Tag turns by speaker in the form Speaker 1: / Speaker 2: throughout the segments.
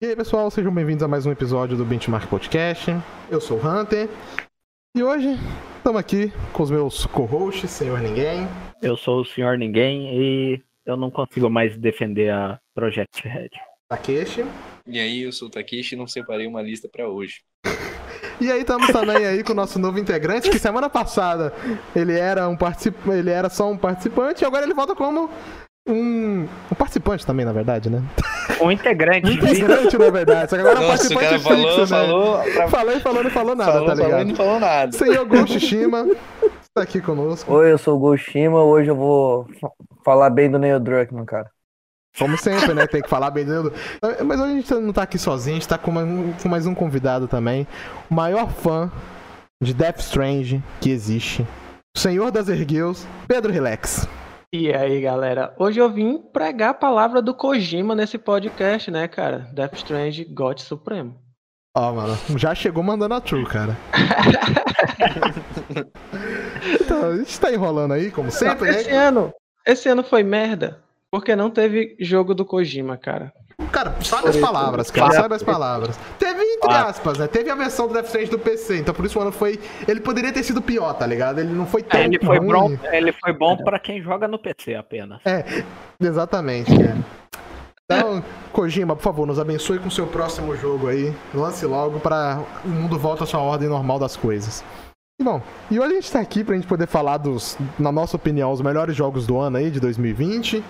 Speaker 1: E aí, pessoal, sejam bem-vindos a mais um episódio do Benchmark Podcast. Eu sou o Hunter e hoje estamos aqui com os meus co-hosts, Senhor Ninguém.
Speaker 2: Eu sou o Senhor Ninguém e eu não consigo mais defender a Project Red.
Speaker 1: Takeshi.
Speaker 3: E aí, eu sou o Takeshi e não separei uma lista pra hoje.
Speaker 1: E aí estamos também aí com o nosso novo integrante, que semana passada ele era um particip... ele era só um participante e agora ele volta como um, um participante também, na verdade, né?
Speaker 2: Um integrante.
Speaker 1: Um integrante, na verdade. Só que agora é um
Speaker 3: Nossa, o
Speaker 1: participante
Speaker 3: cara falou,
Speaker 1: fixo, né?
Speaker 3: falou, pra...
Speaker 1: Falou e falou, não falou nada,
Speaker 3: falou,
Speaker 1: tá
Speaker 3: falou
Speaker 1: ligado?
Speaker 3: e não falou nada.
Speaker 1: Senhor Ghost Shima está aqui conosco.
Speaker 4: Oi, eu sou o Goshima, hoje eu vou fa- falar bem do Neil Druckmann, cara.
Speaker 1: Como sempre, né? Tem que falar bem dele. Mas hoje a gente não tá aqui sozinho, a gente tá com mais um, convidado também. O maior fã de Death Strange que existe. O senhor das ergueus, Pedro Relax.
Speaker 5: E aí, galera? Hoje eu vim pregar a palavra do Kojima nesse podcast, né, cara? Death Strange, God Supremo.
Speaker 1: Ó, mano, já chegou mandando a true, cara. então, a gente tá enrolando aí, como sempre,
Speaker 5: Não, esse
Speaker 1: né?
Speaker 5: ano, esse ano foi merda, porque não teve jogo do Kojima, cara.
Speaker 1: Cara, sabe as palavras, cara, sabe as palavras. Teve, entre
Speaker 2: Fato.
Speaker 1: aspas, né? Teve a versão do Death Strange do PC, então por isso o ano foi. Ele poderia ter sido pior, tá ligado? Ele não foi tão
Speaker 2: É, ele foi bom, ele foi bom para quem joga no PC apenas.
Speaker 1: É, exatamente, cara. Então, Kojima, por favor, nos abençoe com o seu próximo jogo aí. Lance logo para o mundo volta à sua ordem normal das coisas. E bom, e hoje a gente tá aqui pra gente poder falar dos, na nossa opinião, os melhores jogos do ano aí, de 2020.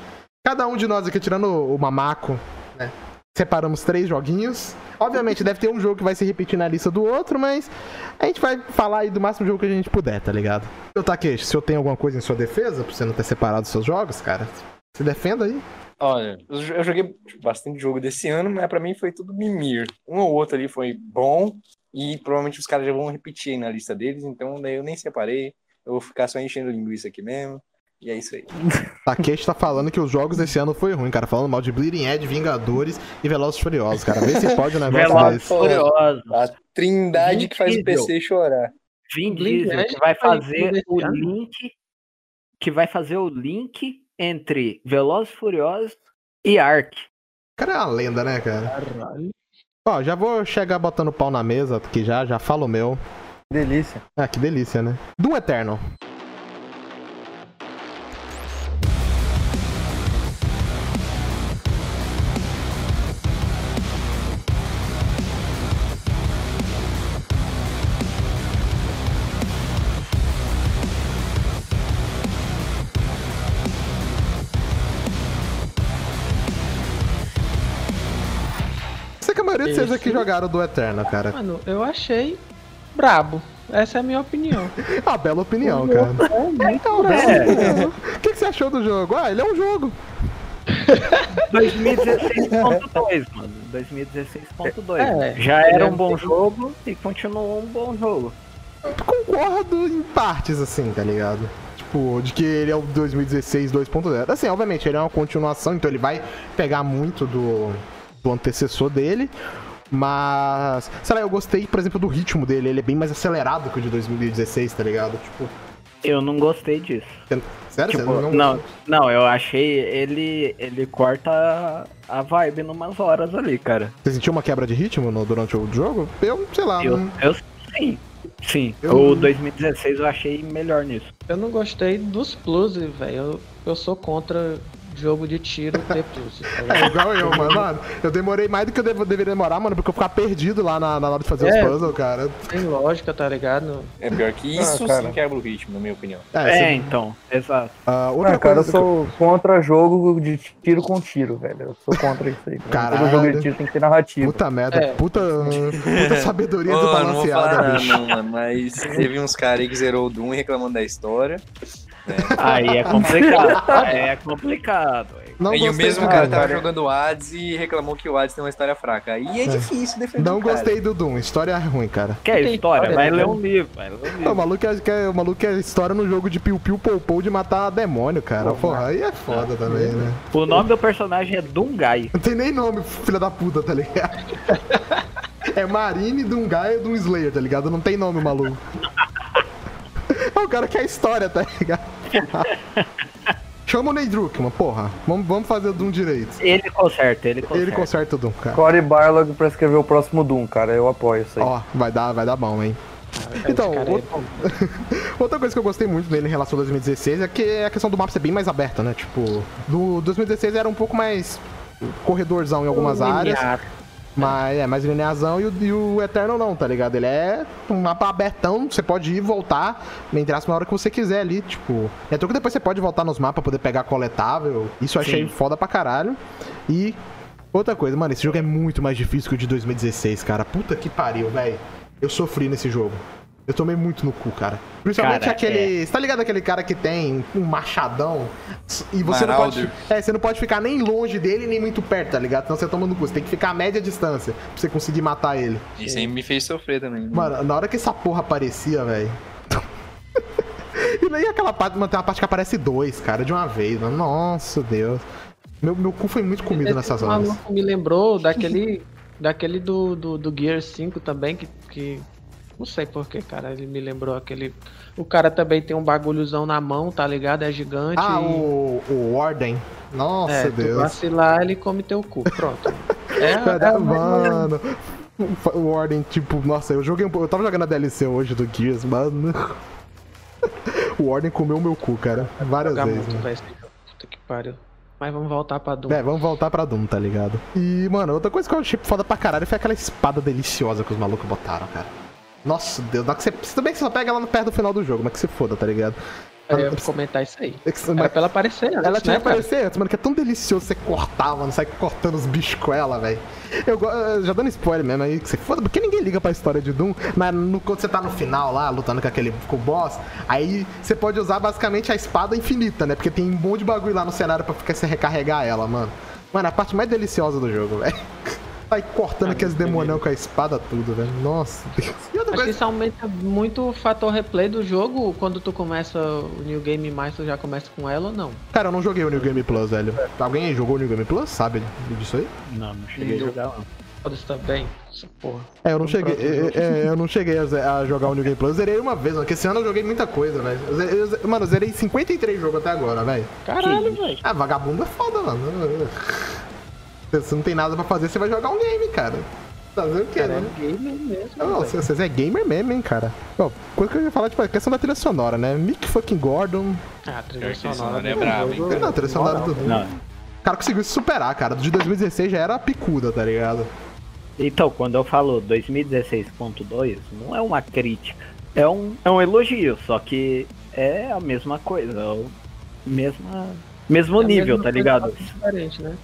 Speaker 1: Cada um de nós aqui, tirando o Mamaco, né? Separamos três joguinhos. Obviamente, deve ter um jogo que vai se repetir na lista do outro, mas a gente vai falar aí do máximo jogo que a gente puder, tá ligado? Seu Takeshi, se eu tenho alguma coisa em sua defesa, pra você não ter separado os seus jogos, cara, se defenda aí.
Speaker 3: Olha, eu jo- eu joguei bastante jogo desse ano, mas pra mim foi tudo mimir. Um ou outro ali foi bom e provavelmente os caras já vão repetir aí na lista deles, então daí eu nem separei. Eu vou ficar só enchendo linguiça aqui mesmo. E é isso aí.
Speaker 1: Takeshi tá falando que os jogos desse ano foi ruim, cara. Falando mal de Bleeding Edge, Vingadores e Velozes e Furiosos, cara. Vê se pode um negócio
Speaker 2: Velozes. Furiosos.
Speaker 3: A trindade que faz o. PC chorar.
Speaker 2: Vin Diesel que vai fazer o link que vai fazer o link entre Velozes e Furiosos e Ark.
Speaker 1: O cara é uma lenda, né, cara?
Speaker 5: Caralho.
Speaker 1: Ó, já vou chegar botando pau na mesa, que já, já falo o meu.
Speaker 4: Delícia.
Speaker 1: Ah, que delícia, né? Doom Eternal. Maioria de vocês aqui jogaram do Eternal, cara.
Speaker 5: Mano, eu achei brabo. Essa é a minha opinião.
Speaker 1: Ah, bela opinião, cara.
Speaker 5: É,
Speaker 1: Então, opinião. O que, que você achou do jogo? Ah, ele é um jogo.
Speaker 2: 2016.2, mano. 2016.2.
Speaker 5: É,
Speaker 2: Já era
Speaker 5: é
Speaker 2: um bom
Speaker 5: bem-
Speaker 2: jogo e continuou um bom jogo.
Speaker 1: Concordo em partes, assim, tá ligado? Tipo, de que ele é o 2016 2.0. Assim, obviamente, ele é uma continuação, então ele vai pegar muito do, do antecessor dele. Mas, sei lá, eu gostei, por exemplo, do ritmo dele. Ele é bem mais acelerado que o de 2016, tá ligado? Tipo,
Speaker 2: Eu não gostei disso.
Speaker 1: sério?
Speaker 2: Tipo,
Speaker 1: você
Speaker 2: não, não, eu achei ele ele corta a- vibe numas horas ali, cara.
Speaker 1: Você sentiu uma quebra de ritmo no- durante o jogo? Eu, sei lá.
Speaker 2: Eu,
Speaker 1: não-
Speaker 2: eu sim. Sim,
Speaker 1: Eu-
Speaker 2: o 2016 eu achei melhor nisso.
Speaker 5: Eu não gostei dos pluses, velho. Eu, eu sou contra jogo de tiro pluses. Tá
Speaker 1: É igual eu, mano. Mano, Eu demorei mais do que eu devo- deveria demorar, mano, porque eu ficava perdido lá na, na hora de fazer
Speaker 5: É.
Speaker 1: os puzzles, cara.
Speaker 5: Tem lógica, tá ligado?
Speaker 3: É pior que isso
Speaker 4: cara.
Speaker 3: sim quebra o ritmo, na minha opinião.
Speaker 1: É,
Speaker 2: É,
Speaker 1: você-
Speaker 2: então, exato.
Speaker 1: ah, outra
Speaker 4: Ah, cara, eu
Speaker 1: coisa que eu-
Speaker 4: sou contra jogo de tiro com tiro, velho. Eu sou contra isso aí.
Speaker 1: Caralho.
Speaker 4: Todo jogo de tiro tem que ter narrativa.
Speaker 1: Puta merda,
Speaker 5: É.
Speaker 1: puta, puta sabedoria
Speaker 3: não vou
Speaker 1: desbalanceada,
Speaker 3: falar
Speaker 1: bicho.
Speaker 3: não, mano, mas teve uns caras aí que zerou o Doom reclamando da história.
Speaker 2: Aí é complicado. Aí é complicado.
Speaker 1: Não
Speaker 3: e o mesmo cara tava jogando o Hades e reclamou que o Hades tem uma história fraca. Aí é, difícil defender
Speaker 1: Não
Speaker 3: cara.
Speaker 1: gostei do Doom, história é ruim, cara.
Speaker 2: Quer
Speaker 5: Tem
Speaker 2: história? Vai
Speaker 5: né,
Speaker 2: ler um livro, vai ler um
Speaker 1: O maluco, quer, quer, o maluco quer história no jogo de piu-piu poupou de matar demônio, cara. Porra, aí é foda também, né?
Speaker 2: O nome do personagem é Dungai.
Speaker 1: Não tem nem nome, filha da puta, tá ligado? É Marine, Dungai e Doom Slayer, tá ligado? Não tem nome, maluco. O cara quer história, tá ligado? Chama o Ney Druckmann, porra. Vamos, vamos fazer o Doom direito.
Speaker 2: Ele conserta, ele conserta.
Speaker 1: Ele conserta o Doom, cara.
Speaker 4: Cory Barlog pra escrever o próximo Doom, cara. Eu apoio isso aí.
Speaker 1: Ó, vai dar, vai dar bom, hein? Então,
Speaker 5: é
Speaker 1: outro-. Outra coisa que eu gostei muito dele em relação ao 2016 é que a questão do mapa ser bem mais aberta, né? Tipo, do 2016 era um pouco mais corredorzão em algumas áreas.
Speaker 2: Linear.
Speaker 1: Mas é mais linearzão e o, e o Eternal não, tá ligado? Ele é um mapa abertão, você pode ir e voltar, entre aspas, na hora que você quiser ali, tipo. É tudo que depois você pode voltar nos mapas, poder pegar coletável. Isso eu achei
Speaker 2: Sim.
Speaker 1: foda pra caralho. E outra coisa, mano, esse jogo é muito mais difícil que o de 2016, cara. Puta que pariu, velho. Eu sofri nesse jogo. Eu tomei muito no cu, cara. Principalmente
Speaker 2: Cara,
Speaker 1: aquele. Você tá ligado aquele cara que tem um machadão e você não pode. É, você não pode ficar nem longe dele nem muito perto, tá ligado? Senão você toma no cu. Você tem que ficar a média distância pra você conseguir matar ele.
Speaker 3: Isso aí me fez sofrer também.
Speaker 1: Mano, na hora que essa porra aparecia, velho. e nem aquela parte, mano, tem uma parte que aparece dois, cara, de uma vez, mano. Nossa, Deus. Meu, meu cu foi muito comido
Speaker 5: Esse
Speaker 1: nessas horas.
Speaker 5: maluco me lembrou daquele, daquele do, do, do Gear 5 também, que, que. Não sei porquê, cara. Ele me lembrou aquele. O cara também tem um bagulhozão na mão, tá ligado? É gigante.
Speaker 1: Ah,
Speaker 5: e-
Speaker 1: o, o Warden. Nossa,
Speaker 5: É, tu
Speaker 1: Deus.
Speaker 5: vacilar, ele come teu cu. Pronto. É,
Speaker 1: Cara,
Speaker 5: é,
Speaker 1: mano. O Warden, tipo, nossa, eu joguei um pouco. Eu tava jogando a DLC hoje do Gears, mano. O Warden comeu meu cu, cara. Várias vezes.
Speaker 5: muito, jogo. Puta que pariu. Mas vamos voltar pra Doom.
Speaker 1: É, vamos voltar pra Doom, tá ligado? E, mano, outra coisa que eu achei foda pra caralho foi aquela espada deliciosa que os malucos botaram, cara. Nossa, Deus, dá que você, que você só pega ela no perto do final do jogo, mas que se foda, tá ligado?
Speaker 5: Eu ia comentar isso aí.
Speaker 1: É que-
Speaker 5: Era pra ela aparecer antes,
Speaker 1: Ela tinha
Speaker 5: né,
Speaker 1: que
Speaker 5: cara?
Speaker 1: aparecer antes, mano, que é tão delicioso você cortar, mano, sair cortando os bichos com ela, velho. Eu eh, já dando spoiler mesmo aí, que você foda, porque ninguém liga pra história de Doom, mas no, quando você tá no final lá, lutando com aquele com o boss, aí você pode usar basicamente a espada infinita, né? Porque tem um monte de bagulho lá no cenário pra ficar, você recarregar ela, mano. Mano, é a parte mais deliciosa do jogo, velho. Sai cortando aqueles demonão com a espada tudo, velho. Nossa, Deus. E outra
Speaker 5: Acho que
Speaker 1: coisa.
Speaker 5: isso aumenta muito o fator replay do jogo quando tu começa o New Game Mais, tu já começa com ela ou não?
Speaker 1: Cara, eu não joguei o New Game Plus, velho. Alguém aí jogou o New Game Plus? Sabe disso aí?
Speaker 2: Não, não cheguei a jogar, não.
Speaker 5: Foda-se também. Essa porra.
Speaker 1: É, eu não cheguei, é, é, eu não cheguei a, a jogar o New Game Plus. Eu zerei uma vez, mano, porque esse ano eu joguei muita coisa, velho. Mano, eu zerei 53 jogos até agora, velho.
Speaker 5: Caralho, velho.
Speaker 1: Ah, vagabundo é foda, mano. Se você não tem nada pra fazer, você vai jogar um game, cara. Fazer o quê,
Speaker 5: Cara,
Speaker 1: né?
Speaker 5: é gamer mesmo.
Speaker 1: Não,
Speaker 5: velho.
Speaker 1: você, você é gamer mesmo, hein, cara. Ó, coisa que eu ia falar, tipo, a questão da trilha sonora, né? Mick fucking Gordon.
Speaker 5: Ah, a trilha sonora
Speaker 3: é
Speaker 5: do
Speaker 3: brabo,
Speaker 5: jogo-
Speaker 1: Não, a trilha sonora do.
Speaker 2: Não.
Speaker 1: O cara conseguiu se superar, cara. Do de 2016 já era picuda, tá ligado?
Speaker 2: Então, quando eu falo 2016.2, não é uma crítica. É um, é um elogio, só que é a mesma coisa. É o mesma, mesmo
Speaker 5: É a
Speaker 2: nível,
Speaker 5: mesma
Speaker 2: tá
Speaker 5: coisa,
Speaker 2: ligado?
Speaker 5: Diferente, né?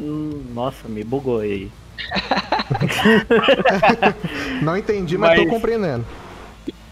Speaker 2: Hum, Nossa, me bugou aí.
Speaker 1: Não entendi, mas, tô
Speaker 2: Mas-
Speaker 1: compreendendo.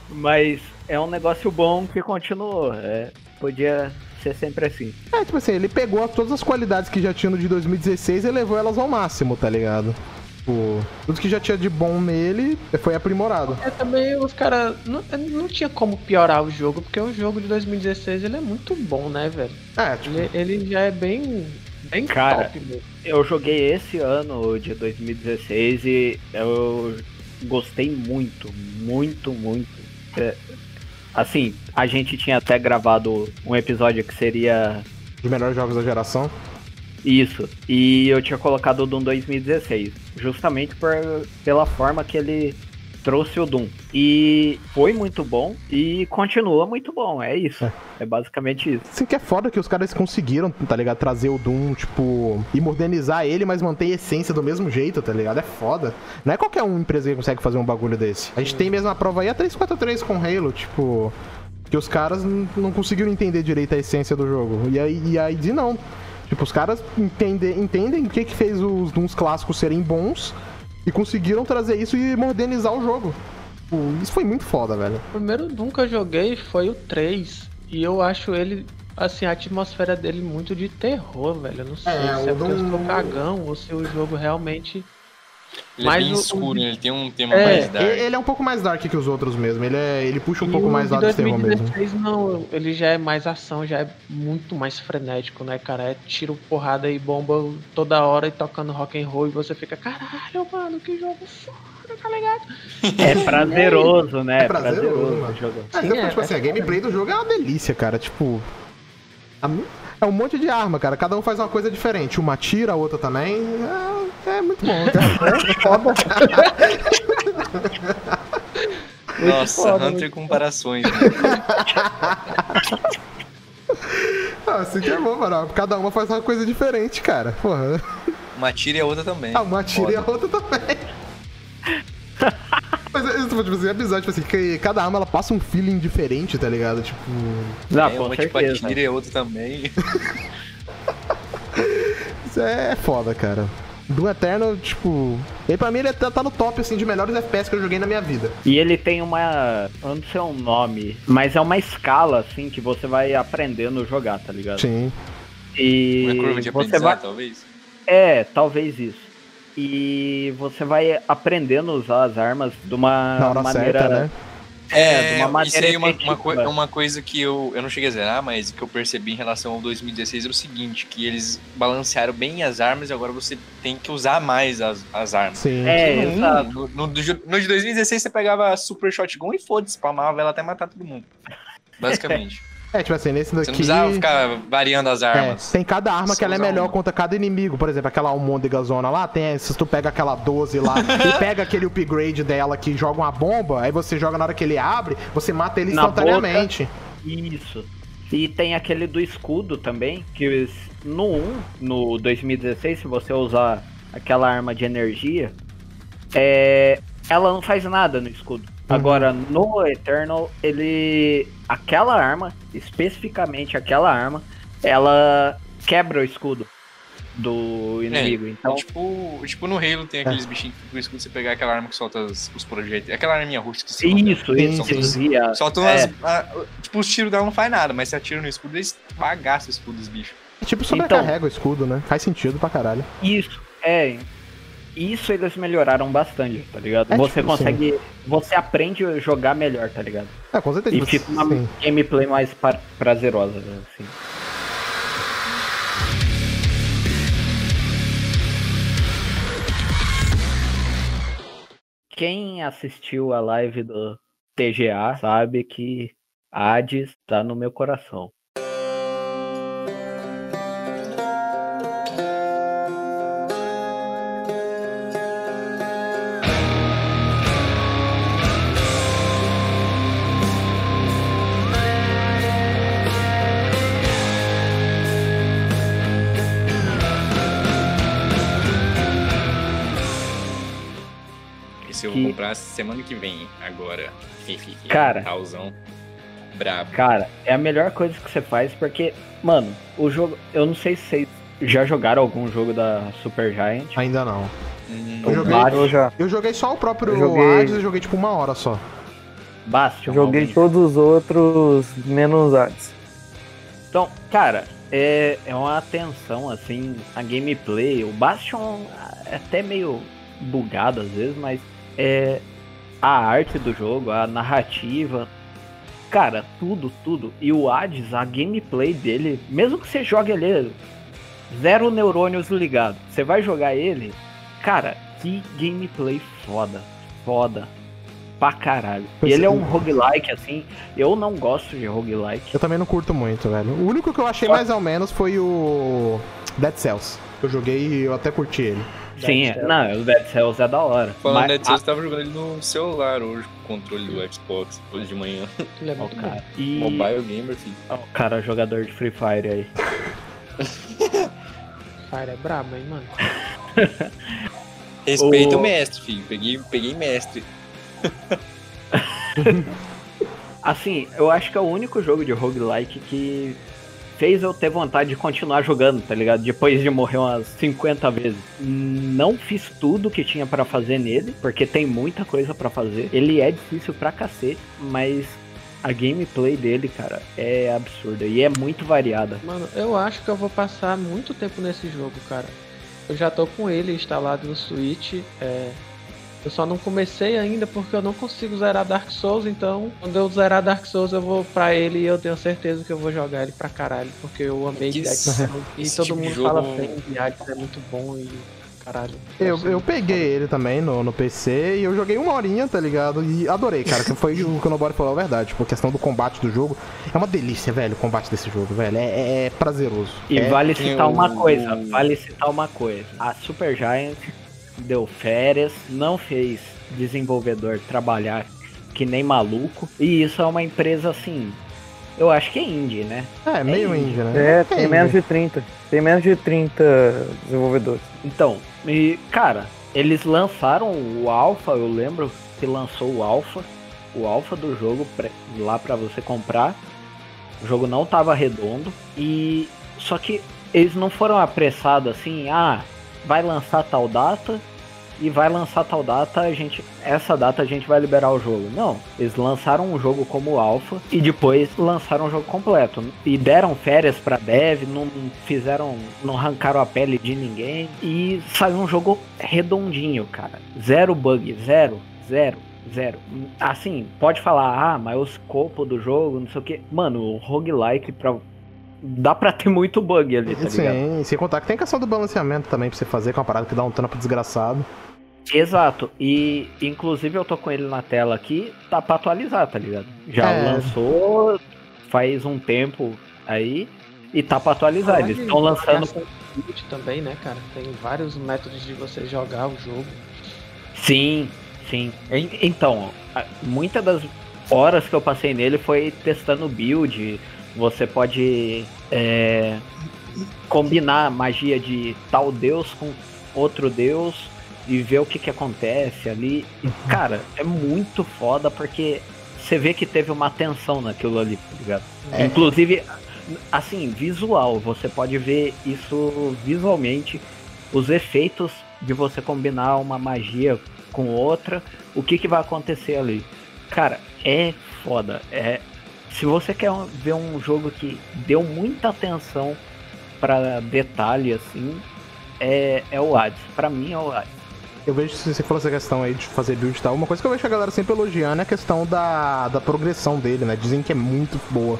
Speaker 2: Mas é um negócio bom que continuou. É, podia ser sempre assim.
Speaker 1: É, tipo assim, ele pegou todas as qualidades que já tinha no de 2016 e levou elas ao máximo, tá ligado? Tipo, tudo que já tinha de bom nele foi aprimorado.
Speaker 5: É também os caras. Não, não tinha como piorar o jogo, porque o jogo de 2016 ele é muito bom, né, velho?
Speaker 1: É, tipo,
Speaker 5: Ele, ele já é bem. Bem
Speaker 2: Cara,
Speaker 5: top mesmo.
Speaker 2: Eu joguei esse ano, o de 2016, e eu gostei muito, muito, muito. É, assim, a gente tinha até gravado um episódio que seria
Speaker 1: os melhores jogos da geração.
Speaker 2: isso, e eu tinha colocado o Doom 2016, justamente por, pela forma que ele trouxe o Doom. E foi muito bom, e continua muito bom, é isso. É basicamente isso.
Speaker 1: Assim que é foda que os caras conseguiram, tá ligado? Trazer o Doom, tipo, e modernizar ele, mas manter a essência do mesmo jeito, tá ligado? É foda. Não é qualquer uma empresa que consegue fazer um bagulho desse. A gente tem mesmo a prova aí a 343 com Halo, tipo. Que os caras não conseguiram entender direito a essência do jogo. E aí, e aí de não. Tipo, os caras entende, entendem o que que fez os Dooms clássicos serem bons e conseguiram trazer isso e modernizar o jogo. Tipo, isso foi muito foda, velho.
Speaker 5: O primeiro Doom que eu joguei foi o 3. E eu acho ele, assim, a atmosfera dele muito de terror, velho. Eu não sei
Speaker 1: É,
Speaker 5: se é
Speaker 1: o
Speaker 5: porque eu sou cagão ou se o jogo realmente.
Speaker 3: Ele
Speaker 5: Mas
Speaker 3: é bem
Speaker 5: o-
Speaker 3: escuro, ele tem um tema
Speaker 5: É,
Speaker 3: mais dark.
Speaker 1: Ele, ele é um pouco mais dark que os outros mesmo. Ele, é, ele puxa um
Speaker 5: E
Speaker 1: pouco
Speaker 5: o
Speaker 1: mais lado de terror mesmo.
Speaker 5: 2016 não, ele já é mais ação, já é muito mais frenético, né, cara? É tiro, porrada e bomba toda hora e tocando rock and roll e você fica, caralho, mano, que jogo foda, tá ligado?
Speaker 2: É prazeroso, né?
Speaker 1: É prazeroso, mano.
Speaker 2: jogar.
Speaker 1: Ah,
Speaker 5: Sim,
Speaker 1: então,
Speaker 5: é,
Speaker 1: tipo assim,
Speaker 5: é
Speaker 1: a gameplay do jogo é uma delícia, cara. Tipo. a É um monte de arma, cara. Cada um faz uma coisa diferente. Uma tira, a outra também. É, é muito bom, cara.
Speaker 4: É foda.
Speaker 3: Nossa,
Speaker 4: foda,
Speaker 3: Hunter comparações. Né?
Speaker 1: Ah, assim que é bom, mano. Cada uma faz uma coisa diferente, cara. Porra.
Speaker 3: Uma tira e a outra também.
Speaker 1: Ah, uma tira e a
Speaker 3: Foda.
Speaker 1: outra também. Mas é, tipo assim, é bizarro, tipo assim, que cada arma ela passa um feeling diferente, tá ligado? Tipo.
Speaker 2: Não,
Speaker 3: É, uma tipo a
Speaker 2: certeza.
Speaker 3: tira e a outra também.
Speaker 1: Isso é foda, cara. Doom Eternal, tipo. E pra mim ele tá, tá no top, assim, de melhores FPS que eu joguei na minha vida.
Speaker 2: E ele tem uma. Eu não sei o nome, mas é uma escala, assim, que você vai aprendendo a jogar, tá ligado?
Speaker 1: Sim.
Speaker 2: E
Speaker 3: Uma curva de
Speaker 2: você vai.
Speaker 3: talvez.
Speaker 2: É, talvez isso. E você vai aprendendo a usar as armas de uma maneira.
Speaker 1: certa, né?
Speaker 2: É, de uma
Speaker 3: isso
Speaker 2: maneira
Speaker 3: aí é uma, uma, é uma coisa que eu, eu não cheguei a zerar, mas que eu percebi em relação ao 2016 é o seguinte, que eles balancearam bem as armas e agora você tem que usar mais as, as armas.
Speaker 1: Sim.
Speaker 2: É,
Speaker 3: no,
Speaker 2: exato.
Speaker 3: no, no, no de 2016 você pegava a Super Shotgun e foda-se, spamava ela até matar todo mundo. Basicamente.
Speaker 1: É, tipo assim, nesse
Speaker 3: Você
Speaker 1: daqui.
Speaker 3: não precisava ficar variando as
Speaker 1: É,
Speaker 3: armas.
Speaker 1: tem cada arma
Speaker 3: Só
Speaker 1: que ela é melhor
Speaker 3: uma.
Speaker 1: contra cada inimigo. Por exemplo, aquela almôndega zona lá, tem, se tu pega aquela 12 lá e pega aquele upgrade dela que joga uma bomba, aí você joga na hora que ele abre, você mata ele
Speaker 2: Na
Speaker 1: instantaneamente.
Speaker 2: Isso. E tem aquele do escudo também, que no 1, no 2016, se você usar aquela arma de energia, é, ela não faz nada no escudo. Agora, no Eternal, ele. Aquela arma, especificamente aquela arma, ela quebra o escudo do inimigo. então,
Speaker 3: tipo, tipo no Halo tem aqueles bichinhos que escudo você pegar aquela arma que solta os, os projéteis. Aquela arminha rústica que solta.
Speaker 2: isso,
Speaker 1: Sim,
Speaker 2: isso,
Speaker 1: sim.
Speaker 2: desvia.
Speaker 3: Solta
Speaker 2: É.
Speaker 3: a- tipo, os tiros dela não faz nada, mas se atira no escudo, eles bagaçam o escudo dos bichos.
Speaker 1: E, tipo, sobrecarrega o escudo, né? Faz sentido pra caralho.
Speaker 2: Isso, é. Isso eles melhoraram bastante, tá ligado?
Speaker 1: É,
Speaker 2: você
Speaker 1: tipo,
Speaker 2: consegue. Você aprende a jogar melhor, tá ligado?
Speaker 1: É, com certeza.
Speaker 2: E
Speaker 1: tipo,
Speaker 2: fica uma
Speaker 1: sim.
Speaker 2: gameplay mais prazerosa, assim. Quem assistiu a live do TGA sabe que Hades tá no meu coração.
Speaker 3: Esse eu
Speaker 2: Que-
Speaker 3: vou comprar semana que vem, agora.
Speaker 2: Cara.
Speaker 3: Talzão. Brabo.
Speaker 2: Cara, é a melhor coisa que você faz porque, mano, o jogo. Eu não sei se vocês já jogaram algum jogo da Super Giant.
Speaker 1: Ainda não.
Speaker 3: Hum,
Speaker 1: Eu joguei-
Speaker 4: Eu já.
Speaker 1: Eu joguei só o próprio
Speaker 4: Eu joguei-
Speaker 1: Hades, eu joguei tipo uma hora só.
Speaker 2: Bastion.
Speaker 4: Joguei
Speaker 2: alguém-
Speaker 4: todos os outros menos antes.
Speaker 2: Então, cara, é, é uma atenção, assim, a gameplay. O Bastion é até meio bugado às vezes, mas é a arte do jogo, a narrativa. Cara, tudo, tudo. E o Hades, a gameplay dele, mesmo que você jogue ele zero neurônios ligado, você vai jogar ele, cara, que gameplay foda, foda. Pra caralho. E
Speaker 1: Pois
Speaker 2: ele é
Speaker 1: é.
Speaker 2: um roguelike, assim. Eu não gosto de roguelike.
Speaker 1: Eu também não curto muito, velho. O único que eu achei mais ou menos foi o Dead Cells. Eu joguei e eu até curti ele.
Speaker 2: Sim,
Speaker 4: Dead Cells.
Speaker 2: não, o Dead Cells é da hora.
Speaker 3: Falando
Speaker 2: Mas-
Speaker 3: Dead Cells, eu tava jogando ele no celular hoje, com o controle do Xbox, hoje de manhã.
Speaker 5: Ele é muito bom.
Speaker 2: cara. E
Speaker 3: Mobile Gamer, filho.
Speaker 2: ó, o cara jogador de Free Fire aí.
Speaker 5: Fire é brabo, hein, mano.
Speaker 3: Respeita
Speaker 2: O-
Speaker 3: o mestre, filho. Peguei, peguei mestre.
Speaker 2: Assim, eu acho que é o único jogo de roguelike que fez eu ter vontade de continuar jogando, tá ligado? Depois de morrer umas 50 vezes. Não fiz tudo que tinha pra fazer nele, porque tem muita coisa pra fazer. Ele é difícil pra cacete, mas a gameplay dele, cara, é absurda e é muito variada.
Speaker 5: Mano, eu acho que eu vou passar muito tempo nesse jogo, cara. Eu já tô com ele instalado no Switch. é, Eu só não comecei ainda porque eu não consigo zerar Dark Souls, então quando eu zerar Dark Souls eu vou pra ele e eu tenho certeza que eu vou jogar ele pra caralho, porque eu amei
Speaker 3: Que
Speaker 5: Dark
Speaker 3: esse-
Speaker 5: Souls e todo
Speaker 3: tipo
Speaker 5: mundo
Speaker 3: jogo-
Speaker 5: fala bem de Hades, é muito bom e caralho.
Speaker 1: Eu, eu peguei ele também no, no PC e eu joguei uma horinha, tá ligado? E adorei, cara. Que foi o que o Nobody falou a verdade. Tipo, a questão do combate do jogo. É uma delícia, velho, o combate desse jogo, velho. É, é- é prazeroso.
Speaker 2: E
Speaker 1: É-
Speaker 2: vale citar uma coisa, vale citar uma coisa. A Super Giant deu férias, não fez desenvolvedor trabalhar que nem maluco. E isso é uma empresa assim, eu acho que é indie, né?
Speaker 1: É, meio
Speaker 2: É
Speaker 1: indie, né?
Speaker 4: É, tem menos de 30. Tem menos de 30 desenvolvedores.
Speaker 2: Então, e cara, eles lançaram o Alpha, eu lembro que lançou o Alpha, o Alpha do jogo pra- lá pra você comprar. O jogo não tava redondo e só que eles não foram apressados assim, ah, vai lançar tal data e vai lançar tal data, a gente essa data a gente vai liberar o jogo. Não, eles lançaram o jogo como alpha e depois lançaram o jogo completo e deram férias pra dev, não fizeram, não arrancaram a pele de ninguém e saiu um jogo redondinho, cara. Zero bug, zero, zero. Zero. Assim, pode falar, ah, mas o escopo do jogo, não sei o que. Mano, o roguelike pra. Dá pra ter muito bug ali, tá ligado?
Speaker 1: Sim, sem contar que tem questão do balanceamento também pra você fazer, com uma parada que dá um trampo desgraçado.
Speaker 2: Exato. E inclusive eu tô com ele na tela aqui, tá pra atualizar, tá ligado? Já
Speaker 1: É.
Speaker 2: lançou faz um tempo aí e tá pra atualizar. Eles estão lançando.
Speaker 5: Também, né, cara? Tem vários métodos de você jogar o jogo.
Speaker 2: Sim, sim. En- Então, muitas das horas que eu passei nele foi testando build. Você pode é, combinar magia de tal deus com outro deus e ver o que, que acontece ali. E, cara, é muito foda porque você vê que teve uma atenção naquilo ali, tá ligado?
Speaker 1: É.
Speaker 2: Inclusive, assim, visual, você pode ver isso visualmente, os efeitos de você combinar uma magia com outra, o que, que vai acontecer ali. Cara, é foda. É, se você quer ver um jogo que deu muita atenção pra detalhe, assim, é, é o Hades. Pra mim é o Hades.
Speaker 1: Eu vejo, se você falou essa questão aí de fazer build e tal, uma coisa que eu vejo a galera sempre elogiando é a questão da, da progressão dele, né? Dizem que é muito boa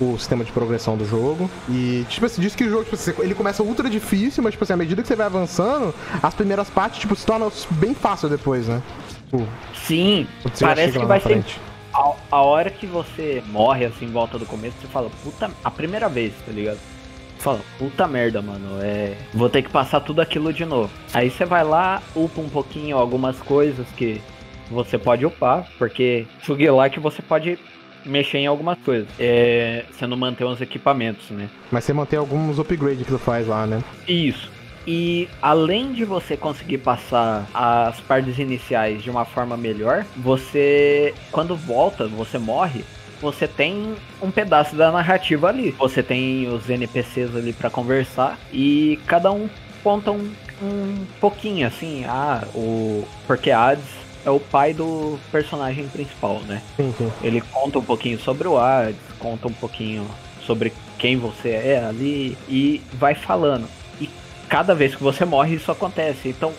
Speaker 1: o sistema de progressão do jogo. E, tipo assim, diz que o jogo, tipo, assim, ele começa ultra difícil, mas, tipo assim, à medida que você vai avançando, as primeiras partes, tipo, se tornam bem fácil depois, né? Tipo,
Speaker 2: Sim, parece que vai ser. A, a hora que você morre assim volta do começo, você fala, puta, a primeira vez, tá ligado? Você fala, puta merda, mano, é. Vou ter que passar tudo aquilo de novo. Aí você vai lá, upa um pouquinho algumas coisas que você pode upar, porque Sugelike você pode mexer em algumas coisas. É, você não mantém os equipamentos, né?
Speaker 1: Mas você mantém alguns upgrades que tu faz lá, né?
Speaker 2: Isso. E além de você conseguir passar as partes iniciais de uma forma melhor, você, quando volta, você morre, você tem um pedaço da narrativa ali. Você tem os NPCs ali pra conversar e cada um conta um, um pouquinho assim. Ah, o porque Hades é o pai do personagem principal, né?
Speaker 1: Sim, sim.
Speaker 2: Ele conta um pouquinho sobre o Hades, conta um pouquinho sobre quem você é ali e vai falando. Cada vez que você morre, isso acontece. Então,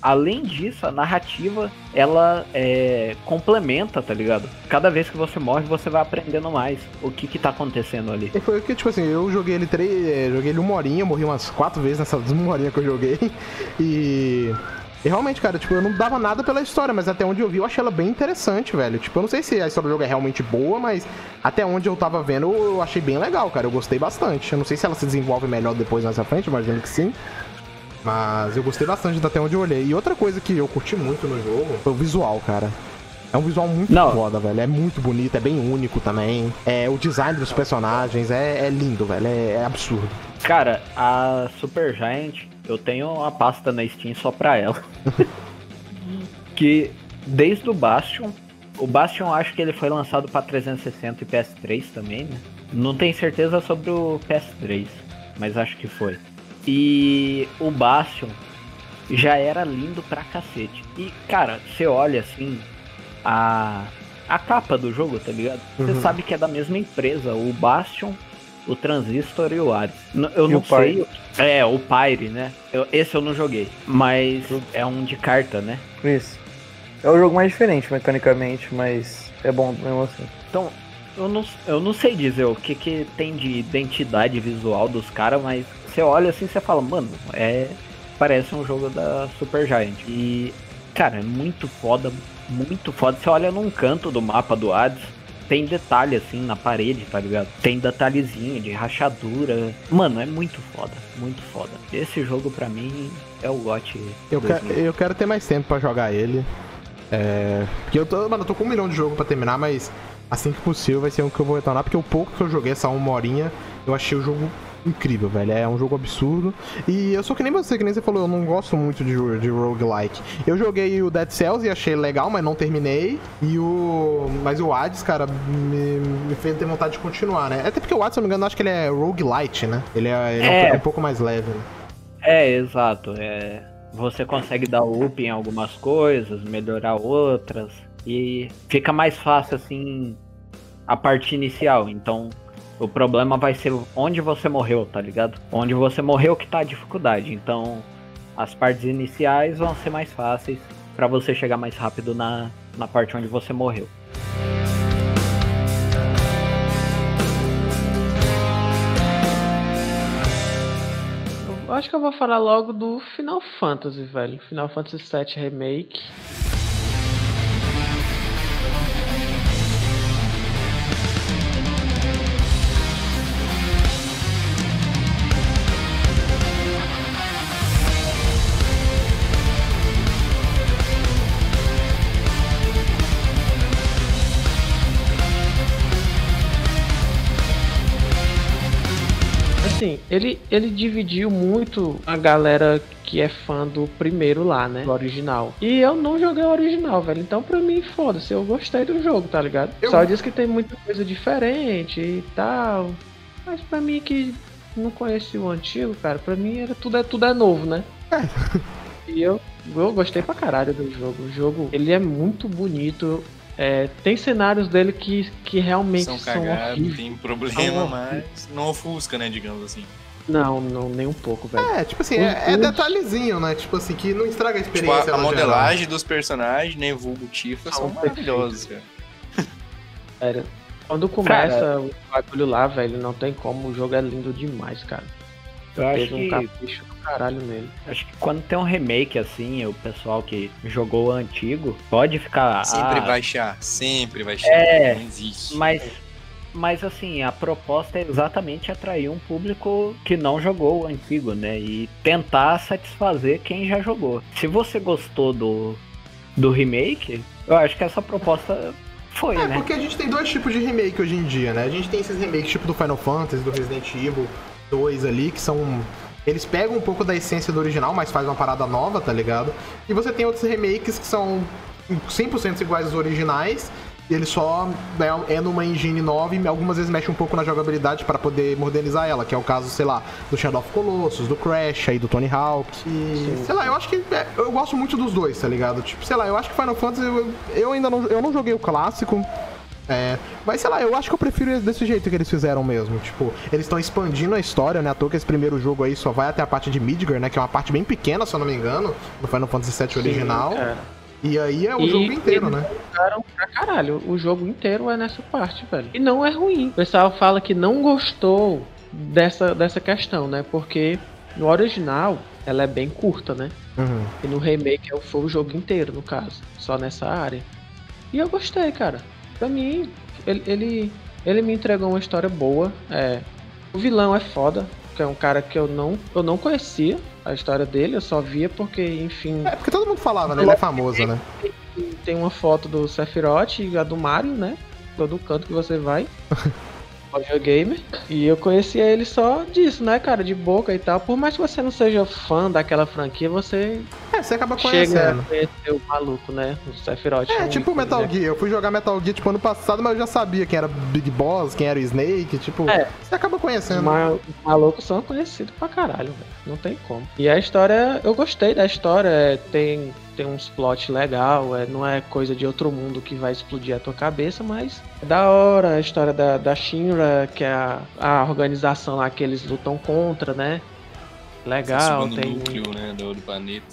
Speaker 2: além disso, a narrativa ela é, complementa, tá ligado? Cada vez que você morre, você vai aprendendo mais o que que tá acontecendo ali.
Speaker 1: E foi o que, tipo assim, eu joguei ele três. eh, Joguei ele uma horinha, morri umas quatro vezes nessa uma horinha que eu joguei. E. E realmente, cara, tipo, eu não dava nada pela história, mas até onde eu vi, eu achei ela bem interessante, velho. Tipo, eu não sei se a história do jogo é realmente boa, mas até onde eu tava vendo, eu achei bem legal, cara. Eu gostei bastante. Eu não sei se ela se desenvolve melhor depois nessa frente, imagino que sim. Mas eu gostei bastante até onde eu olhei. E outra coisa que eu curti muito no jogo foi o visual, cara. É um visual muito
Speaker 2: Não.
Speaker 1: foda, velho. É muito bonito, é bem único também. É, o design dos personagens é, é lindo, velho. É, é absurdo.
Speaker 2: Cara, a Super Giant, eu tenho uma pasta na Steam só pra ela. que desde o Bastion, o Bastion acho que ele foi lançado pra 360 e PS3 também, né? Não tenho certeza sobre o PS3, mas acho que foi. E o Bastion já era lindo pra cacete. E, cara, você olha assim, a, a capa do jogo, tá ligado? Você
Speaker 1: Uhum.
Speaker 2: sabe que é da mesma empresa, o Bastion, o Transistor e o Hades. Eu não
Speaker 4: o Pyre.
Speaker 2: sei. É, o Pyre, né? Eu- esse eu não joguei. Mas é um de carta, né?
Speaker 4: Isso. É o jogo mais diferente mecanicamente, mas é bom mesmo assim.
Speaker 2: Então, eu não, eu não sei dizer o que, que tem de identidade visual dos caras, mas você olha assim e você fala, mano, é, parece um jogo da Super Giant. E, cara, é muito foda, muito foda. Você olha num canto do mapa do Hades, tem detalhe assim na parede, tá ligado? Tem detalhezinho de rachadura. Mano, é muito foda, muito foda. Esse jogo pra mim é o GOT.
Speaker 1: Eu, quero, eu quero ter mais tempo pra jogar ele. É. Porque eu tô. Mano, eu tô com um milhão de jogo pra terminar, mas assim que possível vai ser um que eu vou retornar, porque o pouco que eu joguei, essa uma horinha, eu achei o jogo incrível, velho. É um jogo absurdo. E eu sou que nem você, que nem você falou, eu não gosto muito de, de roguelike. Eu joguei o Dead Cells e achei legal, mas não terminei. E o. Mas o Hades, cara, me, me fez ter vontade de continuar, né? Até porque o Hades, se eu não me engano, acho que ele é roguelite, né? Ele é, ele é. é um pouco mais leve, né?
Speaker 2: É, exato. É, você consegue dar up em algumas coisas, melhorar outras. E fica mais fácil, assim, a parte inicial. Então, o problema vai ser onde você morreu, tá ligado? Onde você morreu que tá a dificuldade. Então, as partes iniciais vão ser mais fáceis para você chegar mais rápido na, na parte onde você morreu.
Speaker 5: Eu acho que eu vou falar logo do Final Fantasy, velho. Final Fantasy VII Remake. Ele, ele dividiu muito a galera que é fã do primeiro lá, né? Do original. E eu não joguei o original, velho. Então, pra mim, foda-se. Eu gostei do jogo, tá ligado? Eu... Só diz que tem muita coisa diferente e tal. Mas pra mim que não conheci o antigo, cara, pra mim era tudo é, tudo é novo, né? É. e eu, eu gostei pra caralho do jogo. O jogo, ele é muito bonito. É, tem cenários dele que, que realmente são,
Speaker 3: são cagados, tem problema, mas não ofusca, né, digamos assim.
Speaker 5: Não, não, nem um pouco, velho.
Speaker 1: É, tipo assim, é, é, detalhezinho, né? Tipo assim, que não estraga a experiência. Tipo,
Speaker 3: a, a modelagem geral. dos personagens, né, vulgo Tifa, são, são maravilhosos, cara.
Speaker 5: Sério. Quando começa cara, o bagulho lá, velho, não tem como, o jogo é lindo demais, cara.
Speaker 2: Eu acho um que... capricho do caralho nele. Acho que quando tem um remake assim, o pessoal que jogou o antigo pode ficar.
Speaker 3: Sempre ah, vai sempre vai.
Speaker 2: É, não existe. Mas, mas assim, a proposta é exatamente atrair um público que não jogou o antigo, né? E tentar satisfazer quem já jogou. Se você gostou do, do remake, eu acho que essa proposta foi,
Speaker 1: é,
Speaker 2: né?
Speaker 1: porque a gente tem dois tipos de remake hoje em dia, né? A gente tem esses remakes tipo do Final Fantasy, do Resident Evil, dois ali, que são. Eles pegam um pouco da essência do original, mas faz uma parada nova, tá ligado? E você tem outros remakes que são 100% iguais aos originais, ele só é, é numa engine nova e algumas vezes mexe um pouco na jogabilidade para poder modernizar ela, que é o caso, sei lá, do Shadow of Colossus, do Crash, aí do Tony Hawk. E, sei lá, eu acho que é, eu gosto muito dos dois, tá ligado? Tipo, sei lá, eu acho que Final Fantasy eu, eu ainda não eu não joguei o clássico, é, mas sei lá, eu acho que eu prefiro desse jeito que eles fizeram mesmo. Tipo, eles estão expandindo a história, né? À toa que esse primeiro jogo aí só vai até a parte de Midgar, né? Que é uma parte bem pequena, se eu não me engano, no Final Fantasy VII original. E aí é o e jogo inteiro, né?
Speaker 5: Pra caralho, o jogo inteiro é nessa parte, velho. E não é ruim. O pessoal fala que não gostou dessa, dessa questão, né? Porque no original ela é bem curta, né? Uhum. E no remake foi o jogo inteiro, no caso. Só nessa área. E eu gostei, cara. Pra mim, ele, ele, ele me entregou uma história boa. É, o vilão é foda, que é um cara que eu não, eu não conhecia a história dele, eu só via porque, enfim.
Speaker 1: É, porque todo mundo falava, né? Ele é famoso, né?
Speaker 5: Tem uma foto do Sephiroth e a do Mario, né? Todo canto que você vai. Audio Gamer. E eu conhecia ele só disso, né, cara? De boca e tal. Por mais que você não seja fã daquela franquia, você.
Speaker 1: É, você acaba conhecendo. Chega a
Speaker 5: conhecer o maluco, né? O Sephiroth.
Speaker 1: É, tipo Metal? Gear. Eu fui jogar Metal Gear, tipo, ano passado, mas eu já sabia quem era Big Boss, quem era o Snake. Tipo, é, você acaba conhecendo.
Speaker 5: Os malucos são conhecidos pra caralho, velho. Não tem como. E a história, eu gostei da história. É, tem tem uns plot legal, é, não é coisa de outro mundo que vai explodir a tua cabeça, mas é da hora a história da, da Shinra, que é a, a organização lá que eles lutam contra, né? Legal, tem.
Speaker 3: núcleo, né, do, do planeta.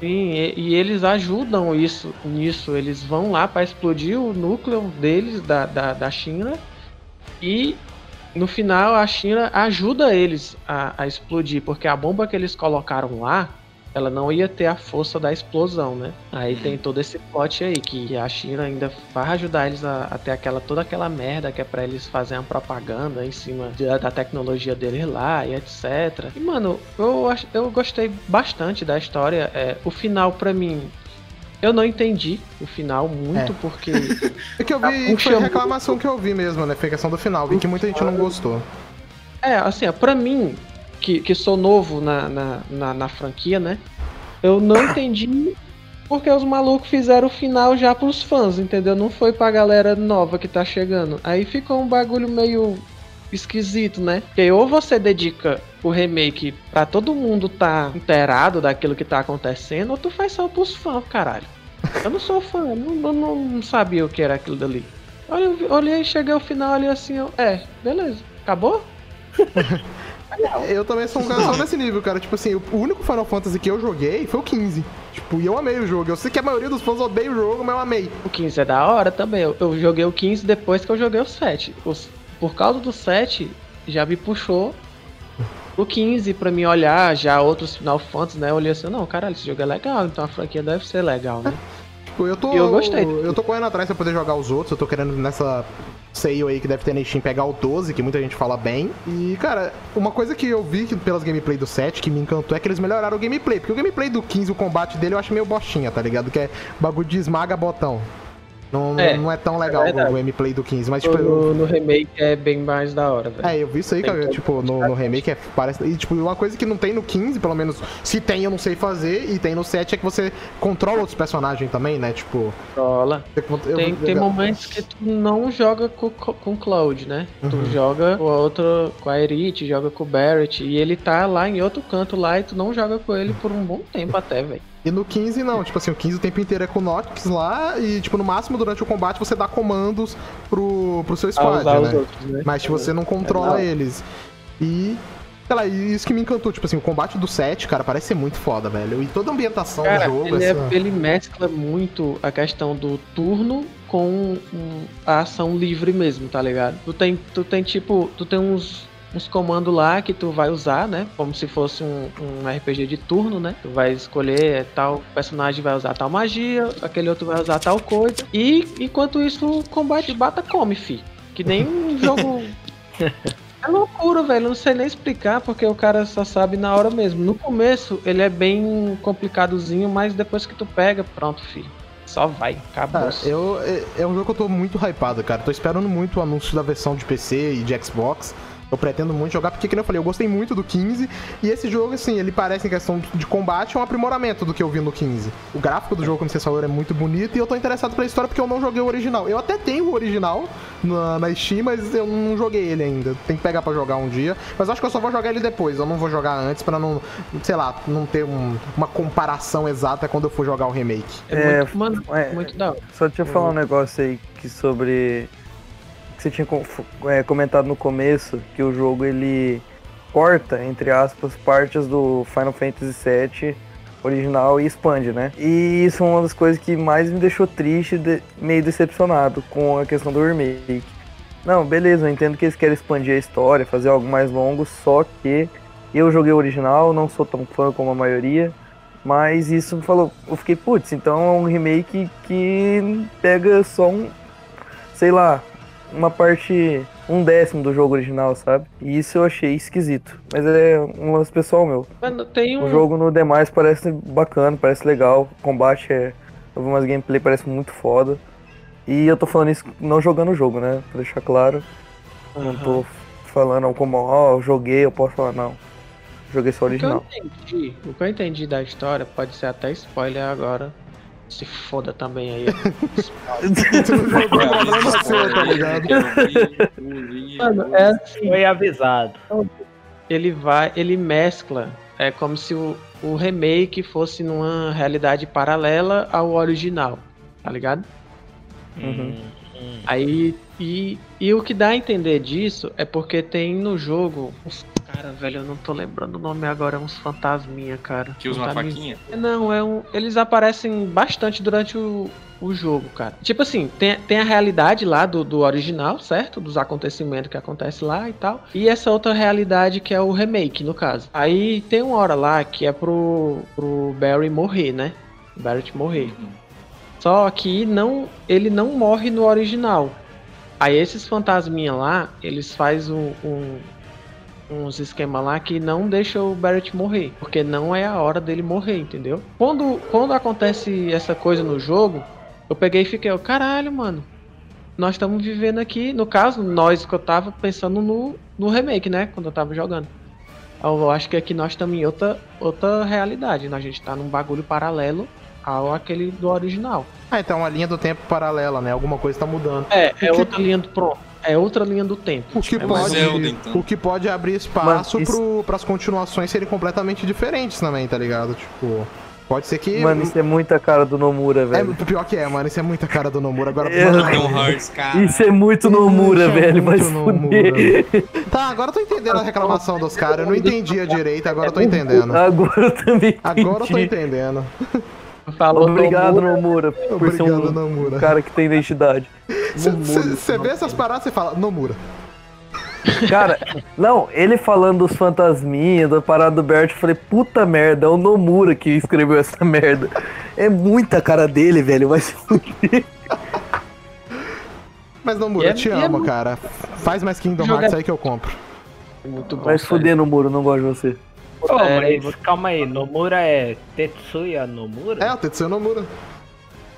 Speaker 5: Sim, e, e, eles ajudam isso nisso. Eles vão lá para explodir o núcleo deles, da, da, da Shinra, e no final a China ajuda eles a, a explodir, porque a bomba que eles colocaram lá ela não ia ter a força da explosão, né? Aí tem todo esse plot aí, que a China ainda vai ajudar eles a, a ter aquela, toda aquela merda que é pra eles fazerem uma propaganda em cima de- da tecnologia deles lá e etc. E, mano, eu, eu gostei bastante da história. É, o final, pra mim, eu não entendi o final muito,
Speaker 1: É.
Speaker 5: porque
Speaker 1: É que eu
Speaker 5: Tá
Speaker 1: vi, foi
Speaker 5: puxando.
Speaker 1: a reclamação que eu vi mesmo, né? Foi a questão do final. Vi que muita gente não gostou.
Speaker 5: É, assim, ó, pra mim, que, que sou novo na, na, na, na franquia, né? Eu não entendi porque os malucos fizeram o final já pros fãs, entendeu? Não foi pra galera nova que tá chegando. Aí ficou um bagulho meio esquisito, né? Porque ou você dedica o remake pra todo mundo tá inteirado daquilo que tá acontecendo, ou tu faz só pros fãs, caralho. Eu não sou fã, eu não, não, não sabia o que era aquilo dali. Vi- olhei, cheguei ao final ali assim, eu, é, beleza, acabou?
Speaker 1: Eu também sou um cara só nesse nível, cara. Tipo assim, o único Final Fantasy que eu joguei foi o 15. Tipo, e eu amei o jogo. Eu sei que a maioria dos fãs odeia o jogo, mas eu amei.
Speaker 5: O 15 é da hora também. Eu, eu joguei o 15 depois que eu joguei o 7. Os- por causa do 7, já me puxou o 15 pra mim olhar já outros Final Fantasy, né? Eu olhei assim, não, caralho, esse jogo é legal, então a franquia deve ser legal, né?
Speaker 1: Tipo, eu tô.
Speaker 5: Eu gostei.
Speaker 1: Eu tô correndo atrás pra poder jogar os outros. Eu tô querendo nessa sale aí que deve ter na Steam pegar o 12, que muita gente fala bem. E, cara, uma coisa que eu vi pelas gameplay do 7 que me encantou é que eles melhoraram o gameplay. Porque o gameplay do 15, o combate dele, eu acho meio bostinha, tá ligado? Que é bagulho de esmaga botão. Não
Speaker 5: É,
Speaker 1: não é tão legal
Speaker 5: é
Speaker 1: o gameplay do 15, mas tipo. eu-
Speaker 5: No, no remake é bem mais da hora, velho.
Speaker 1: É, eu vi isso aí, cara, tipo, no, no remake é, parece. E, tipo, uma coisa que não tem no 15, pelo menos, se tem, eu não sei fazer, e tem no 7 é que você controla outros personagens também, né? Tipo.
Speaker 5: Rola.
Speaker 1: você- eu-
Speaker 5: Tem, tem momentos que tu não joga com, com o Cloud, né? Tu
Speaker 1: Uhum.
Speaker 5: joga com a outra, com a Erit, joga com o Barrett, e ele tá lá em outro canto lá e tu não joga com ele por um bom tempo até, velho.
Speaker 1: E no 15 não, tipo assim, o 15 o tempo inteiro é com o Nox lá e, tipo, no máximo durante o combate você dá comandos pro, pro seu
Speaker 5: A
Speaker 1: squad,
Speaker 5: os
Speaker 1: né?
Speaker 5: outros, né?
Speaker 1: Mas tipo, você não controla
Speaker 5: É, não.
Speaker 1: eles. E. Sei lá, e isso que me encantou, tipo assim, o combate do 7, cara, parece ser muito foda, velho. E toda a ambientação
Speaker 5: Cara,
Speaker 1: do jogo,
Speaker 5: ele, é-
Speaker 1: essa...
Speaker 5: ele mescla muito a questão do turno com a ação livre mesmo, tá ligado? Tu tem, tu tem tipo, tu tem uns, uns comandos lá que tu vai usar, né? Como se fosse um, um RPG de turno, né? Tu vai escolher é, tal personagem vai usar tal magia, aquele outro vai usar tal coisa. E enquanto isso, o combate bata come, fi. Que nem um jogo. É loucura, velho. Não sei nem explicar porque o cara só sabe na hora mesmo. No começo ele é bem complicadozinho, mas depois que tu pega, pronto, filho. Só vai, acabou.
Speaker 1: Ah, eu, é, é um jogo que eu tô muito hypado, cara. Tô esperando muito o anúncio da versão de PC e de Xbox. Eu pretendo muito jogar, porque, como eu falei, eu gostei muito do 15. E esse jogo, assim, ele parece, em questão de combate, um aprimoramento do que eu vi no 15. O gráfico do jogo, como vocês falaram, é muito bonito. E eu tô interessado pela história porque eu não joguei o original. Eu até tenho o original na, na Steam, mas eu não joguei ele ainda. Tem que pegar pra jogar um dia. Mas acho que eu só vou jogar ele depois. Eu não vou jogar antes pra não, sei lá, não ter um- uma comparação exata quando eu for jogar o remake.
Speaker 5: É,
Speaker 4: É,
Speaker 5: muito, mano,
Speaker 4: é,
Speaker 5: muito da hora.
Speaker 4: Só deixa eu falar um negócio aí que sobre. Você tinha é, comentado no começo, que o jogo ele corta, entre aspas, partes do Final Fantasy VII original e expande, né? E isso é uma das coisas que mais me deixou triste, de- meio decepcionado com a questão do remake. Não, beleza, eu entendo que eles querem expandir a história, fazer algo mais longo, só que eu joguei o original, não sou tão fã como a maioria, mas isso me falou, eu fiquei, putz, então é um remake que pega só um, sei lá, uma parte, um décimo do jogo original, sabe? E isso eu achei esquisito. Mas é um lance pessoal meu.
Speaker 5: Mano, tem um.
Speaker 4: O jogo no demais parece bacana, parece legal. O combate é. Eu vi umas gameplay, parece muito foda. E eu tô falando isso não jogando o jogo, né? Pra deixar claro. Não
Speaker 5: Aham.
Speaker 4: tô falando como, ó, eu joguei, eu posso falar, não. Joguei só o
Speaker 5: O que eu
Speaker 4: original.
Speaker 5: entendi, o que eu entendi da história pode ser até spoiler agora. Se foda também aí.
Speaker 1: Você não jogou, o problema é?
Speaker 5: Mano, é assim.
Speaker 2: Foi avisado.
Speaker 5: ele vai, ele mescla, é como se o, o remake fosse numa realidade paralela ao original, tá ligado?
Speaker 4: Uhum.
Speaker 2: Hum,
Speaker 5: Aí e, e o que dá a entender disso é porque tem no jogo uns cara, velho, eu não tô lembrando o nome agora, uns fantasminha, cara.
Speaker 3: Que usa
Speaker 5: Não
Speaker 3: uma faquinha?
Speaker 5: Não, é um, eles aparecem bastante durante o, o jogo, cara. Tipo assim, tem, tem a realidade lá do, do original, certo? Dos acontecimentos que acontece lá e tal. E essa outra realidade que é o remake, no caso. Aí tem uma hora lá que é pro, pro Barry morrer, né? Barrett morrer. Só que não, ele não morre no original. Aí esses fantasminha lá, eles fazem um, um, uns esquema lá que não deixa o Barrett morrer, porque não é a hora dele morrer, entendeu? Quando, quando acontece essa coisa no jogo, eu peguei e fiquei, ó, caralho, mano. Nós estamos vivendo aqui, no caso, nós que eu tava pensando no, no remake, né? Quando eu tava jogando. Eu acho que aqui nós estamos em outra, outra realidade, né? A gente tá num bagulho paralelo ao aquele do original.
Speaker 1: Ah, então uma linha do tempo paralela, né? Alguma coisa tá mudando.
Speaker 5: É, é outra linha do pronto. É outra linha do tempo.
Speaker 1: O que,
Speaker 3: É
Speaker 1: pode,
Speaker 3: Zelda, então.
Speaker 1: o que pode abrir espaço
Speaker 4: Mano, isso-
Speaker 1: pro, pras continuações serem completamente diferentes também, tá ligado? Tipo, pode ser que.
Speaker 4: Mano, isso é muita cara do Nomura,
Speaker 1: é,
Speaker 4: velho.
Speaker 1: pior que é, mano. Isso é muita cara do Nomura. Agora,
Speaker 4: É,
Speaker 1: mano,
Speaker 3: Kingdom Hearts, cara.
Speaker 4: Isso é muito Nomura,
Speaker 1: Isso é
Speaker 4: velho. Vai
Speaker 1: muito
Speaker 4: se
Speaker 1: Nomura. Tá, agora eu tô entendendo a reclamação dos caras. Eu não entendia direito, agora eu tô entendendo.
Speaker 4: Agora eu também
Speaker 1: Agora eu tô
Speaker 4: entendi.
Speaker 1: entendendo.
Speaker 5: Falou
Speaker 4: Obrigado,
Speaker 5: Nomura.
Speaker 4: Nomura, por ser
Speaker 1: Obrigado,
Speaker 4: um
Speaker 1: Nomura.
Speaker 4: cara que tem identidade.
Speaker 1: Você vê essas paradas e fala, Nomura.
Speaker 4: Cara, não, ele falando dos fantasminhas, da parada do Bert, eu falei, puta merda, é o Nomura que escreveu essa merda. É muita cara dele, velho, vai se fuder.
Speaker 1: Mas Nomura,
Speaker 5: é-
Speaker 1: eu te
Speaker 5: é
Speaker 1: amo,
Speaker 5: muito-
Speaker 1: cara. Faz mais Kingdom Hearts aí que eu compro.
Speaker 5: Muito bom.
Speaker 4: Vai se fuder, Nomura, não gosto de você.
Speaker 2: Pô,
Speaker 5: É,
Speaker 2: mas calma aí, Nomura é Tetsuya Nomura?
Speaker 1: É, o Tetsuya Nomura.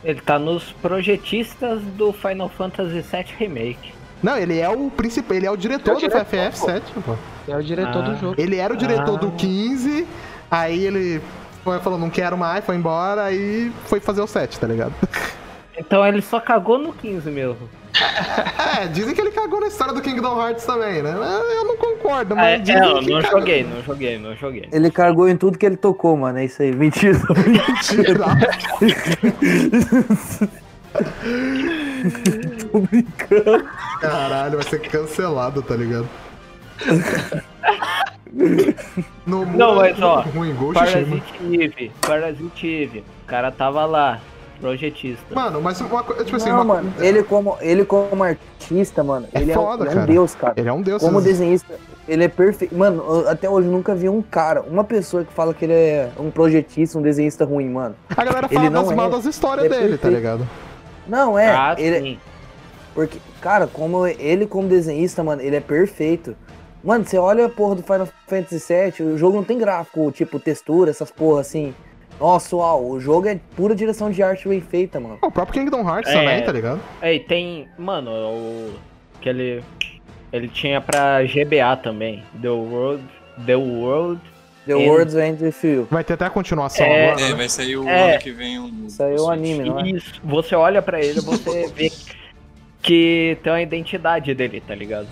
Speaker 2: Ele tá nos projetistas do Final Fantasy VII Remake.
Speaker 1: Não, ele é o principal, ele é o diretor
Speaker 5: É o
Speaker 1: do
Speaker 5: diretor,
Speaker 1: FF7, pô.
Speaker 5: É o diretor
Speaker 2: Ah.
Speaker 5: do jogo.
Speaker 1: Ele era o diretor
Speaker 2: Ah.
Speaker 1: do 15, aí ele foi, falou, não quero mais, foi embora, aí foi fazer o 7, tá ligado?
Speaker 2: Então ele só cagou no 15 mesmo.
Speaker 1: É, dizem que ele cagou na história do Kingdom Hearts também, né? Eu não concordo,
Speaker 2: É,
Speaker 1: mas
Speaker 2: é,
Speaker 1: dizem
Speaker 2: eu
Speaker 1: que
Speaker 2: não
Speaker 1: cagou.
Speaker 2: joguei, não joguei, não joguei.
Speaker 4: Ele cargou em tudo que ele tocou, mano, é isso aí. Mentira, mentira. Tô brincando.
Speaker 1: Caralho, vai ser cancelado, tá ligado? No
Speaker 2: Não, mas, ó,
Speaker 1: ruim.
Speaker 2: Parasite Eve, Parasite Eve. O cara tava lá, projetista.
Speaker 1: Mano, mas uma coisa, tipo assim,
Speaker 4: Não,
Speaker 1: uma-
Speaker 4: mano, ele como, ele como artista, mano,
Speaker 1: É
Speaker 4: ele,
Speaker 1: foda,
Speaker 4: é, um- é
Speaker 1: cara.
Speaker 4: um deus, cara.
Speaker 1: ele é um deus.
Speaker 4: Como desenhista, ele é perfeito. Mano, eu- até hoje eu nunca vi um cara, uma pessoa que fala que ele é um projetista, um desenhista ruim, mano.
Speaker 1: A galera
Speaker 4: ele
Speaker 1: fala das
Speaker 4: é-
Speaker 1: mal das histórias
Speaker 4: é
Speaker 1: dele, tá
Speaker 4: perfeito.
Speaker 1: ligado?
Speaker 4: Não, é.
Speaker 2: ah,
Speaker 4: ele,
Speaker 2: sim.
Speaker 4: Porque, cara, como ele como desenhista, mano, ele é perfeito. Mano, você olha a porra do Final Fantasy VII, o jogo não tem gráfico, tipo, textura, essas porra assim. Nossa, uau, o jogo é pura direção de arte bem feita, mano.
Speaker 1: O próprio Kingdom Hearts
Speaker 2: É.
Speaker 1: também, tá ligado?
Speaker 2: Aí tem, mano, o que ele ele tinha pra GBA também, The World, The World.
Speaker 4: The
Speaker 2: É.
Speaker 4: World's End With You.
Speaker 1: Vai ter até a continuação
Speaker 2: É.
Speaker 1: agora.
Speaker 3: É,
Speaker 1: né?
Speaker 3: vai sair o
Speaker 2: É.
Speaker 3: ano que vem um.
Speaker 4: Saiu o anime, não é?
Speaker 2: Isso. Você olha pra ele, você vê que tem uma identidade dele, tá ligado?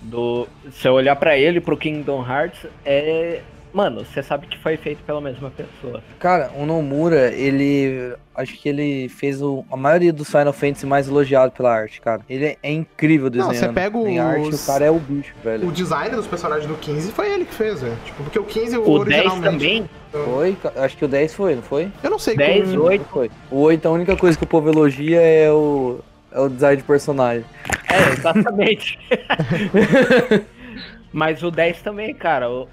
Speaker 2: Do se eu olhar pra ele pro Kingdom Hearts é, mano, você sabe que foi feito pela mesma pessoa.
Speaker 4: Cara, o Nomura, ele. Acho que ele fez o- a maioria dos Final Fantasy mais elogiado pela arte, cara. Ele é, é incrível
Speaker 1: Não,
Speaker 4: desenhando.
Speaker 1: você pega
Speaker 4: Em arte,
Speaker 1: os-
Speaker 4: o cara é o bicho, velho.
Speaker 1: O design dos personagens do 15 foi ele que fez, velho. Tipo, porque o 15
Speaker 2: O 10
Speaker 1: originalmente.
Speaker 2: também,
Speaker 4: Foi? ca- Acho que o 10 foi, não foi?
Speaker 1: Eu não sei
Speaker 2: 10,
Speaker 1: como.
Speaker 2: 8.
Speaker 4: Não foi. O 8, a única coisa que o povo elogia é o, é o design de personagem.
Speaker 2: É, exatamente. Mas o 10 também, cara, o-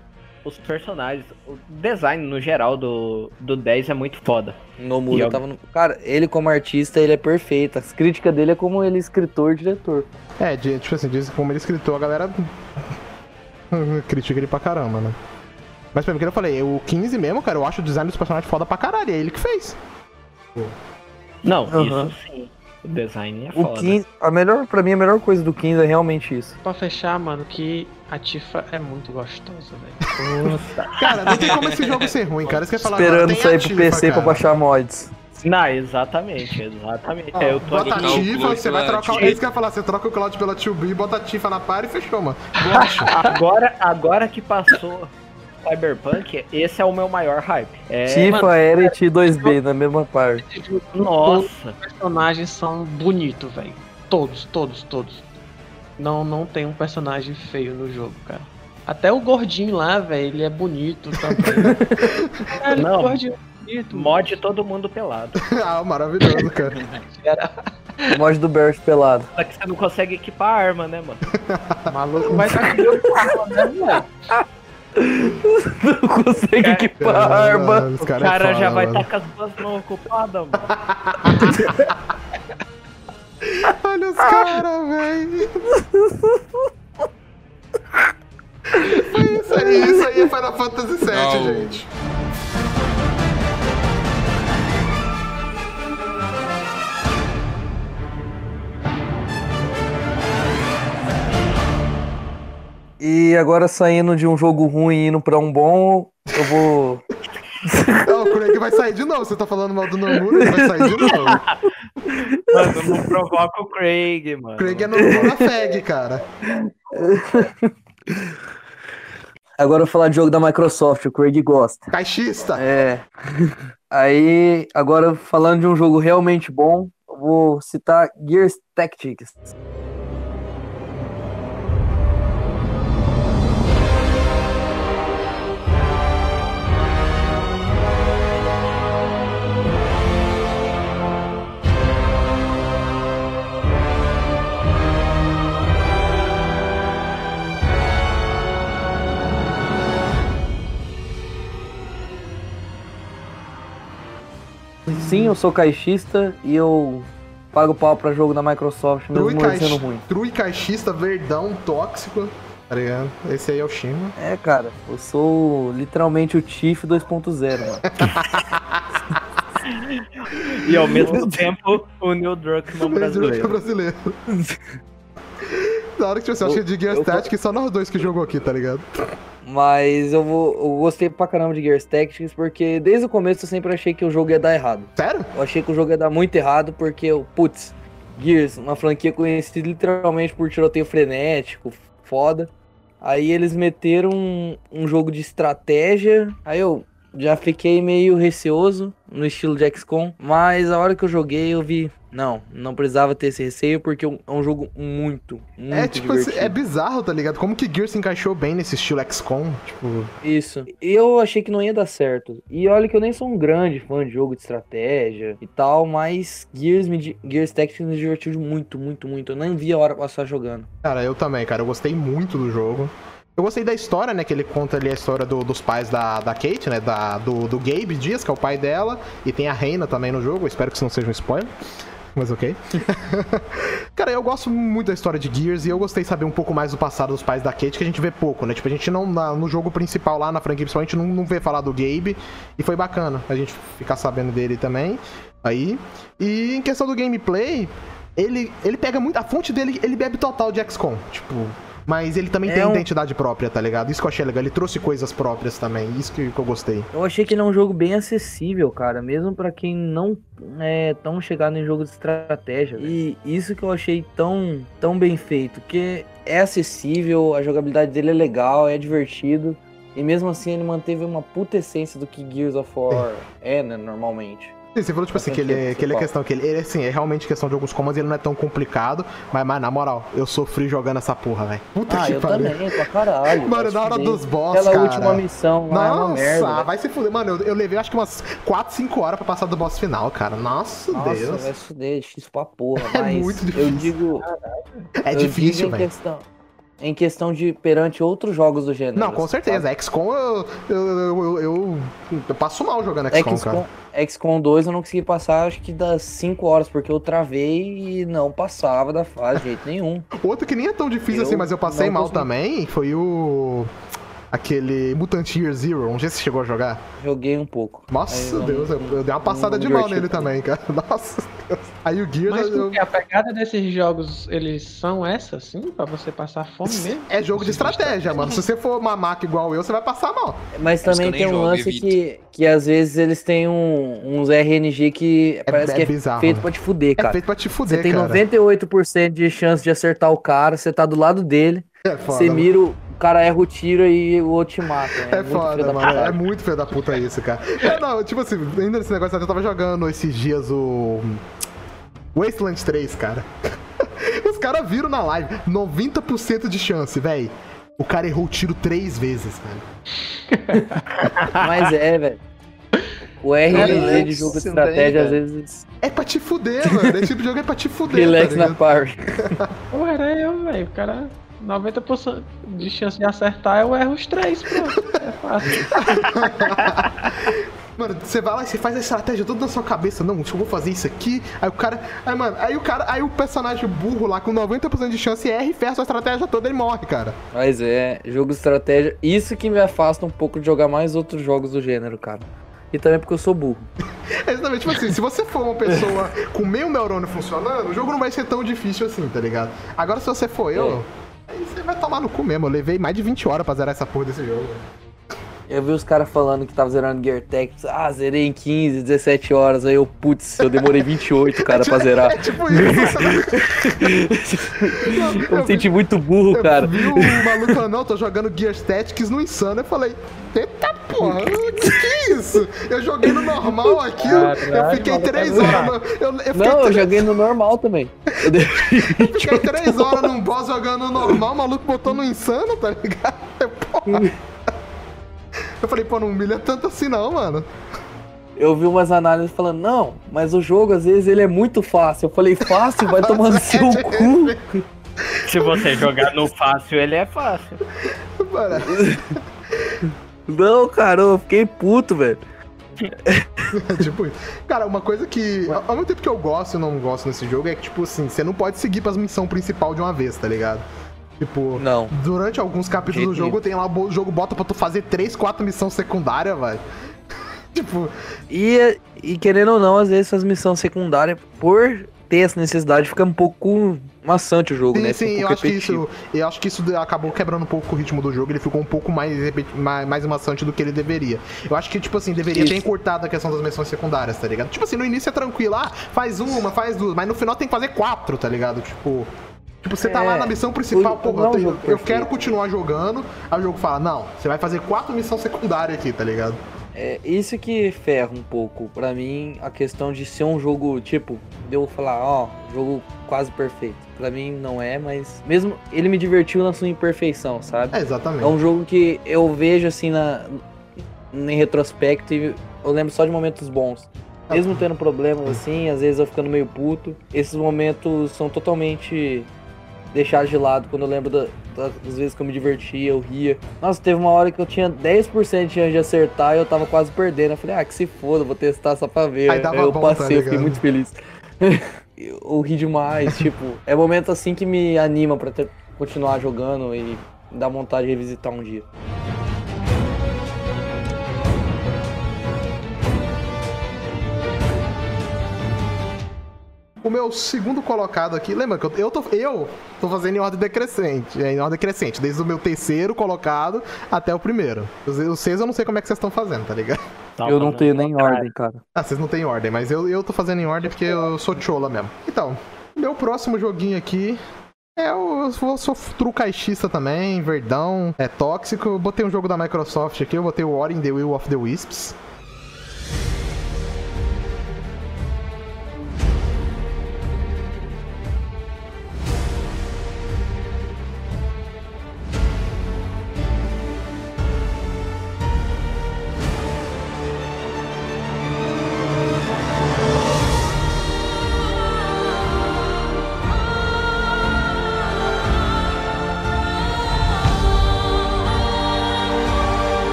Speaker 2: os personagens, o design no geral do, do 10 é muito foda.
Speaker 4: Nomura tava no... Cara, ele como artista, ele é perfeito. As críticas dele é como ele escritor, diretor.
Speaker 1: É, de- tipo assim, diz como ele é escritor, a galera critica ele pra caramba, né? Mas pra mim, que eu falei, o 15 mesmo, cara, eu acho o design dos personagens foda pra caralho. É ele que fez.
Speaker 2: Não,
Speaker 4: Aham.
Speaker 2: isso sim. O design é
Speaker 4: O
Speaker 2: foda.
Speaker 4: 15, a melhor, pra mim, a melhor coisa do 15 é realmente isso.
Speaker 5: Pra fechar, mano, que a Tifa é muito gostosa, velho.
Speaker 1: Cara, não tem como esse jogo ser ruim, cara. Isso que eu ia falar
Speaker 4: Esperando
Speaker 1: agora.
Speaker 4: Sair pro
Speaker 1: Tifa,
Speaker 4: PC pra
Speaker 1: cara.
Speaker 4: baixar mods.
Speaker 2: Não, exatamente, exatamente.
Speaker 1: Ó,
Speaker 2: eu tô
Speaker 1: bota a
Speaker 2: aqui.
Speaker 1: Tifa, você vai
Speaker 3: pela
Speaker 1: trocar.
Speaker 3: Tifa.
Speaker 1: É isso que eu ia falar, você troca o Cloud pela 2B, bota a Tifa na par e fechou, mano.
Speaker 2: Agora, agora que passou Cyberpunk, esse é o meu maior hype. É,
Speaker 4: Tifa, Eret e 2B na mesma parte.
Speaker 2: nossa.
Speaker 5: Os personagens são bonitos, velho. Todos, todos, todos. Não, não tem um personagem feio no jogo, cara. Até o gordinho lá, velho, ele é bonito também.
Speaker 2: Não.
Speaker 5: o gordinho é bonito.
Speaker 2: Mod todo mundo pelado.
Speaker 1: ah, maravilhoso, cara.
Speaker 4: Mod do Barrett pelado.
Speaker 2: Só que você não consegue equipar a arma, né, mano?
Speaker 5: maluco, vai estar com né, velho?
Speaker 4: Não consegue equipar a arma.
Speaker 1: Os
Speaker 2: O
Speaker 1: cara,
Speaker 2: cara
Speaker 1: é foda,
Speaker 2: já vai
Speaker 1: mano.
Speaker 2: estar com as duas mãos ocupadas, mano.
Speaker 1: Olha os caras, velho. Foi isso aí, isso aí é Final Fantasy VII,
Speaker 3: Não.
Speaker 1: gente.
Speaker 4: E agora saindo de um jogo ruim e indo pra um bom, eu vou.
Speaker 1: Não, o Craig vai sair de novo. Você tá falando mal do Nomura, ele vai sair de novo.
Speaker 2: Mano, não provoca o Craig, mano.
Speaker 1: O Craig é Nomura Feg, cara.
Speaker 4: Agora eu vou falar de jogo da Microsoft, o Craig gosta.
Speaker 1: Caixista.
Speaker 4: É. Aí, agora falando de um jogo realmente bom, eu vou citar Gears Tactics. Sim, eu sou caixista e eu pago pau pra jogo da Microsoft, mesmo
Speaker 1: True,
Speaker 4: sendo ruim.
Speaker 1: True caixista, verdão, tóxico. Tá ligado? Esse aí é o Shima.
Speaker 4: É, cara, eu sou literalmente o Tiff 2.0, mano.
Speaker 2: E ao mesmo tempo, o Neil Druckmann
Speaker 1: é
Speaker 2: brasileiro.
Speaker 1: brasileiro. Na hora que tipo, assim, eu achei de Gears
Speaker 4: eu tô-
Speaker 1: Tactics só nós dois que jogou aqui, tá ligado?
Speaker 4: Mas eu vou. Eu gostei pra caramba de Gears Tactics, porque desde o começo eu sempre achei que o jogo ia dar errado.
Speaker 1: Sério?
Speaker 4: Eu achei que o jogo ia dar muito errado, porque, eu, putz, Gears, uma franquia conhecida literalmente por tiroteio frenético, foda. Aí eles meteram um, um jogo de estratégia. Aí eu já fiquei meio receoso no estilo de XCOM. Mas a hora que eu joguei, eu vi. Não, não precisava ter esse receio, porque é um- é jogo muito, muito
Speaker 1: é tipo,
Speaker 4: divertido.
Speaker 1: é bizarro, tá ligado? Como que Gears se encaixou bem nesse estilo XCOM? Tipo,
Speaker 4: Isso. Eu achei que não ia dar certo. E olha que eu nem sou um grande fã de jogo de estratégia e tal, mas Gears, me, Gears Tactics me divertiu muito, muito, muito. Eu nem vi a hora passar jogando.
Speaker 1: cara, eu também, cara. Eu gostei muito do jogo. Eu gostei da história, né? Que ele conta ali a história do- dos pais da, da Kate, né? Da, do, do Gabe Dias, que é o pai dela. E tem a Reina também no jogo. Eu espero que isso não seja um spoiler. Mas ok. Cara, eu gosto muito da história de Gears e eu gostei de saber um pouco mais do passado dos pais da Kate, que a gente vê pouco, né? Tipo, a gente não. na- no jogo principal lá, na franquia principal, a gente não, não vê falar do Gabe. E foi bacana a gente ficar sabendo dele também. Aí. E em questão do gameplay, ele, ele pega muito. A fonte dele, ele bebe total de XCOM. Tipo. Mas ele também
Speaker 4: É
Speaker 1: tem
Speaker 4: um-
Speaker 1: identidade própria, tá ligado? Isso que eu achei legal. Ele trouxe coisas próprias também. Isso que, que eu gostei.
Speaker 4: Eu achei que ele é um jogo bem acessível, cara, mesmo pra quem não é tão chegado em jogo de estratégia. E isso que eu achei tão, tão bem feito, que é acessível, a jogabilidade dele é legal, é divertido. E mesmo assim ele manteve uma puta essência do que Gears of War é, né, normalmente.
Speaker 1: Sim, você falou, tipo assim, que ele, é- que ele é questão, que ele, ele, assim, é realmente questão de alguns comandos, ele não é tão complicado, mas, mas na moral, eu sofri jogando essa porra, velho. Puta
Speaker 4: Ah,
Speaker 1: que
Speaker 4: eu
Speaker 1: pariu.
Speaker 4: também, pra caralho.
Speaker 1: Mano, na hora dos boss,
Speaker 4: Aquela
Speaker 1: cara.
Speaker 4: última missão lá é uma
Speaker 1: Nossa,
Speaker 4: merda. velho.
Speaker 1: vai se fuder. Mano, eu, eu levei acho que umas 4, 5 horas pra passar do boss final, cara. Nossa,
Speaker 4: Nossa,
Speaker 1: Deus.
Speaker 4: vai se fuder, é difícil pra porra.
Speaker 1: É
Speaker 4: Mas
Speaker 1: muito
Speaker 4: eu
Speaker 1: difícil.
Speaker 4: digo.
Speaker 1: É
Speaker 4: eu
Speaker 1: difícil, velho.
Speaker 4: questão, em questão de perante outros jogos do gênero.
Speaker 1: Não, com
Speaker 4: sabe?
Speaker 1: certeza. XCOM, eu, eu, eu, eu, passo mal jogando XCOM, cara.
Speaker 4: XCOM, XCOM 2 eu não consegui passar, acho que das 5 horas, porque eu travei e não passava da fase de jeito nenhum.
Speaker 1: Outro que nem é tão difícil
Speaker 4: Eu
Speaker 1: assim, mas eu passei mal
Speaker 4: consegui.
Speaker 1: também, foi o... Aquele Mutant Year Zero. Não sei se você chegou a jogar.
Speaker 4: Joguei um pouco.
Speaker 1: Nossa,
Speaker 4: eu
Speaker 1: Deus,
Speaker 4: não-
Speaker 1: eu, eu dei uma passada de mal nele também, cara. Nossa, Deus. Aí o Gears,
Speaker 5: Mas
Speaker 1: eu-
Speaker 5: porque a pegada desses jogos, eles são essa, assim, pra você passar fome mesmo?
Speaker 1: é jogo de estratégia, mano. Se você for mamaca igual eu, você vai passar mal.
Speaker 4: Mas também tem um
Speaker 3: jogo,
Speaker 4: lance
Speaker 3: evito.
Speaker 4: que, que às vezes eles têm um- uns RNG que parece
Speaker 1: é
Speaker 4: que é
Speaker 1: bizarro,
Speaker 4: feito
Speaker 1: né?
Speaker 4: pra te fuder,
Speaker 1: É
Speaker 4: cara.
Speaker 1: feito pra te
Speaker 4: Você
Speaker 1: fuder,
Speaker 4: tem
Speaker 1: cara.
Speaker 4: 98% de chance de acertar o cara, você tá do lado dele,
Speaker 1: É foda,
Speaker 4: você
Speaker 1: mano.
Speaker 4: mira, o o cara erra o tiro e o outro te mata. né?
Speaker 1: É
Speaker 4: filho
Speaker 1: foda,
Speaker 4: da
Speaker 1: mano.
Speaker 4: puta.
Speaker 1: É muito filho da puta isso, cara. É, não, tipo assim, ainda nesse negócio, eu tava jogando esses dias o. Wasteland 3, cara. Os caras viram na live 90% de chance, velho. O cara errou o tiro três vezes, velho.
Speaker 4: Mas é, velho. O RPG
Speaker 3: Relax,
Speaker 4: de jogo de estratégia, às vezes,
Speaker 1: É pra te fuder, mano. Esse tipo de jogo é pra te fuder.
Speaker 4: relax
Speaker 1: tá
Speaker 4: na party.
Speaker 5: Pô, era eu, velho. O cara. 90% de chance de acertar, eu erro os três, pronto. É fácil.
Speaker 1: Mano, você vai lá e você faz a estratégia toda na sua cabeça. Não, eu vou fazer isso aqui. Aí o cara. Aí, mano, aí o cara. Aí o personagem burro lá com 90% de chance erra e ferra a sua estratégia toda e morre, cara.
Speaker 4: Mas é, jogo de estratégia. Isso que me afasta um pouco de jogar mais outros jogos do gênero, cara. E também porque eu sou burro.
Speaker 1: É exatamente, tipo assim, se você for uma pessoa com meio neurônio funcionando, o jogo não vai ser tão difícil assim, tá ligado? Agora se você for eu, aí você vai tomar no cu mesmo. Eu levei mais de 20 horas pra zerar essa porra desse jogo.
Speaker 4: Eu vi os caras falando que tava zerando Gear Tactics. Ah, zerei em 15, 17 horas. Aí eu, putz, eu demorei 28, cara, pra zerar.
Speaker 1: É tipo isso.
Speaker 4: Eu me senti muito burro, cara.
Speaker 1: Eu vi o maluco falando, não, tô jogando Gear Tactics no Insano. Eu falei, eita porra, que que é isso? Eu joguei no normal aqui, eu- eu
Speaker 5: Caralho,
Speaker 1: fiquei
Speaker 5: maluco,
Speaker 1: 3
Speaker 5: é
Speaker 1: horas. no- Eu, eu fiquei
Speaker 4: Não, eu
Speaker 1: três-
Speaker 4: joguei no normal também. Eu dei-
Speaker 1: Fiquei três horas num boss jogando normal, o maluco botou no insano, tá ligado? Eu, Porra. Eu falei, pô, não humilha tanto assim não, mano.
Speaker 4: Eu vi umas análises falando, não, mas o jogo às vezes ele é muito fácil. Eu falei, fácil? Vai tomar no seu cu.
Speaker 2: Se você jogar no fácil, ele é fácil.
Speaker 1: Mano,
Speaker 4: Não, cara, eu fiquei puto, velho.
Speaker 1: tipo, cara, uma coisa que, ao ao mesmo tempo que eu gosto e não gosto nesse jogo, é que, tipo assim, você não pode seguir pras missões principal de uma vez, tá ligado? Tipo,
Speaker 4: Não.
Speaker 1: durante alguns capítulos do jogo, tem lá, o jogo bota pra tu fazer três, quatro missões secundárias, velho. tipo,
Speaker 4: E, e querendo ou não, às vezes essas missões secundárias, por ter essa necessidade, fica um pouco maçante o jogo,
Speaker 1: Sim,
Speaker 4: né?
Speaker 1: sim,
Speaker 4: um
Speaker 1: eu acho que isso. Eu acho que isso acabou quebrando um pouco o ritmo do jogo. Ele ficou um pouco mais, mais, mais maçante do que ele deveria. Eu acho que, tipo assim, deveria ter
Speaker 4: Isso.
Speaker 1: encurtado a questão das missões secundárias, tá ligado? Tipo assim, no início é tranquilo, ah, faz uma, faz duas, mas no final tem que fazer quatro, tá ligado? Tipo. Tipo, você tá
Speaker 4: É,
Speaker 1: lá na missão principal, pô, eu, eu quero continuar jogando. Aí o jogo fala, não, você vai fazer quatro missões secundárias aqui, tá ligado?
Speaker 4: É isso que ferra um pouco. Pra mim, a questão de ser um jogo, tipo, de eu falar, ó, jogo quase perfeito. Pra mim não é, mas mesmo ele me divertiu na sua imperfeição, sabe?
Speaker 1: É, exatamente.
Speaker 4: É um jogo que eu vejo assim na em retrospecto e eu lembro só de momentos bons. Mesmo tendo problemas assim, às vezes eu ficando meio puto, esses momentos são totalmente deixados de lado quando eu lembro da- das vezes que eu me divertia, eu ria. Nossa, teve uma hora que eu tinha 10% de chance de acertar e eu tava quase perdendo. Eu falei, ah, que se foda, vou testar só pra ver.
Speaker 1: Aí
Speaker 4: eu
Speaker 1: bom, tá
Speaker 4: passei, eu fiquei muito feliz. eu ri demais, tipo, é momento assim que me anima pra ter- continuar jogando e dá vontade de revisitar um dia.
Speaker 1: O meu segundo colocado aqui, lembra que eu, eu, tô, eu tô fazendo em ordem decrescente, é, em ordem crescente, desde o meu terceiro colocado até o primeiro. Os, os seis eu não sei como é que vocês estão fazendo, tá ligado?
Speaker 4: eu não tenho nem ordem, cara.
Speaker 1: Ah, vocês não têm ordem, mas eu, eu tô fazendo em ordem porque eu sou chola mesmo. Então, meu próximo joguinho aqui é o. Eu sou, sou true caixista também, verdão, é tóxico. Eu botei um jogo da Microsoft aqui, eu botei o Ori in the Will of the Wisps.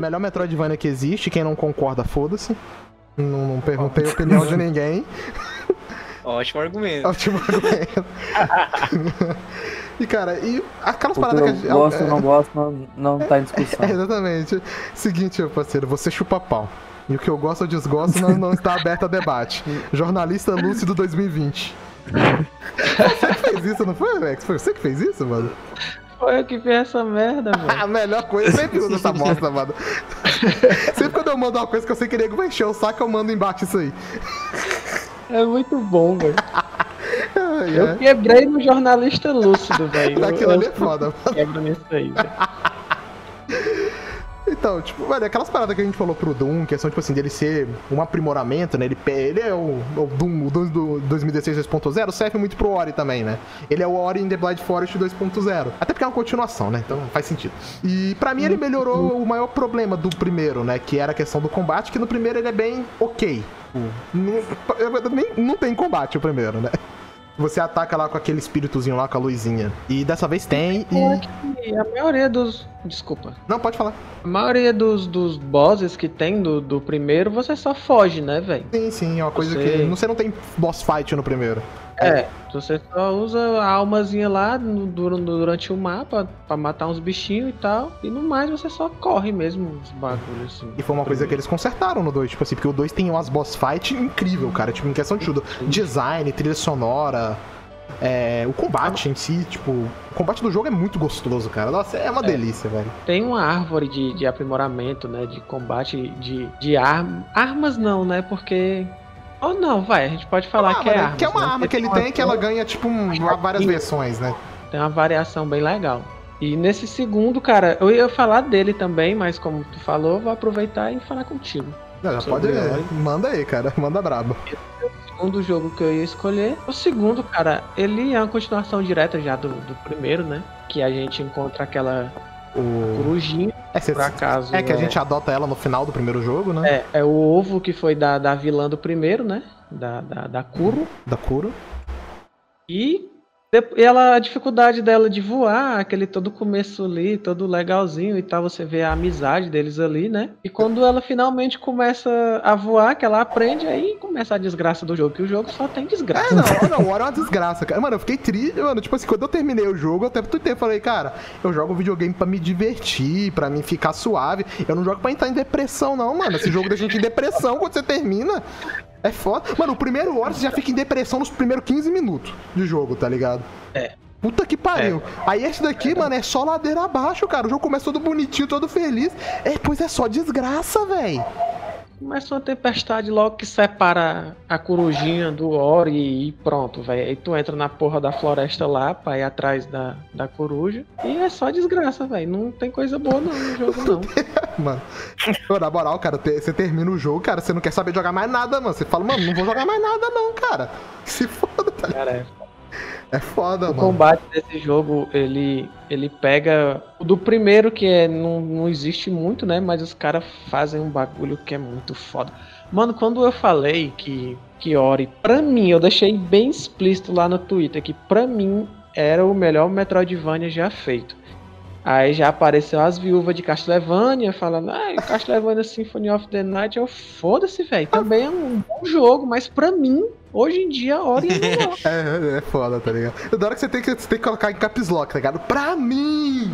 Speaker 1: Melhor Metroidvania que existe, quem não concorda, foda-se. Não, não perguntei a opinião de ninguém.
Speaker 3: Ótimo argumento.
Speaker 1: Ótimo argumento. e cara, e aquelas
Speaker 4: O que
Speaker 1: paradas
Speaker 4: eu
Speaker 1: que a gente.
Speaker 4: gosto ou não gosto não, não tá em discussão.
Speaker 1: É, exatamente. Seguinte, meu parceiro, você chupa pau. E o que eu gosto ou desgosto não, não está aberto a debate. Jornalista lúcido 2020. Você que fez isso, não foi, Alex? Foi você que fez isso, mano?
Speaker 5: Foi eu que fiz essa merda, velho.
Speaker 1: A melhor coisa, sempre uso essa bosta, mano. Sempre quando eu mando uma coisa que eu sei que nego vai encher o saco, eu mando embaixo isso aí.
Speaker 5: É muito bom, velho. Eu
Speaker 1: ai.
Speaker 5: quebrei no jornalista lúcido, velho. Eu-
Speaker 1: Aquilo ali é foda, mano.
Speaker 5: quebro nisso aí, velho.
Speaker 1: Então, tipo, velho, aquelas paradas que a gente falou pro Doom, questão, tipo assim, dele ser um aprimoramento, né? Ele, ele é o, o Doom, o Doom do 2016 2.0, serve muito pro Ori também, né? Ele é o Ori in the Blind Forest 2.0. Até porque é uma continuação, né? Então faz sentido. E pra mim ele melhorou o maior problema do primeiro, né? Que era a questão do combate, que no primeiro ele é bem ok. Não, nem- não tem combate o primeiro, né? Você ataca lá com aquele espíritozinho lá, com a luzinha. E dessa vez tem e...
Speaker 5: A maioria dos. Desculpa.
Speaker 1: Não, pode falar.
Speaker 5: A maioria dos, dos bosses que tem do, do primeiro, você só foge, né, velho?
Speaker 1: Sim, sim, é uma coisa
Speaker 5: Você-
Speaker 1: que. Você não tem boss fight no primeiro.
Speaker 5: É, você só usa a almazinha lá no- dur- durante o mapa pra matar uns bichinhos e tal. E no mais você só corre mesmo os bagulhos assim.
Speaker 1: E foi uma coisa que eles consertaram no 2, tipo assim, porque o 2 tem umas boss fight incrível, cara. Tipo, em questão de tudo. Design, trilha sonora. é, o combate em si, tipo, o combate do jogo é muito gostoso, cara. Nossa, é uma delícia, velho.
Speaker 5: Tem uma árvore de, de aprimoramento, né? De combate de, de arma. Armas não, né? Porque. Ou não, vai, a gente pode falar
Speaker 1: Ah,
Speaker 5: que é
Speaker 1: mano,
Speaker 5: arma.
Speaker 1: que é uma arma que ele tem que ela ganha, tipo, um- várias versões, né?
Speaker 5: Tem uma variação bem legal. E nesse segundo, cara, eu ia falar dele também, mas como tu falou, vou aproveitar e falar contigo.
Speaker 1: Não, já pode.
Speaker 5: Ori.
Speaker 1: Manda aí, cara. Manda brabo.
Speaker 5: O segundo jogo que eu ia escolher. O segundo, cara, ele é uma continuação direta já do, do primeiro, né? Que a gente encontra aquela
Speaker 1: O...
Speaker 5: corujinha,
Speaker 1: É, cê-
Speaker 5: por acaso.
Speaker 1: é que a gente adota ela no final do primeiro jogo, né?
Speaker 5: É, é o ovo que foi da, da vilã do primeiro, né? Da, da, da Kuro.
Speaker 1: Da Kuro.
Speaker 5: E ela, a dificuldade dela de voar, aquele todo começo ali, todo legalzinho e tal, você vê a amizade deles ali, né? E quando ela finalmente começa a voar, que ela aprende, aí começa a desgraça do jogo, que o jogo só tem desgraça.
Speaker 1: É, não, não, Ori é uma desgraça, cara. Mano, eu fiquei triste, mano. Tipo assim, quando eu terminei o jogo, eu até tuitei, falei, cara, eu jogo videogame pra me divertir, pra mim ficar suave. Eu não jogo pra entrar em depressão, não, mano. Esse jogo deixa a gente em depressão quando você termina. É foda. Mano, o primeiro você já fica em depressão nos primeiros 15 minutos de jogo, tá ligado?
Speaker 5: É.
Speaker 1: Puta que pariu. Aí esse daqui, mano, é só ladeira abaixo, cara. O jogo começa todo bonitinho, todo feliz. É, pois é só desgraça, velho.
Speaker 5: Começa uma tempestade logo que separa a corujinha do Ori e pronto, velho. Aí tu entra na porra da floresta lá pra ir atrás da, da coruja. E é só desgraça, velho. Não tem coisa boa não no jogo, não.
Speaker 1: Mano, na moral, cara, você termina o jogo, cara, você não quer saber jogar mais nada, mano. Você fala, mano, não vou jogar mais nada, não, cara. Se foda, tá ligado?
Speaker 5: Cara, é
Speaker 1: É foda,
Speaker 5: O
Speaker 1: mano.
Speaker 5: combate desse jogo, ele, ele pega o do primeiro, que é, não, não existe muito, né? Mas os caras fazem um bagulho que é muito foda. Mano, quando eu falei que, que Ori, pra mim, eu deixei bem explícito lá no Twitter, que pra mim era o melhor Metroidvania já feito. Aí já apareceu as viúvas de Castlevania falando, ah, Castlevania Symphony of the Night, eu foda-se, velho. Também é um bom jogo, mas pra mim, hoje em dia, é melhor.
Speaker 1: É, é foda, tá ligado? Da hora que você tem que, você tem que colocar em caps lock, tá ligado? Pra mim!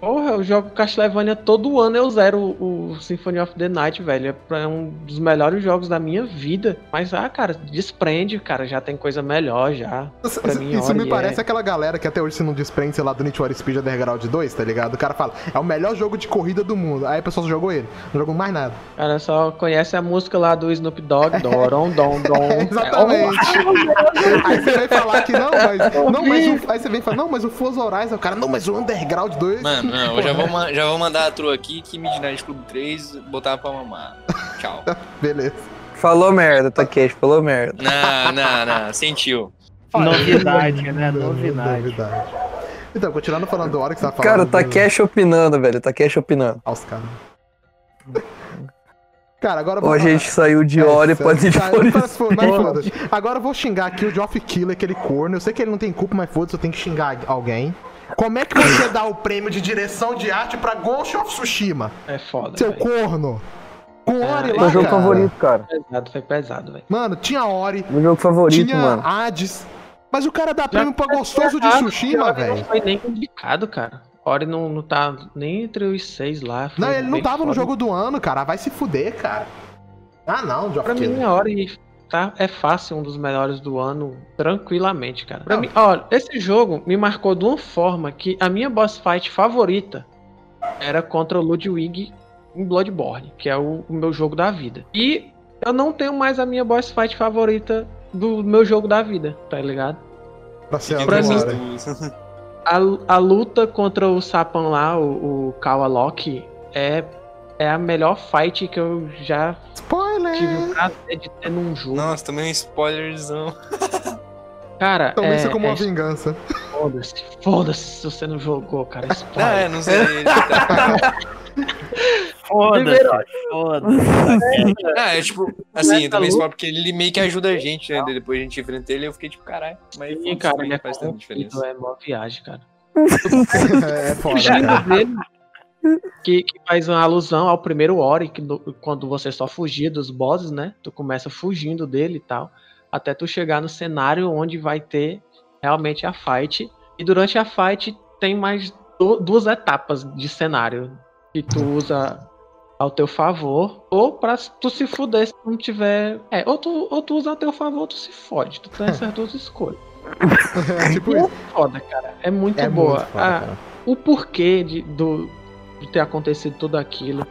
Speaker 5: Porra, eu jogo Castlevania todo ano, eu zero o, o Symphony of the Night, velho. É É um dos melhores jogos da minha vida. Mas, ah, cara, desprende, cara. Já tem coisa melhor já.
Speaker 1: Isso,
Speaker 5: Pra mim,
Speaker 1: isso me parece
Speaker 5: é-
Speaker 1: aquela galera que até hoje se não desprende, sei lá, do Need for Speed Underground 2, tá ligado? O cara fala, é o melhor jogo de corrida do mundo. Aí a pessoa só jogou ele, não jogou mais nada.
Speaker 5: O cara só conhece a música lá do Snoop Dogg, Doron, Dom, Dom.
Speaker 1: É, exatamente. aí você vem falar que não, mas. Não, mas o, aí você vem falar, não, mas o Forza Horizon, o cara, não, mas o Underground 2.
Speaker 3: Mano, não, eu já vou, já vou mandar a tru aqui que Midnight Club 3 botar pra mamar. Tchau.
Speaker 1: Beleza.
Speaker 4: Falou merda, Takeshi, falou merda.
Speaker 3: Não, não, não. Sentiu.
Speaker 2: Novidade, né? Novidade.
Speaker 1: Novidade. Então, continuando falando do Ori que você tá falando.
Speaker 4: Cara, o
Speaker 1: do-
Speaker 4: Takeshi opinando, velho. Takeshi opinando.
Speaker 1: Olha os caras. Cara, agora
Speaker 4: Ou a gente saiu de
Speaker 1: É,
Speaker 4: hora e
Speaker 1: sério.
Speaker 4: pode ir
Speaker 1: Tá. Agora eu vou xingar aqui o Geoff Killer, aquele corno. Eu sei que ele não tem culpa, mas foda-se, eu tenho que xingar alguém. Como é que você dá o prêmio de direção de arte pra Ghost of Tsushima?
Speaker 5: É foda,
Speaker 1: Seu
Speaker 5: velho.
Speaker 1: corno! Com Ori
Speaker 5: É,
Speaker 1: lá,
Speaker 4: Meu jogo
Speaker 1: cara.
Speaker 4: favorito, cara.
Speaker 5: Pesado, foi pesado, velho.
Speaker 1: Mano, tinha Ori,
Speaker 4: Meu jogo favorito,
Speaker 1: tinha
Speaker 4: mano.
Speaker 1: Hades. Mas o cara dá prêmio pra gostoso de
Speaker 5: Errado,
Speaker 1: Tsushima,
Speaker 5: Ori
Speaker 1: velho.
Speaker 5: Não foi nem indicado, cara. Ori não, não tá nem entre os seis lá. foi
Speaker 1: Não, ele não tava no
Speaker 5: foda.
Speaker 1: jogo do ano, cara. Vai se fuder, cara. Ah, não, Geoff
Speaker 5: Pra mim, a Ori tá, é fácil, um dos melhores do ano, tranquilamente, cara. Pra
Speaker 1: Não.
Speaker 5: mim, olha, esse jogo me marcou de uma forma que a minha boss fight favorita era contra o Ludwig em Bloodborne, que é o, o meu jogo da vida. E eu não tenho mais a minha boss fight favorita do meu jogo da vida, tá ligado?
Speaker 1: Pra ser
Speaker 5: pra mim-. A, a luta contra o sapão lá, o, o Kawaloki, é, é a melhor fight que eu já tive o
Speaker 1: Spoiler!
Speaker 5: prazer de ter num jogo.
Speaker 3: Nossa, também um spoilerzão.
Speaker 5: Cara,
Speaker 1: Tome
Speaker 5: é,
Speaker 1: isso como
Speaker 5: é
Speaker 1: uma vingança.
Speaker 5: foda-se, foda-se se você não jogou, cara.
Speaker 3: Ah,
Speaker 5: Spoiler.
Speaker 3: é, não sei. Tá.
Speaker 2: Foda-se, foda-se.
Speaker 3: Ah, é tipo, assim, eu também
Speaker 5: luta-
Speaker 3: spoiler porque ele meio que ajuda a gente, né? Depois a gente enfrenta ele e eu fiquei tipo, caralho. Mas
Speaker 5: Sim, cara,
Speaker 3: não
Speaker 5: ele é
Speaker 3: faz tanta diferença.
Speaker 5: é mó viagem, cara.
Speaker 1: é foda.
Speaker 5: fugindo
Speaker 1: cara.
Speaker 5: dele, que, que faz uma alusão ao primeiro Ori, que no- quando você só fugia dos bosses, né? Tu começa fugindo dele e tal, até tu chegar no cenário onde vai ter realmente a fight. E durante a fight tem mais du- duas etapas de cenário que tu usa ao teu favor, ou pra tu se fuder se não tiver. É, ou tu, ou tu usa ao teu favor, ou tu se fode. Tu tem essas duas escolhas.
Speaker 1: É tipo
Speaker 5: é
Speaker 1: isso.
Speaker 5: foda, cara. É muito
Speaker 1: É
Speaker 5: boa.
Speaker 1: muito foda,
Speaker 5: Ah, o porquê de, do, de ter acontecido tudo aquilo.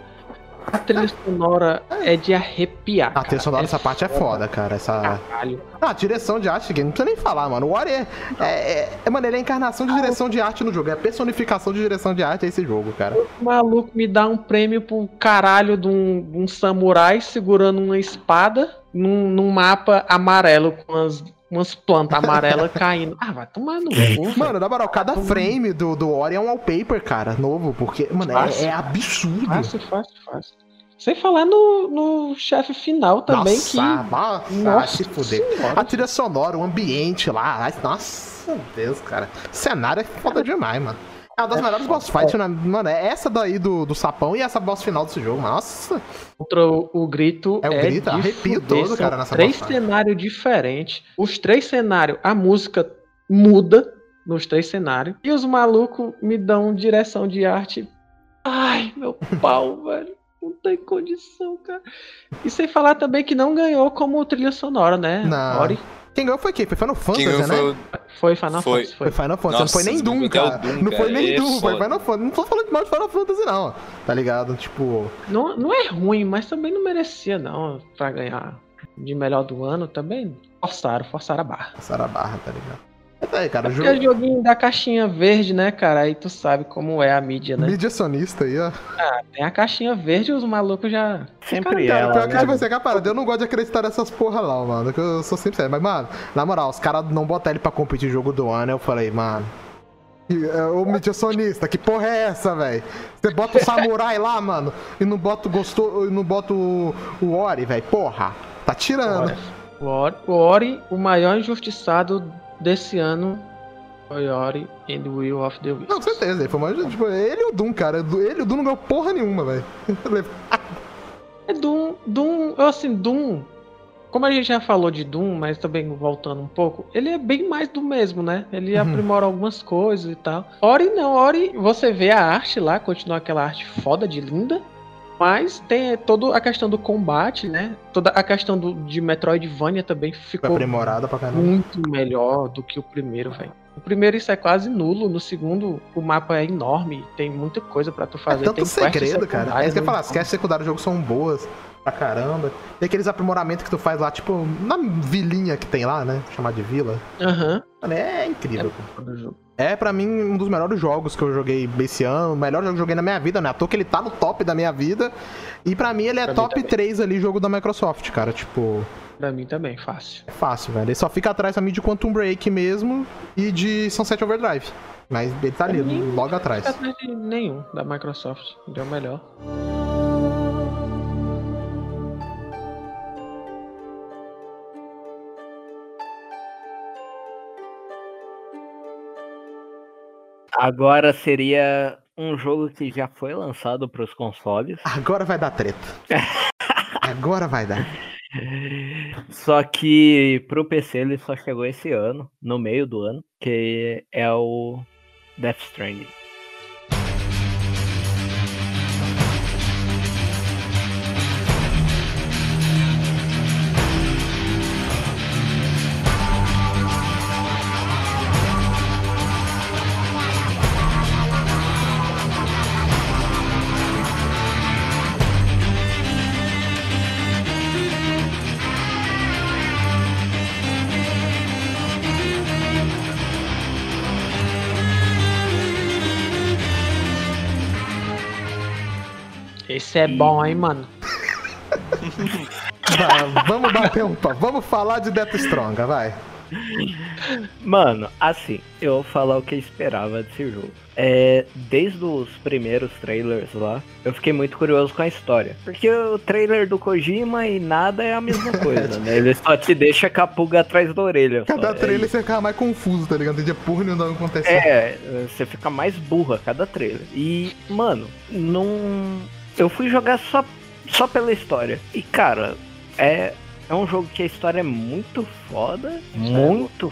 Speaker 5: A trilha sonora é de arrepiar.
Speaker 1: A trilha sonora
Speaker 5: É
Speaker 1: dessa parte é foda, cara. Essa.
Speaker 5: Caralho.
Speaker 1: Ah, a direção de arte, não precisa nem falar, mano. O Ori é, é, é, mano, ele é a encarnação de direção de arte no jogo. É a personificação de direção de arte é esse jogo, cara.
Speaker 5: O maluco me dá um prêmio pro caralho de um, de um samurai segurando uma espada num, num mapa amarelo com as, umas plantas amarelas caindo. Ah, vai tomar no cu. velho.
Speaker 1: Mano, na moral, cada frame do, do Ori é um wallpaper, cara, novo, porque, mano, é,
Speaker 5: Fácil.
Speaker 1: é absurdo.
Speaker 5: Fácil, fácil, fácil. Sem falar no, no chefe final também,
Speaker 1: nossa,
Speaker 5: que.
Speaker 1: nossa,
Speaker 5: Nossa
Speaker 1: se fuder.
Speaker 5: senhora.
Speaker 1: A trilha sonora, o ambiente lá, ai, nossa, Deus, cara. O cenário é foda demais, mano. É uma das
Speaker 5: É
Speaker 1: melhores boss fights, né? mano, é essa daí do, do sapão e essa boss final desse jogo, nossa.
Speaker 5: Contra o, o grito.
Speaker 1: É o grito,
Speaker 5: de
Speaker 1: arrepio todo, cara, nessa
Speaker 5: Três cenários diferentes. Os três cenários, a música muda nos três cenários. E os malucos me dão direção de arte. Ai, meu pau, velho. Não tem condição, cara. E sem falar também que não ganhou como trilha sonora, né?
Speaker 1: Não.
Speaker 5: Ori
Speaker 1: Quem ganhou foi quem? Foi Final Fantasy, né?
Speaker 3: foi o
Speaker 5: foi Final
Speaker 3: Foi.
Speaker 5: Fantasy.
Speaker 1: Foi
Speaker 5: Foi.
Speaker 1: Final Fantasy,
Speaker 3: Nossa,
Speaker 1: não foi nem Doom,
Speaker 3: o
Speaker 1: cara.
Speaker 3: Doom,
Speaker 1: não foi
Speaker 3: cara,
Speaker 1: nem
Speaker 3: é
Speaker 1: Doom, foi. Final Fantasy. Não tô falando de mal de Final Fantasy, não. Tá ligado? Tipo,
Speaker 5: Não, não é ruim, mas também não merecia, não, pra ganhar de melhor do ano também. Forçaram, forçaram a barra.
Speaker 1: passaram a barra, tá ligado? Tá aí, cara, o
Speaker 5: Porque é
Speaker 1: jogo.
Speaker 5: joguinho da caixinha verde, né, cara? Aí tu sabe como é a mídia, né?
Speaker 1: Mídia sonista aí, ó.
Speaker 5: Tem a caixinha verde e os malucos já.
Speaker 2: Sempre
Speaker 1: Cara,
Speaker 2: ela,
Speaker 1: pior que
Speaker 2: né?
Speaker 1: tipo assim, cara, eu não gosto de acreditar nessas porra lá, mano. Que eu sou sempre sério. Mas, mano, na moral, os caras não botaram ele pra competir jogo do ano, eu falei, mano. e, é, sonista, que porra é essa, velho? Você bota o samurai lá, mano, e não bota o gostou, e não bota o, o Ori, velho. Porra, tá tirando.
Speaker 5: O Ori, o Ori, o maior injustiçado desse ano foi Ori and the Will of the Wisps.
Speaker 1: Não, certeza, ele foi mais. Tipo, ele e o Doom, cara. Ele e o Doom não ganhou porra nenhuma, velho.
Speaker 5: É Doom, Doom, eu, assim, Doom. Como a gente já falou de Doom, mas também voltando um pouco, ele é bem mais do mesmo, né? Ele
Speaker 1: Uhum.
Speaker 5: aprimora algumas coisas e tal. Ori não, Ori, você vê a arte lá, continua aquela arte foda de linda, mas tem toda a questão do combate, né? Toda a questão do, de Metroidvania também ficou
Speaker 1: aprimorada pra caramba.
Speaker 5: muito melhor do que o primeiro, velho. O primeiro isso é quase nulo, no segundo o mapa é enorme, tem muita coisa pra tu
Speaker 1: É
Speaker 5: fazer.
Speaker 1: tanto
Speaker 5: tem
Speaker 1: segredo, cara. É isso que eu ia
Speaker 5: né?
Speaker 1: falar, as quests secundárias do jogo são boas pra caramba. Tem aqueles aprimoramentos que tu faz lá, tipo, na vilinha que tem lá, né? Chamar de vila.
Speaker 5: Aham.
Speaker 1: Mano, é incrível.
Speaker 5: jogo.
Speaker 1: É, pra mim, um dos melhores jogos que eu joguei esse ano. O melhor jogo que eu joguei na minha vida, né? À toa que ele tá no top da minha vida. E pra mim, ele é
Speaker 5: Pra
Speaker 1: top
Speaker 5: também.
Speaker 1: 3 ali, jogo da Microsoft, cara. Tipo,
Speaker 5: Pra mim também, fácil.
Speaker 1: é fácil, velho. Ele só fica atrás pra mim de Quantum Break mesmo e de Sunset Overdrive. Mas ele tá ali, logo atrás.
Speaker 5: Não fica atrás de nenhum da Microsoft. Deu melhor.
Speaker 2: Agora seria um jogo que já foi lançado para os consoles,
Speaker 1: Agora vai dar treta. Agora vai dar.
Speaker 2: só que pro PC ele só chegou esse ano, no meio do ano, que é o Death Stranding.
Speaker 5: Esse é bom, hein, mano?
Speaker 1: Vai, vamos bater um papo. Vamos falar de Death Strong, vai.
Speaker 2: Mano, assim, eu vou falar o que eu esperava desse jogo. É, desde os primeiros trailers lá, eu fiquei muito curioso com a história. Porque o trailer do Kojima e nada é a mesma coisa, né? Ele só te deixa com a pulga atrás da orelha. só.
Speaker 1: Cada
Speaker 2: É
Speaker 1: trailer você ficava mais confuso, tá ligado? Entendia porra nenhuma acontecia.
Speaker 2: É, você fica mais burra a cada trailer. E, mano, não. Eu fui jogar só, só pela história. E, cara, é, é um jogo que a história é muito foda. Muito.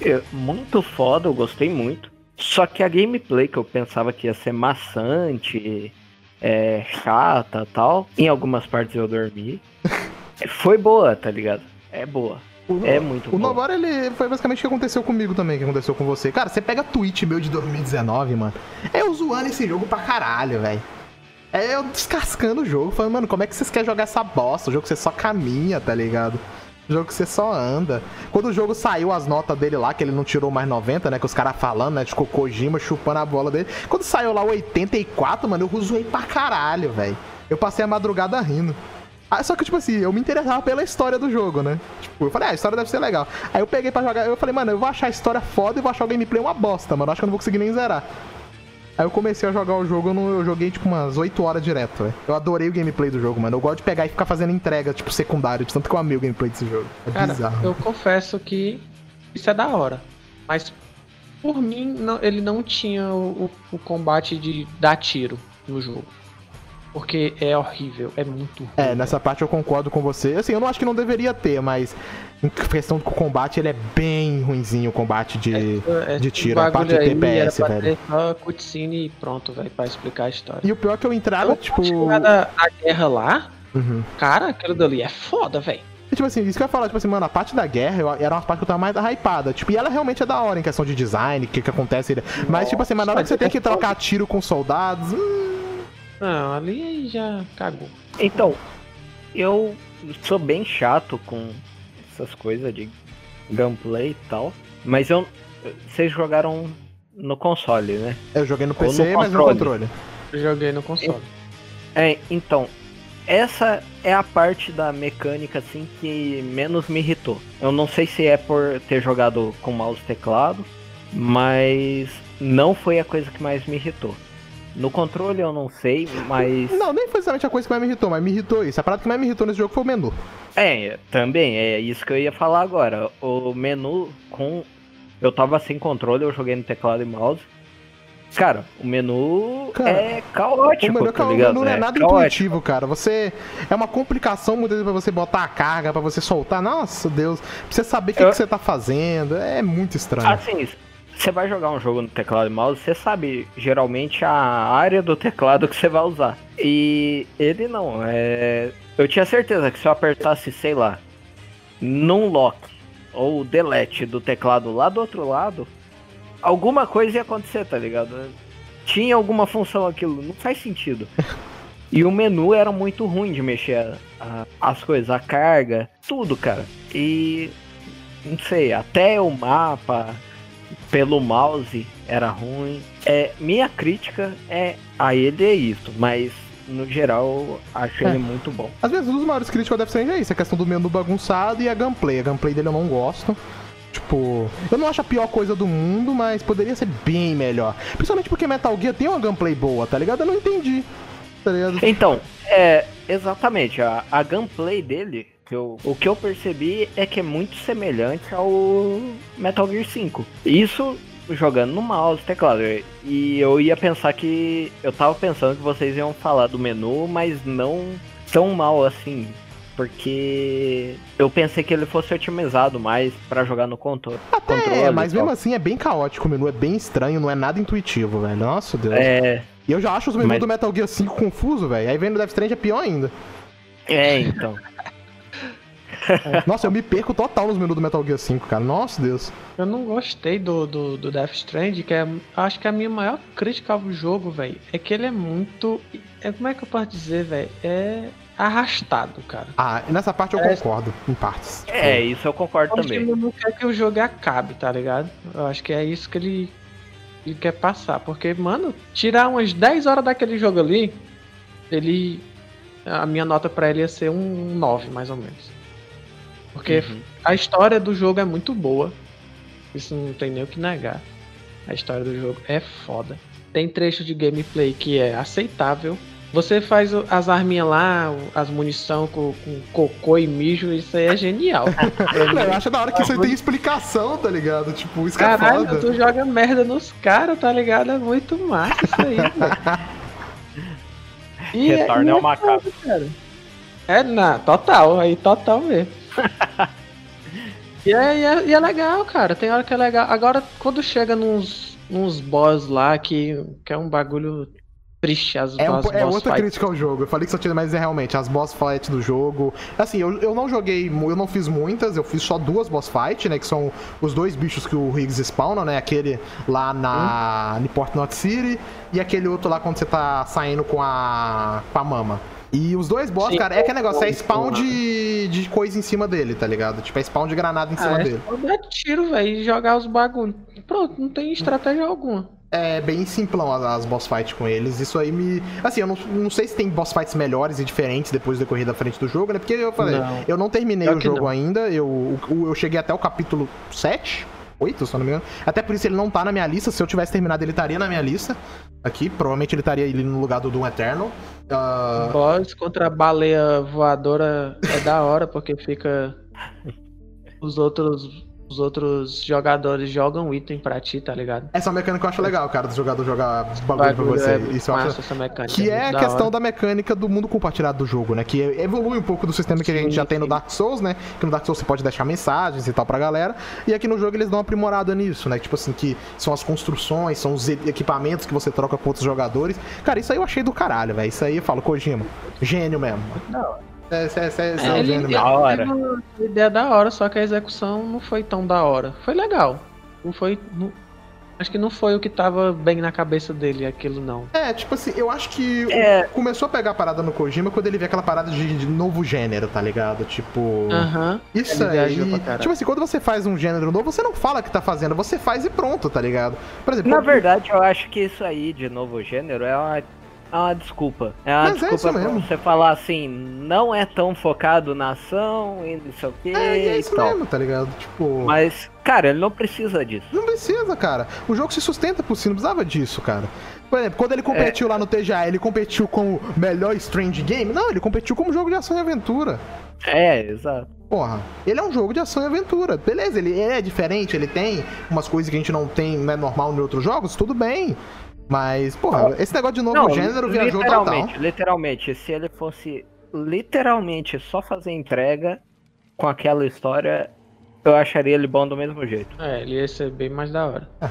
Speaker 2: é, Muito foda, eu gostei muito. Só que a gameplay que eu pensava que ia ser maçante, é, chata tal. Em algumas partes eu dormi. Foi boa, tá ligado? É boa.
Speaker 1: O-
Speaker 2: É muito
Speaker 1: O. Novara, ele foi basicamente o que aconteceu comigo também, que aconteceu com você. Cara, você pega tweet meu de 2019, mano. É eu zoando esse jogo pra caralho, velho. É eu descascando o jogo, falando, mano, como é que vocês querem jogar essa bosta? O jogo que você só caminha, tá ligado? O jogo que você só anda. Quando o jogo saiu as notas dele lá, que ele não tirou mais 90, né? Que os caras falando, né? Tipo, Kojima chupando a bola dele. Quando saiu lá o 84, mano, eu zoei pra caralho, velho. Eu passei a madrugada rindo. Ah, só que, tipo assim, eu me interessava pela história do jogo, né? Tipo, eu falei, ah, a história deve ser legal. Aí eu peguei pra jogar, eu falei, mano, eu vou achar a história foda e vou achar o gameplay uma bosta, mano. Acho que eu não vou conseguir nem zerar. Aí eu comecei a jogar o jogo, eu, não- eu joguei tipo umas 8 horas direto, velho. Eu adorei o gameplay do jogo, mano. Eu gosto de pegar e ficar fazendo entrega, tipo, secundário, de tanto que eu amei o gameplay desse jogo. É
Speaker 5: Cara,
Speaker 1: bizarro.
Speaker 5: eu confesso que isso é da hora. Mas por mim, não- ele não tinha o, o- o combate de dar tiro no jogo. Porque é horrível, é muito ruim.
Speaker 1: É, nessa parte eu concordo com você. Assim, eu não acho que não deveria ter, mas em questão do combate, ele é bem ruinzinho o combate de.
Speaker 5: É,
Speaker 1: de
Speaker 5: esse
Speaker 1: tiro, a parte de TPS, velho.
Speaker 5: só cutscene e pronto, velho, pra explicar a história.
Speaker 1: E o pior é que eu entrava, tipo.
Speaker 5: A da a guerra lá,
Speaker 1: Uhum.
Speaker 5: cara, aquilo dali é foda, velho.
Speaker 1: Tipo assim, isso que eu ia falar, tipo assim, mano, a parte da guerra eu- era uma parte que eu tava mais hypada. Tipo, e ela realmente é da hora em questão de design, o que, que acontece. Mas, tipo assim, mas na hora que você tem que trocar tiro com soldados. hum,
Speaker 5: Não, ali já cagou.
Speaker 2: Então, eu sou bem chato com essas coisas de gameplay e tal. Mas eu. Vocês jogaram no console, né?
Speaker 1: eu joguei no PC,
Speaker 2: no
Speaker 1: mas no
Speaker 2: controle.
Speaker 5: joguei no console.
Speaker 2: É, então. Essa é a parte da mecânica assim que menos me irritou. Eu não sei se é por ter jogado com mouse e teclado, mas não foi a coisa que mais me irritou. No controle eu não sei, mas
Speaker 1: Não, nem foi exatamente a coisa que mais me irritou, mas me irritou isso. A parada que mais me irritou nesse jogo foi o menu.
Speaker 2: É, também, é isso que eu ia falar agora. O menu com. Eu tava sem controle, eu joguei no teclado e mouse. Cara, o menu
Speaker 1: Cara,
Speaker 2: é caótico,
Speaker 1: o menu,
Speaker 2: tá
Speaker 1: o
Speaker 2: ligado?
Speaker 1: menu não é nada
Speaker 2: caótico.
Speaker 1: intuitivo, cara. Você. É uma complicação muitas vezes pra você botar a carga, pra você soltar. Nossa, Deus. Pra você saber o que,
Speaker 2: Eu-
Speaker 1: que você tá fazendo. É muito estranho.
Speaker 2: Assim, você vai jogar um jogo no teclado e mouse, você sabe geralmente a área do teclado que você vai usar. E ele não, é. Eu tinha certeza que se eu apertasse, sei lá, num lock ou delete do teclado lá do outro lado, alguma coisa ia acontecer, tá ligado? Tinha alguma função aquilo, não faz sentido. E o menu era muito ruim de mexer a- a- as coisas, a carga, tudo, cara. E não sei, até o mapa pelo mouse era ruim. É, minha crítica é a ele é isso, mas no geral acho
Speaker 1: É.
Speaker 2: ele muito bom.
Speaker 1: Às vezes, um dos maiores críticos Death Stranding é isso, a questão do menu bagunçado e a gameplay. A gameplay dele eu não gosto. Tipo, eu não acho a pior coisa do mundo, mas poderia ser bem melhor. Principalmente porque Metal Gear tem uma gameplay boa, tá ligado? Eu não entendi. Tá ligado?
Speaker 2: Então, é exatamente a, a gameplay dele. Que eu- o que eu percebi é que é muito semelhante ao Metal Gear 5. Isso jogando no mouse, teclado. E eu ia pensar que. Eu tava pensando que vocês iam falar do menu, mas não tão mal assim. Porque eu pensei que ele fosse otimizado mais pra jogar no controle.
Speaker 1: Até é,
Speaker 2: controle
Speaker 1: mas
Speaker 2: e tal.
Speaker 1: mesmo assim é bem caótico o menu, é bem estranho, não é nada intuitivo, velho. Nossa Deus.
Speaker 2: É,
Speaker 1: E eu já acho os menus
Speaker 2: Mas-
Speaker 1: do Metal Gear 5 confuso, velho. Aí vem no Death Stranding é pior ainda.
Speaker 2: é, então.
Speaker 1: Nossa, eu me perco total nos menus do Metal Gear 5, cara. Nossa Deus.
Speaker 5: Eu não gostei do, do, do Death Strand, que é. Acho que a minha maior crítica ao jogo, velho, é que ele é muito. É, como é que eu posso dizer, velho? É arrastado, cara.
Speaker 1: Ah, nessa parte eu
Speaker 5: É.
Speaker 1: concordo, em partes.
Speaker 2: É, isso eu concordo
Speaker 5: O
Speaker 2: também.
Speaker 5: time não quer que o jogo acabe, tá ligado? Eu acho que é isso que ele, ele quer passar. Porque, mano, tirar umas 10 horas daquele jogo ali ele. A minha nota pra ele ia ser um 9, mais ou menos. Porque
Speaker 2: Uhum.
Speaker 5: a história do jogo é muito boa. Isso não tem nem o que negar. A história do jogo é foda. Tem trecho de gameplay que é aceitável. Você faz as arminhas lá, as munição com, com cocô e mijo, isso aí é genial.
Speaker 1: Não, eu acho da hora que isso aí tem explicação, tá ligado? Tipo, isso que é
Speaker 5: Caralho,
Speaker 1: foda.
Speaker 5: tu joga merda nos caras, tá ligado? É muito massa isso aí, velho.
Speaker 2: Ao macaco.
Speaker 5: foda, cara. É, na, total, aí total mesmo. E, é, e, é, e é legal, cara. Tem hora que é legal. Agora, quando chega nos, nos boss lá, que, que é um bagulho triste, as,
Speaker 1: É, um
Speaker 5: as
Speaker 1: é outra
Speaker 5: fights.
Speaker 1: crítica ao jogo. Eu falei que só tinha, mas é realmente as boss fights do jogo. Assim, eu, eu não joguei, eu não fiz muitas, eu fiz só duas boss fights, né? Que são os dois bichos que o Riggs spawna, né? Aquele lá na
Speaker 5: Hum.
Speaker 1: em Port Not City e aquele outro lá quando você tá saindo com a com a mama. E os dois boss,
Speaker 5: Sim,
Speaker 1: cara, é aquele negócio, é spawn de, de coisa em cima dele, tá ligado? Tipo, é spawn de granada em cima
Speaker 5: Ah, é
Speaker 1: dele.
Speaker 5: dar tiro, velho, e jogar os bagulhos. Pronto, não tem estratégia alguma.
Speaker 1: É bem simplão as, as boss fights com eles. Isso aí me. Assim, eu não, não sei se tem boss fights melhores e diferentes depois do decorrer da frente do jogo, né? Porque eu falei,
Speaker 5: Não.
Speaker 1: eu não terminei
Speaker 5: Pior
Speaker 1: o
Speaker 5: que
Speaker 1: jogo
Speaker 5: não.
Speaker 1: ainda. Eu, eu cheguei até o capítulo 7. 8, se eu não me engano. Até por isso ele não tá na minha lista. Se eu tivesse terminado, ele estaria na minha lista. Aqui. Provavelmente ele estaria ali no lugar do Doom Eternal. Ah,
Speaker 5: Boss contra a baleia voadora é da hora, porque fica. Os outros. Os outros jogadores jogam item pra ti, tá ligado?
Speaker 1: essa mecânica eu acho legal, cara, do jogador jogar bagulho pra você.
Speaker 5: é
Speaker 1: Isso eu acho
Speaker 5: essa mecânica.
Speaker 1: Que é
Speaker 5: muito
Speaker 1: a
Speaker 5: da
Speaker 1: questão
Speaker 5: hora.
Speaker 1: da mecânica do mundo compartilhado do jogo, né? Que evolui um pouco do sistema que a gente
Speaker 5: Sim,
Speaker 1: já tem no. Dark Souls, né? Que no Dark Souls você pode deixar mensagens e tal pra galera. E aqui no jogo eles dão uma aprimorada nisso, né? Tipo assim, que são as construções, são os equipamentos que você troca com outros jogadores. Cara, isso aí eu achei do caralho, velho. Isso aí eu falo, Kojima, gênio mesmo. É, é, é, é, é um
Speaker 5: ele,
Speaker 1: gênio
Speaker 5: ele
Speaker 1: mesmo.
Speaker 2: Da hora.
Speaker 5: teve uma ideia da hora, só que a execução não foi tão da hora. Foi legal. Não foi. não- acho que não foi o que tava bem na cabeça dele, aquilo não.
Speaker 1: É, tipo assim, eu acho que o-
Speaker 2: É.
Speaker 1: começou a pegar a parada no Kojima quando ele vê aquela parada de, de novo gênero, tá ligado? Tipo.
Speaker 5: Aham.
Speaker 1: Isso
Speaker 5: Ele
Speaker 1: aí. Tipo assim, quando você faz um gênero novo, você não fala que tá fazendo, você faz e pronto, tá ligado? Por exemplo,
Speaker 2: Na verdade, eu acho que isso aí de novo gênero é uma, é uma desculpa. É uma
Speaker 1: Mas é
Speaker 2: desculpa
Speaker 1: isso
Speaker 2: pra
Speaker 1: mesmo.
Speaker 2: você falar assim, não é tão focado na ação e não sei o que
Speaker 1: é, e é isso
Speaker 2: tal.
Speaker 1: mesmo, tá ligado? Tipo.
Speaker 2: Mas, cara, ele não precisa disso.
Speaker 1: Não precisa, cara. O jogo se sustenta por si, não precisava disso, cara. Por exemplo, quando ele competiu
Speaker 2: É.
Speaker 1: lá no TGA, ele competiu como melhor Strange Game? Não, ele competiu como jogo de ação e aventura.
Speaker 2: É, exato.
Speaker 1: Porra, ele é um jogo de ação e aventura. Beleza, ele, ele é diferente, ele tem umas coisas que a gente não tem, não é normal em outros jogos, tudo bem. Mas, porra, esse negócio de novo gênero viajou total.
Speaker 2: literalmente, literalmente, se ele fosse literalmente só fazer entrega com aquela história, eu acharia ele bom do mesmo jeito.
Speaker 5: É, ele ia ser bem mais da hora.
Speaker 1: É,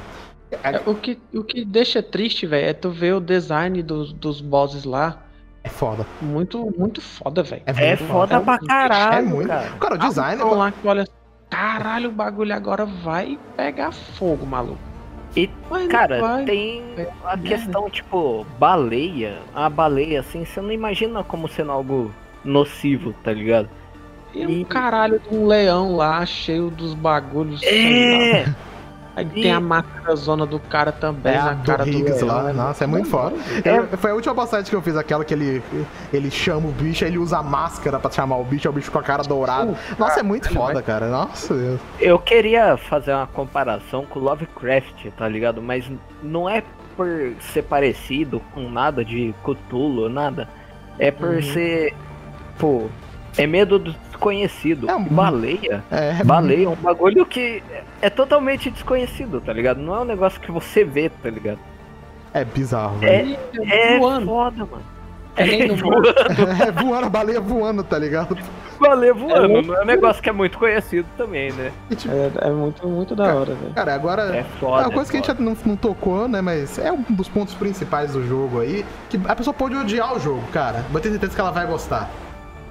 Speaker 5: É, o, que, o que deixa triste, velho, é tu ver o design dos, dos bosses lá.
Speaker 1: É foda.
Speaker 5: Muito, muito foda, velho.
Speaker 2: É
Speaker 1: muito
Speaker 2: foda pra caralho,
Speaker 1: É muito.
Speaker 2: cara.
Speaker 1: Cara, o design.
Speaker 5: Então lá que olha, caralho, o bagulho agora vai pegar fogo, maluco.
Speaker 2: E,
Speaker 5: Mas
Speaker 2: Cara, tem a
Speaker 5: merda.
Speaker 2: questão, tipo, baleia. A baleia, assim, você não imagina como sendo algo nocivo, tá ligado?
Speaker 5: E um
Speaker 2: e-
Speaker 5: caralho de um leão lá, cheio dos bagulhos. sei lá. Aí
Speaker 2: e-
Speaker 5: tem a máscara zona do cara também,
Speaker 1: É,
Speaker 5: na
Speaker 1: do
Speaker 5: cara do
Speaker 1: Higgs
Speaker 5: leão.
Speaker 1: lá. Nossa, é muito foda.
Speaker 2: É.
Speaker 1: Eu- foi a última passagem que eu fiz, aquela que ele, ele chama o bicho, aí ele usa a máscara pra chamar o bicho, é o bicho com a cara dourada. Nossa, é muito foda, cara. Nossa Deus.
Speaker 2: Eu queria fazer uma comparação com Lovecraft, tá ligado? Mas não é por ser parecido com nada de Cthulhu, nada. É por
Speaker 5: Uhum.
Speaker 2: ser, pô, é medo do desconhecido.
Speaker 1: É um-
Speaker 2: baleia,
Speaker 1: É,
Speaker 2: baleia é um bagulho que é totalmente desconhecido, tá ligado? Não é um negócio que você vê, tá ligado?
Speaker 1: é bizarro,
Speaker 2: É,
Speaker 1: velho.
Speaker 2: é
Speaker 5: voando.
Speaker 2: foda, mano.
Speaker 5: É nem no
Speaker 2: voando,
Speaker 1: É, voando, a baleia voando, tá ligado?
Speaker 2: baleia voando.
Speaker 5: loucura.
Speaker 2: não é um negócio que é muito conhecido também, né?
Speaker 1: E, tipo,
Speaker 5: É, é muito, muito da hora, velho.
Speaker 1: cara, agora.
Speaker 2: É
Speaker 1: É
Speaker 2: foda.
Speaker 1: uma coisa
Speaker 2: é
Speaker 1: que a gente
Speaker 2: foda.
Speaker 1: não, não tocou, né? Mas é um dos pontos principais do jogo aí. Que a pessoa pode odiar o jogo, cara. Vou ter certeza que ela vai gostar.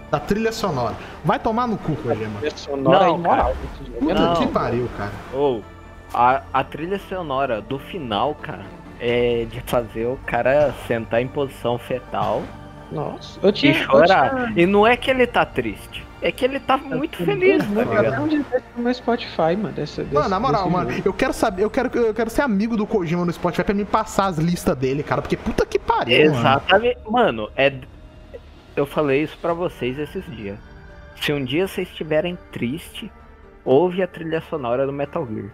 Speaker 1: Da trilha sonora. Vai tomar no cu, Kojima.
Speaker 5: É sonora
Speaker 2: Não,
Speaker 5: e moral. jogo.
Speaker 1: Puta
Speaker 2: Não.
Speaker 1: que pariu, cara.
Speaker 2: Ou a, a trilha sonora do final, cara, é de fazer o cara sentar em posição fetal
Speaker 5: Nossa, eu
Speaker 2: e
Speaker 5: tinha. eu
Speaker 2: chorar. E não é que ele tá triste, é que ele tá muito feliz, tá
Speaker 5: tinha- um dia desse no meu Spotify, mano. Desse, desse,
Speaker 1: Mano, na moral,
Speaker 5: desse
Speaker 1: mano,
Speaker 5: jogo.
Speaker 1: eu quero saber, eu quero, eu quero ser amigo do Kojima no Spotify pra me passar as listas dele, cara, porque puta que pariu, mano.
Speaker 2: Exatamente. Mano, é eu falei isso pra vocês esses dias. Se um dia vocês estiverem triste, ouve a trilha sonora do Metal Gear.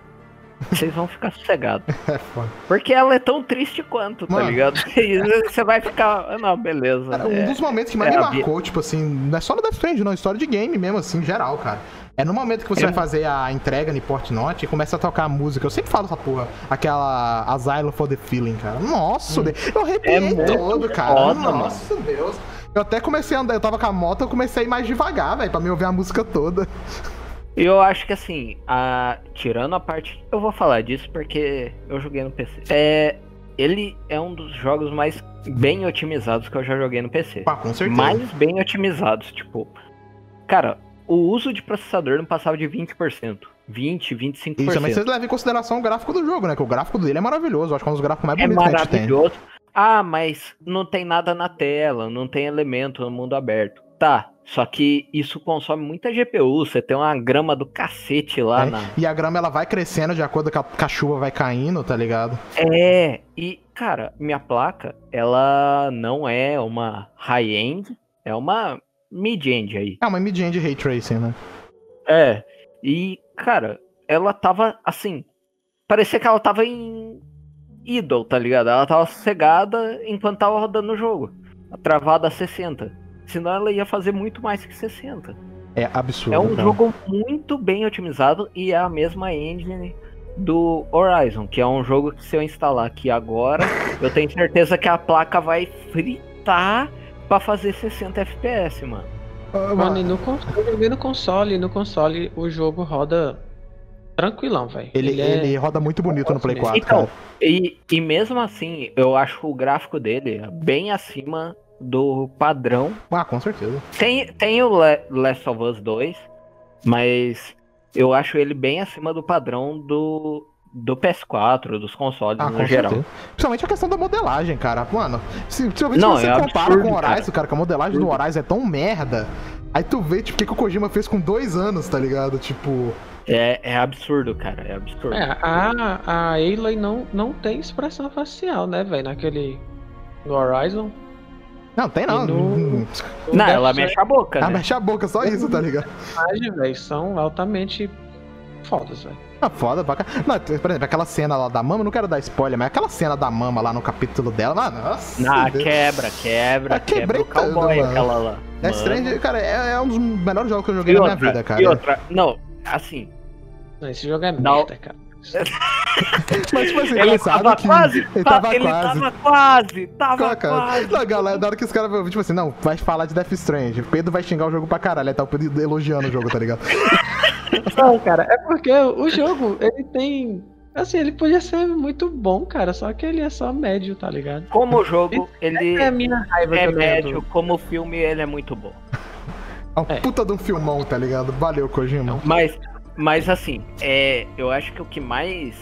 Speaker 2: Vocês vão ficar sossegados.
Speaker 1: É foda.
Speaker 2: Porque ela é tão triste quanto, tá
Speaker 1: Mano.
Speaker 2: ligado? E você vai ficar. ah, Não, beleza.
Speaker 1: Cara, um
Speaker 2: é.
Speaker 1: dos momentos que mais
Speaker 2: é
Speaker 1: me marcou, tipo assim, não é só no Death Stranding, não, história de game mesmo, assim, em geral, cara. É no momento que você
Speaker 2: É.
Speaker 1: vai fazer a entrega no Portnote e começa a tocar a música. Eu sempre falo essa porra, aquela Asylum for the Feeling, cara. Nossa,
Speaker 2: Hum.
Speaker 1: eu arrepiei
Speaker 2: É
Speaker 1: todo, cara.
Speaker 2: foda,
Speaker 1: Nossa, Deus. Eu até comecei a andar, eu tava com a moto, eu comecei a ir mais devagar, velho, pra me ouvir a música toda.
Speaker 2: E eu acho que assim, a... tirando a parte. Eu vou falar disso porque eu joguei no PC. É. Ele é um dos jogos mais bem otimizados que eu já joguei no PC.
Speaker 1: Ah, com certeza.
Speaker 2: mais bem otimizados. Tipo, cara, o uso de processador não passava de 20%. 20, 25%.
Speaker 1: Isso, mas vocês levam em consideração o gráfico do jogo, né? Que o gráfico dele é maravilhoso. Eu acho que é um dos gráficos mais
Speaker 2: é
Speaker 1: bonitos que a gente tem.
Speaker 2: Ah, mas não tem nada na tela, não tem elemento no mundo aberto. Tá, só que isso consome muita GPU. Você tem uma grama do cacete lá
Speaker 1: É,
Speaker 2: na.
Speaker 1: E a grama ela vai crescendo de acordo com a, com a chuva vai caindo, tá ligado?
Speaker 2: É, e cara, minha placa, ela não é uma high-end, é uma mid-end aí.
Speaker 1: É uma mid-end ray tracing, né?
Speaker 2: É, e cara, ela tava assim, parecia que ela tava em idle, tá ligado? Ela tava sossegada enquanto tava rodando o jogo, travada a 60. Senão ela ia fazer muito mais que 60.
Speaker 1: É absurdo.
Speaker 2: É um
Speaker 1: cara.
Speaker 2: jogo muito bem otimizado e é a mesma engine do Horizon, que é um jogo que se eu instalar aqui agora, eu tenho certeza que a placa vai fritar pra fazer 60 FPS, mano.
Speaker 1: Ah,
Speaker 5: Mano, e no console, eu joguei no console, e no console o jogo roda tranquilão, velho.
Speaker 1: Ele,
Speaker 5: é-
Speaker 1: ele roda muito bonito no Play 4,
Speaker 2: Então,
Speaker 1: cara.
Speaker 2: e, e mesmo assim, eu acho o gráfico dele bem acima do padrão.
Speaker 1: Ah, com certeza.
Speaker 2: Tem, tem o Le- Last of Us 2, mas eu acho ele bem acima do padrão do, do PS4, dos consoles
Speaker 1: Ah,
Speaker 2: no
Speaker 1: com
Speaker 2: geral.
Speaker 1: certeza. Principalmente a questão da modelagem, cara. Mano, se, ver
Speaker 2: Não,
Speaker 1: se você
Speaker 2: é
Speaker 1: compara
Speaker 2: absurdo,
Speaker 1: com o Horizon,
Speaker 2: cara.
Speaker 1: cara. que a modelagem do Horizon é tão merda. Aí tu vê, tipo, o que, que o Kojima fez com dois anos, tá ligado? Tipo.
Speaker 2: É, é absurdo, cara, é absurdo.
Speaker 5: É, a, a Aloy não, não tem expressão facial, né, velho? Naquele. No Horizon.
Speaker 1: Não, tem não.
Speaker 5: No-
Speaker 1: Hum,
Speaker 2: Não, ela mexe a boca,
Speaker 1: Ah,
Speaker 2: né?
Speaker 1: mexe a boca, só isso, tá ligado?
Speaker 5: Velho, são altamente fodas, velho.
Speaker 1: Ah, foda pra. Não, por exemplo, aquela cena lá da mama, não quero dar spoiler, mas aquela cena da mama lá no capítulo dela, ah, nossa.
Speaker 2: Na
Speaker 1: Deus.
Speaker 2: quebra, quebra,
Speaker 1: Ah, quebrei
Speaker 2: quebra o cowboy
Speaker 1: tudo, mano.
Speaker 2: aquela lá. Mano.
Speaker 1: Stranding, cara, é, é um dos melhores jogos que eu joguei
Speaker 2: E
Speaker 1: na
Speaker 2: outra,
Speaker 1: minha vida, cara.
Speaker 2: E outra, não, assim,
Speaker 5: Não, esse jogo é
Speaker 2: Não.
Speaker 5: merda, cara.
Speaker 1: Mas, tipo assim,
Speaker 2: ele
Speaker 1: engraçado
Speaker 2: tava
Speaker 1: que.
Speaker 2: quase,
Speaker 1: Ele
Speaker 2: tá-
Speaker 1: tava
Speaker 2: ele
Speaker 1: quase.
Speaker 2: tava quase, tava quase.
Speaker 1: Não, galera, na hora que os caras vão, tipo assim, não, vai falar de Death Stranding. Pedro vai xingar o jogo pra caralho. Aí tá o Pedro elogiando o jogo, tá ligado?
Speaker 5: Não, cara, é porque o jogo, ele tem. Assim, ele podia ser muito bom, cara, só que ele é só médio, tá ligado?
Speaker 2: Como o jogo, ele
Speaker 5: É a minha raiva
Speaker 2: é médio, como filme, ele é muito bom.
Speaker 1: É um
Speaker 5: É.
Speaker 1: puta de um filmão, tá ligado? Valeu, Kojima.
Speaker 2: Mas, mas assim, é, eu acho que o que mais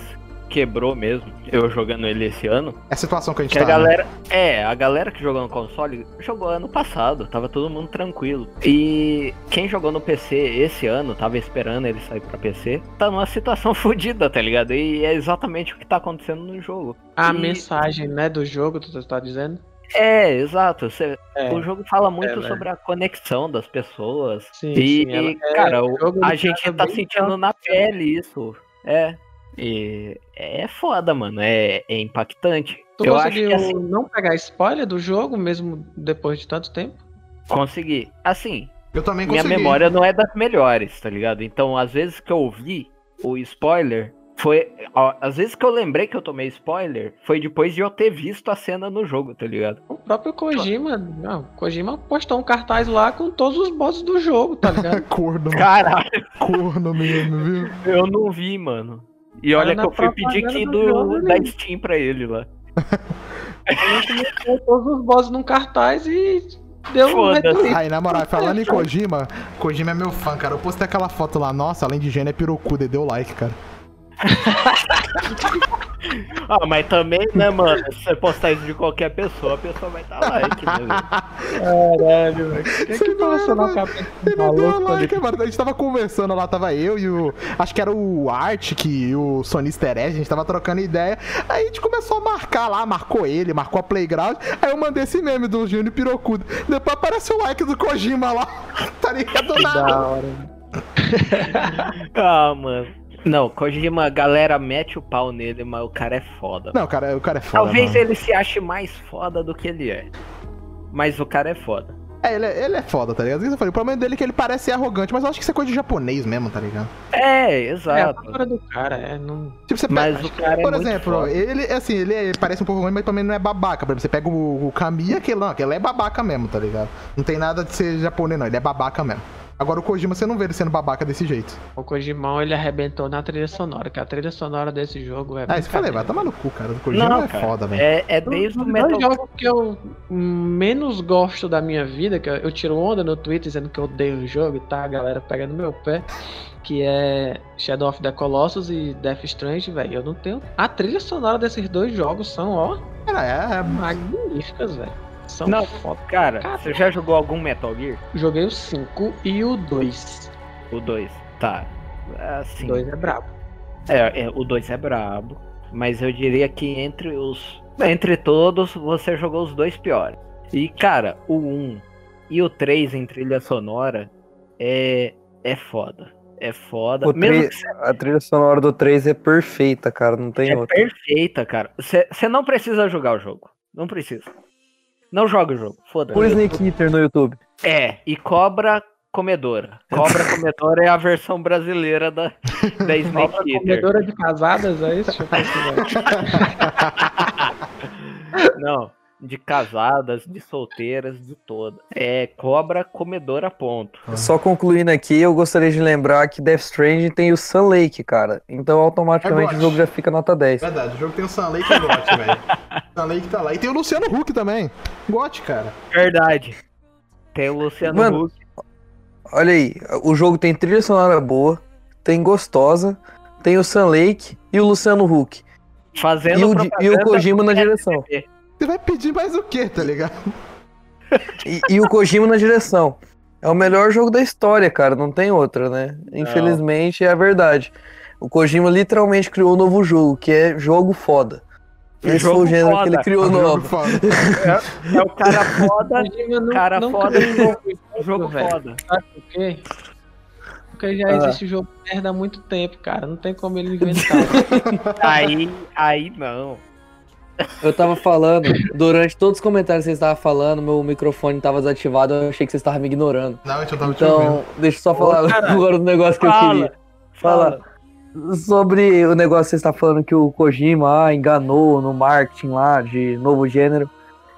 Speaker 2: quebrou mesmo, eu jogando ele esse ano,
Speaker 1: É a situação que a gente
Speaker 2: que a
Speaker 1: tá. né?
Speaker 2: galera. É, a galera que jogou no console jogou ano passado, tava todo mundo tranquilo. E quem jogou no PC esse ano, tava esperando ele sair pra PC, tá numa situação fodida, tá ligado? E é exatamente o que tá acontecendo no jogo.
Speaker 5: A
Speaker 2: E-
Speaker 5: mensagem, né, do jogo, tu tá dizendo?
Speaker 2: É, exato. você-
Speaker 5: É.
Speaker 2: O jogo fala muito
Speaker 5: velho.
Speaker 2: sobre a conexão das pessoas.
Speaker 5: Sim,
Speaker 2: e,
Speaker 5: sim, ela- é,
Speaker 2: cara,
Speaker 5: o
Speaker 2: a gente tá sentindo
Speaker 5: da-
Speaker 2: na pele isso. É. E é foda, mano. É, é impactante.
Speaker 5: Tu
Speaker 2: eu acho que assim,
Speaker 5: não pegar spoiler do jogo, mesmo depois de tanto tempo?
Speaker 2: consegui. Assim,
Speaker 1: Eu também
Speaker 2: minha
Speaker 1: consegui.
Speaker 2: memória não é das melhores, tá ligado? Então, às vezes que eu ouvi o spoiler, foi. ó, às vezes que eu lembrei que eu tomei spoiler, foi depois de eu ter visto a cena no jogo, tá ligado?
Speaker 5: O próprio Kojima, não, Kojima postou um cartaz lá com todos os bosses do jogo, tá ligado?
Speaker 1: Corno,
Speaker 2: Caralho,
Speaker 1: corno mesmo, viu?
Speaker 2: eu não vi, mano. E olha
Speaker 5: na
Speaker 2: que eu fui pedir key
Speaker 5: do
Speaker 2: do,
Speaker 5: jogo,
Speaker 2: da? Steam pra ele lá.
Speaker 5: A gente mostrou todos os bosses num cartaz e deu um.
Speaker 1: Aí, na moral, falando em Kojima, Kojima é meu fã, cara. Eu postei aquela foto lá, nossa, além de gênio é pirocuda e deu like, cara.
Speaker 2: Ah, mas também, né, mano? Se você postar isso de qualquer pessoa, a pessoa vai dar like, né, velho?
Speaker 5: Caralho, velho. O que
Speaker 1: Você
Speaker 5: que passou
Speaker 1: não,
Speaker 5: na cabeça
Speaker 1: Ele
Speaker 5: do
Speaker 1: não deu like, mano. A gente tava conversando lá, tava eu e o. Acho que era o Art e o Sonista Herege, a gente tava trocando ideia. Aí a gente começou a marcar lá, marcou ele, marcou a Playground. Aí eu mandei esse meme do Júnior Pirocudo. Depois apareceu o like do Kojima lá. Tá ligado? Do
Speaker 5: Da
Speaker 1: nada.
Speaker 5: hora.
Speaker 2: Ah, mano. Não, Kojima, a galera mete o pau nele, mas o cara é foda.
Speaker 1: Não, cara, o cara é foda.
Speaker 2: Talvez
Speaker 1: mano.
Speaker 2: ele se ache mais foda do que ele é. Mas o cara é foda.
Speaker 1: É, ele é, ele é foda, tá ligado? Isso que eu falei, O problema dele é que ele parece ser arrogante, mas eu acho que isso é coisa de japonês mesmo, tá ligado?
Speaker 2: É,
Speaker 5: É a
Speaker 2: exato.
Speaker 5: do cara, é. Não...
Speaker 1: Tipo, você
Speaker 2: Mas
Speaker 1: pega.
Speaker 2: o cara é
Speaker 1: Por
Speaker 2: muito
Speaker 1: exemplo,
Speaker 2: foda.
Speaker 1: ele, assim, ele é- parece um pouco ruim, mas também não é babaca. Por exemplo, você pega o, o Kamiya, aquele não, aquele é babaca mesmo, tá ligado? Não tem nada de ser japonês, não. Ele é babaca mesmo. Agora o Kojima, você não vê ele sendo babaca desse jeito.
Speaker 5: O Kojimão, ele arrebentou na trilha sonora, que a trilha sonora desse jogo é
Speaker 1: Ah, isso eu falei, vai tomar no cu, cara. O Kojima
Speaker 2: Não,
Speaker 1: é
Speaker 2: cara.
Speaker 1: foda, velho.
Speaker 2: É, é desde o Metal
Speaker 5: dois jogos que eu menos gosto da minha vida, que eu, eu tiro onda no Twitter dizendo que eu odeio o jogo e tá, a galera pega no meu pé, que é Shadow of the Colossus e Death Strange, velho. Eu não tenho. A trilha sonora desses dois jogos são, ó,
Speaker 1: Cara, é, é-
Speaker 5: magníficas, velho. São
Speaker 2: Não,
Speaker 5: foda.
Speaker 2: Cara, você já jogou algum Metal Gear?
Speaker 5: Joguei o 5 e o 2.
Speaker 2: O 2. Tá. Assim.
Speaker 5: O 2 é brabo.
Speaker 2: É, é, o 2 é brabo. Mas eu diria que entre os. Entre todos, você jogou os dois piores. E, cara, o 1 e o 3 em trilha sonora é. É foda. É foda.
Speaker 4: O
Speaker 2: Mesmo
Speaker 4: tri-
Speaker 2: que
Speaker 4: A trilha sonora do 3 é perfeita, cara, não tem
Speaker 2: é
Speaker 4: outra.
Speaker 2: perfeita, cara. Você não precisa jogar o jogo. Não precisa. Não joga o jogo. Foda-se.
Speaker 4: Por Snake Eater no YouTube.
Speaker 2: É, e Cobra Comedora. Cobra Comedora é a versão brasileira da, da Snake
Speaker 5: Cobra
Speaker 2: Eater.
Speaker 5: comedora de casadas, é isso? Deixa eu pesquisar.
Speaker 2: Não, de casadas, de solteiras, de todas. É Cobra Comedora, ponto.
Speaker 4: Só concluindo aqui, eu gostaria de lembrar que Death Stranding tem o Sun Lake, cara. Então automaticamente
Speaker 1: É
Speaker 4: o jogo já fica nota 10.
Speaker 1: verdade. O jogo tem o Sun Lake e o Got, velho. Sun Lake tá lá. E tem o Luciano Huck também. Got, cara.
Speaker 2: Verdade. Tem o Luciano
Speaker 4: Mano,
Speaker 2: Huck.
Speaker 4: Olha aí, o jogo tem trilha sonora boa, tem Gostosa, tem o Sun Lake e o Luciano Huck.
Speaker 2: Fazendo
Speaker 4: E o, e o Kojima na direção.
Speaker 1: Você vai pedir mais o quê, tá ligado?
Speaker 4: E, e o Kojima na direção. É o melhor jogo da história, cara, não tem outra, né? Infelizmente é a verdade. O Kojima literalmente criou um novo jogo, que é jogo foda. Esse
Speaker 2: Jogo
Speaker 4: foi o gênero
Speaker 2: foda.
Speaker 4: que ele criou
Speaker 1: É jogo
Speaker 4: novo.
Speaker 1: foda.
Speaker 2: É o cara foda,
Speaker 5: Kojima não-
Speaker 2: cara
Speaker 5: nunca
Speaker 2: foda e jogo, jogo
Speaker 5: velho.
Speaker 2: foda.
Speaker 5: Sabe por quê? Porque já
Speaker 4: Ah.
Speaker 5: existe jogo de merda há muito tempo, cara. Não tem como ele inventar.
Speaker 2: Aí, aí não.
Speaker 4: Eu tava falando, durante todos os comentários que vocês estavam falando, meu microfone tava desativado, eu achei que vocês estavam me ignorando.
Speaker 1: Não, não tava te ouvindo.
Speaker 4: Então, deixa eu só falar
Speaker 2: caralho.
Speaker 4: agora do negócio que eu queria.
Speaker 2: Fala.
Speaker 4: Fala. Sobre o negócio que você está falando que o Kojima ah, enganou no marketing lá de novo gênero.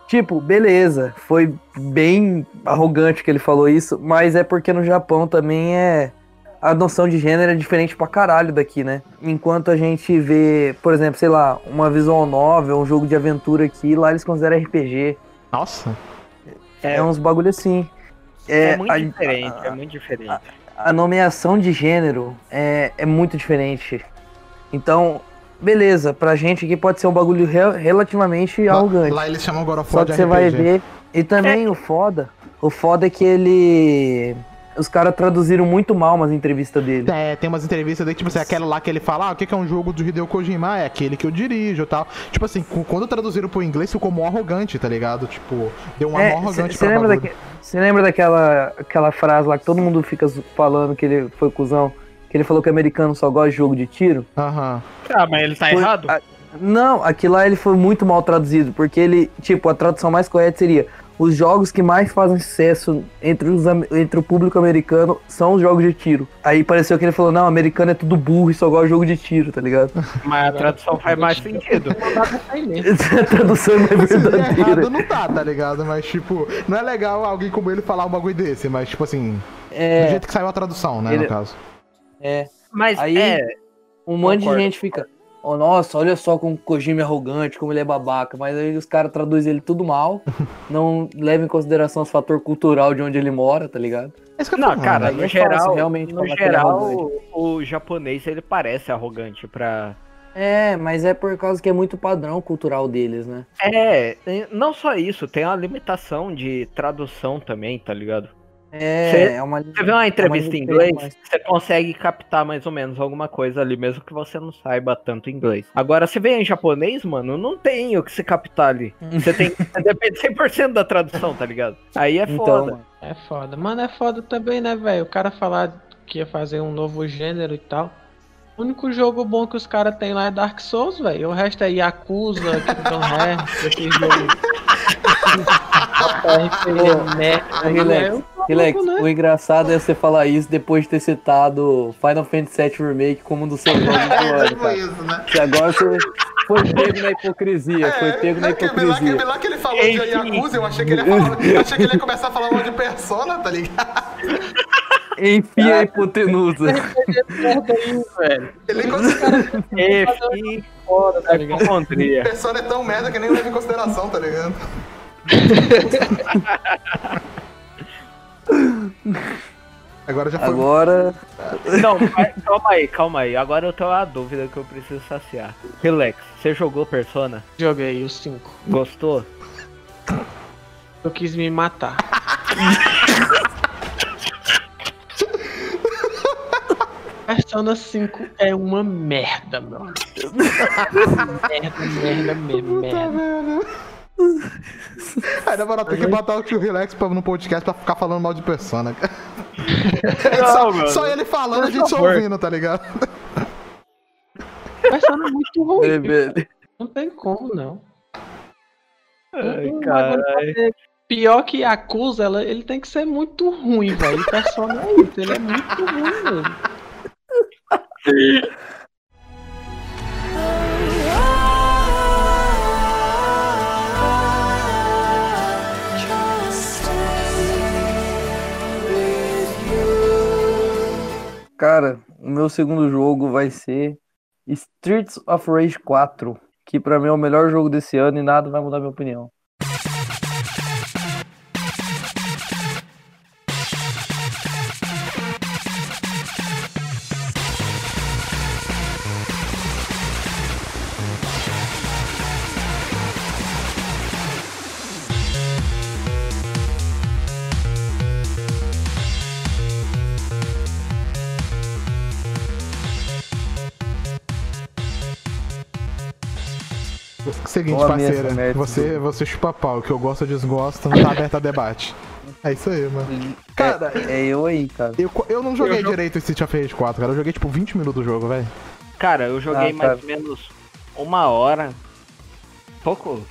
Speaker 4: Tipo, beleza, foi bem arrogante que ele falou isso, mas é porque no Japão também é. A noção de gênero é diferente pra caralho daqui, né? Enquanto a gente vê, por exemplo, sei lá, uma visual novel, um jogo de aventura aqui, lá eles consideram RPG.
Speaker 1: Nossa.
Speaker 2: É,
Speaker 4: É, uns bagulho assim.
Speaker 2: é muito
Speaker 4: a-
Speaker 2: diferente,
Speaker 4: a-
Speaker 2: é muito diferente.
Speaker 4: a nomeação de gênero é, é muito diferente. Então, beleza, pra gente aqui pode ser um bagulho re- relativamente arrogante.
Speaker 1: Lá, lá eles chamam God of
Speaker 4: Só que
Speaker 1: de
Speaker 4: você vai
Speaker 1: RPG.
Speaker 4: ver. E também o foda. O foda é que ele. Os caras traduziram muito mal umas entrevistas dele.
Speaker 1: É, tem umas entrevistas daí, tipo assim, aquela lá que ele fala, ah, o que que é um jogo do Hideo Kojima? É aquele que eu dirijo e tal. Tipo assim, quando traduziram pro inglês ficou mó arrogante, tá ligado? Tipo, deu um
Speaker 4: É,
Speaker 1: amor arrogante
Speaker 4: Você
Speaker 1: pra
Speaker 4: lembra,
Speaker 1: bagulho.
Speaker 4: daque, cê lembra daquela aquela frase lá que todo mundo fica falando que ele foi cuzão? Que ele falou que americano só gosta de jogo de tiro?
Speaker 1: Aham.
Speaker 2: Ah, mas ele tá
Speaker 4: Foi-
Speaker 2: errado?
Speaker 4: a- não, aquilo lá ele foi muito mal traduzido, porque ele, tipo, a tradução mais correta seria os jogos que mais fazem sucesso entre, os, entre o público americano são os jogos de tiro. Aí pareceu que ele falou, não, americano é tudo burro e só gosta de jogo de tiro, tá ligado?
Speaker 2: Mas a tradução faz mais sentido.
Speaker 4: A tradução não é
Speaker 1: Se der
Speaker 4: verdadeira.
Speaker 1: errado não tá, tá ligado? Mas, tipo, não é legal alguém como ele falar um bagulho desse, mas, tipo assim, do
Speaker 4: É,
Speaker 1: jeito que saiu a tradução, né,
Speaker 4: Ele-
Speaker 1: no caso.
Speaker 4: é.
Speaker 2: Mas
Speaker 4: Aí-
Speaker 2: é,
Speaker 4: Um monte
Speaker 2: Concordo.
Speaker 4: de gente fica. Oh, nossa, olha só como o Kojima é arrogante, como ele é babaca, mas aí os caras traduzem ele tudo mal, não levam em consideração os fator cultural de onde ele mora, tá ligado?
Speaker 1: É isso que eu
Speaker 2: Não,
Speaker 1: falo,
Speaker 2: cara, no geral,
Speaker 4: realmente
Speaker 2: no
Speaker 4: é
Speaker 2: geral o, o japonês ele parece arrogante pra.
Speaker 4: É, mas é por causa que é muito padrão cultural deles, né?
Speaker 2: É, não só isso, tem uma limitação de tradução também, tá ligado?
Speaker 4: É,
Speaker 2: Cê-
Speaker 4: é uma.
Speaker 2: Você vê uma entrevista em
Speaker 4: limitação
Speaker 2: inglês,
Speaker 4: mais.
Speaker 2: você consegue captar mais ou menos alguma coisa ali, mesmo que você não saiba tanto inglês. Agora, se vê em japonês, mano, não tem o que se captar ali. Você tem. Depende 100% da tradução, tá ligado? Aí é
Speaker 4: Então,
Speaker 2: foda.
Speaker 4: mano.
Speaker 5: É foda. Mano, é foda também, né, velho? O cara falar que ia fazer um novo gênero e tal. O único jogo bom que os caras têm lá é Dark Souls, velho. O resto é Yakuza, Kingdom Hearts, esse jogo.
Speaker 4: Relax,
Speaker 5: É
Speaker 4: Relax,
Speaker 5: né?
Speaker 4: o engraçado é você falar isso depois de ter citado Final Fantasy VII Remake como um dos seus jogos do
Speaker 1: É,
Speaker 4: ano,
Speaker 1: tipo
Speaker 4: cara.
Speaker 1: isso, né?
Speaker 4: Que agora você foi pego na hipocrisia, foi pego na
Speaker 1: é lá,
Speaker 4: hipocrisia.
Speaker 1: lá que ele falou de. Yakuza, eu achei que ele ia, falar, eu achei que ele ia começar a falar mal de persona, tá ligado?
Speaker 4: Enfim, a hipotenusa.
Speaker 1: Ele
Speaker 5: Foda, tá
Speaker 1: persona é tão merda que nem leva em consideração, tá ligado? Agora já foi.
Speaker 4: Agora,
Speaker 2: Não, mas calma aí, calma aí. Agora eu tenho uma dúvida que eu preciso saciar. Relax, você jogou Persona?
Speaker 5: Joguei os 5.
Speaker 2: Gostou?
Speaker 5: Eu quis me matar. Persona 5 é uma merda, meu merda, merda merda.
Speaker 1: merda. Aí, na moral, tem que botar o tio Relax pra- no podcast pra ficar falando mal de persona. cara. só,
Speaker 2: mano.
Speaker 1: só ele falando,
Speaker 2: Por
Speaker 1: a gente só ouvindo, tá ligado?
Speaker 5: Persona é muito ruim. Não tem como, não.
Speaker 2: Ai,
Speaker 5: Não,
Speaker 2: caralho.
Speaker 5: Pior que Yakuza, ela, ele tem que ser muito ruim, velho. Persona é isso, ele é muito ruim mesmo.
Speaker 4: Cara, o meu segundo jogo vai ser Streets of Rage 4, que pra mim é o melhor jogo desse ano e nada vai mudar minha opinião.
Speaker 1: Seguinte, parceira, você,
Speaker 4: esse
Speaker 1: você chupa pau, que eu gosto ou desgosto, não tá aberto a debate. É isso aí, mano. Cara,
Speaker 4: É, é eu aí, cara.
Speaker 1: eu, eu não joguei
Speaker 2: Eu
Speaker 1: direito Street of Rage 4, cara. Eu joguei tipo 20 minutos do jogo, velho.
Speaker 2: Cara, eu joguei
Speaker 4: Ah,
Speaker 2: mais
Speaker 4: cara.
Speaker 2: ou menos uma hora. Pouco.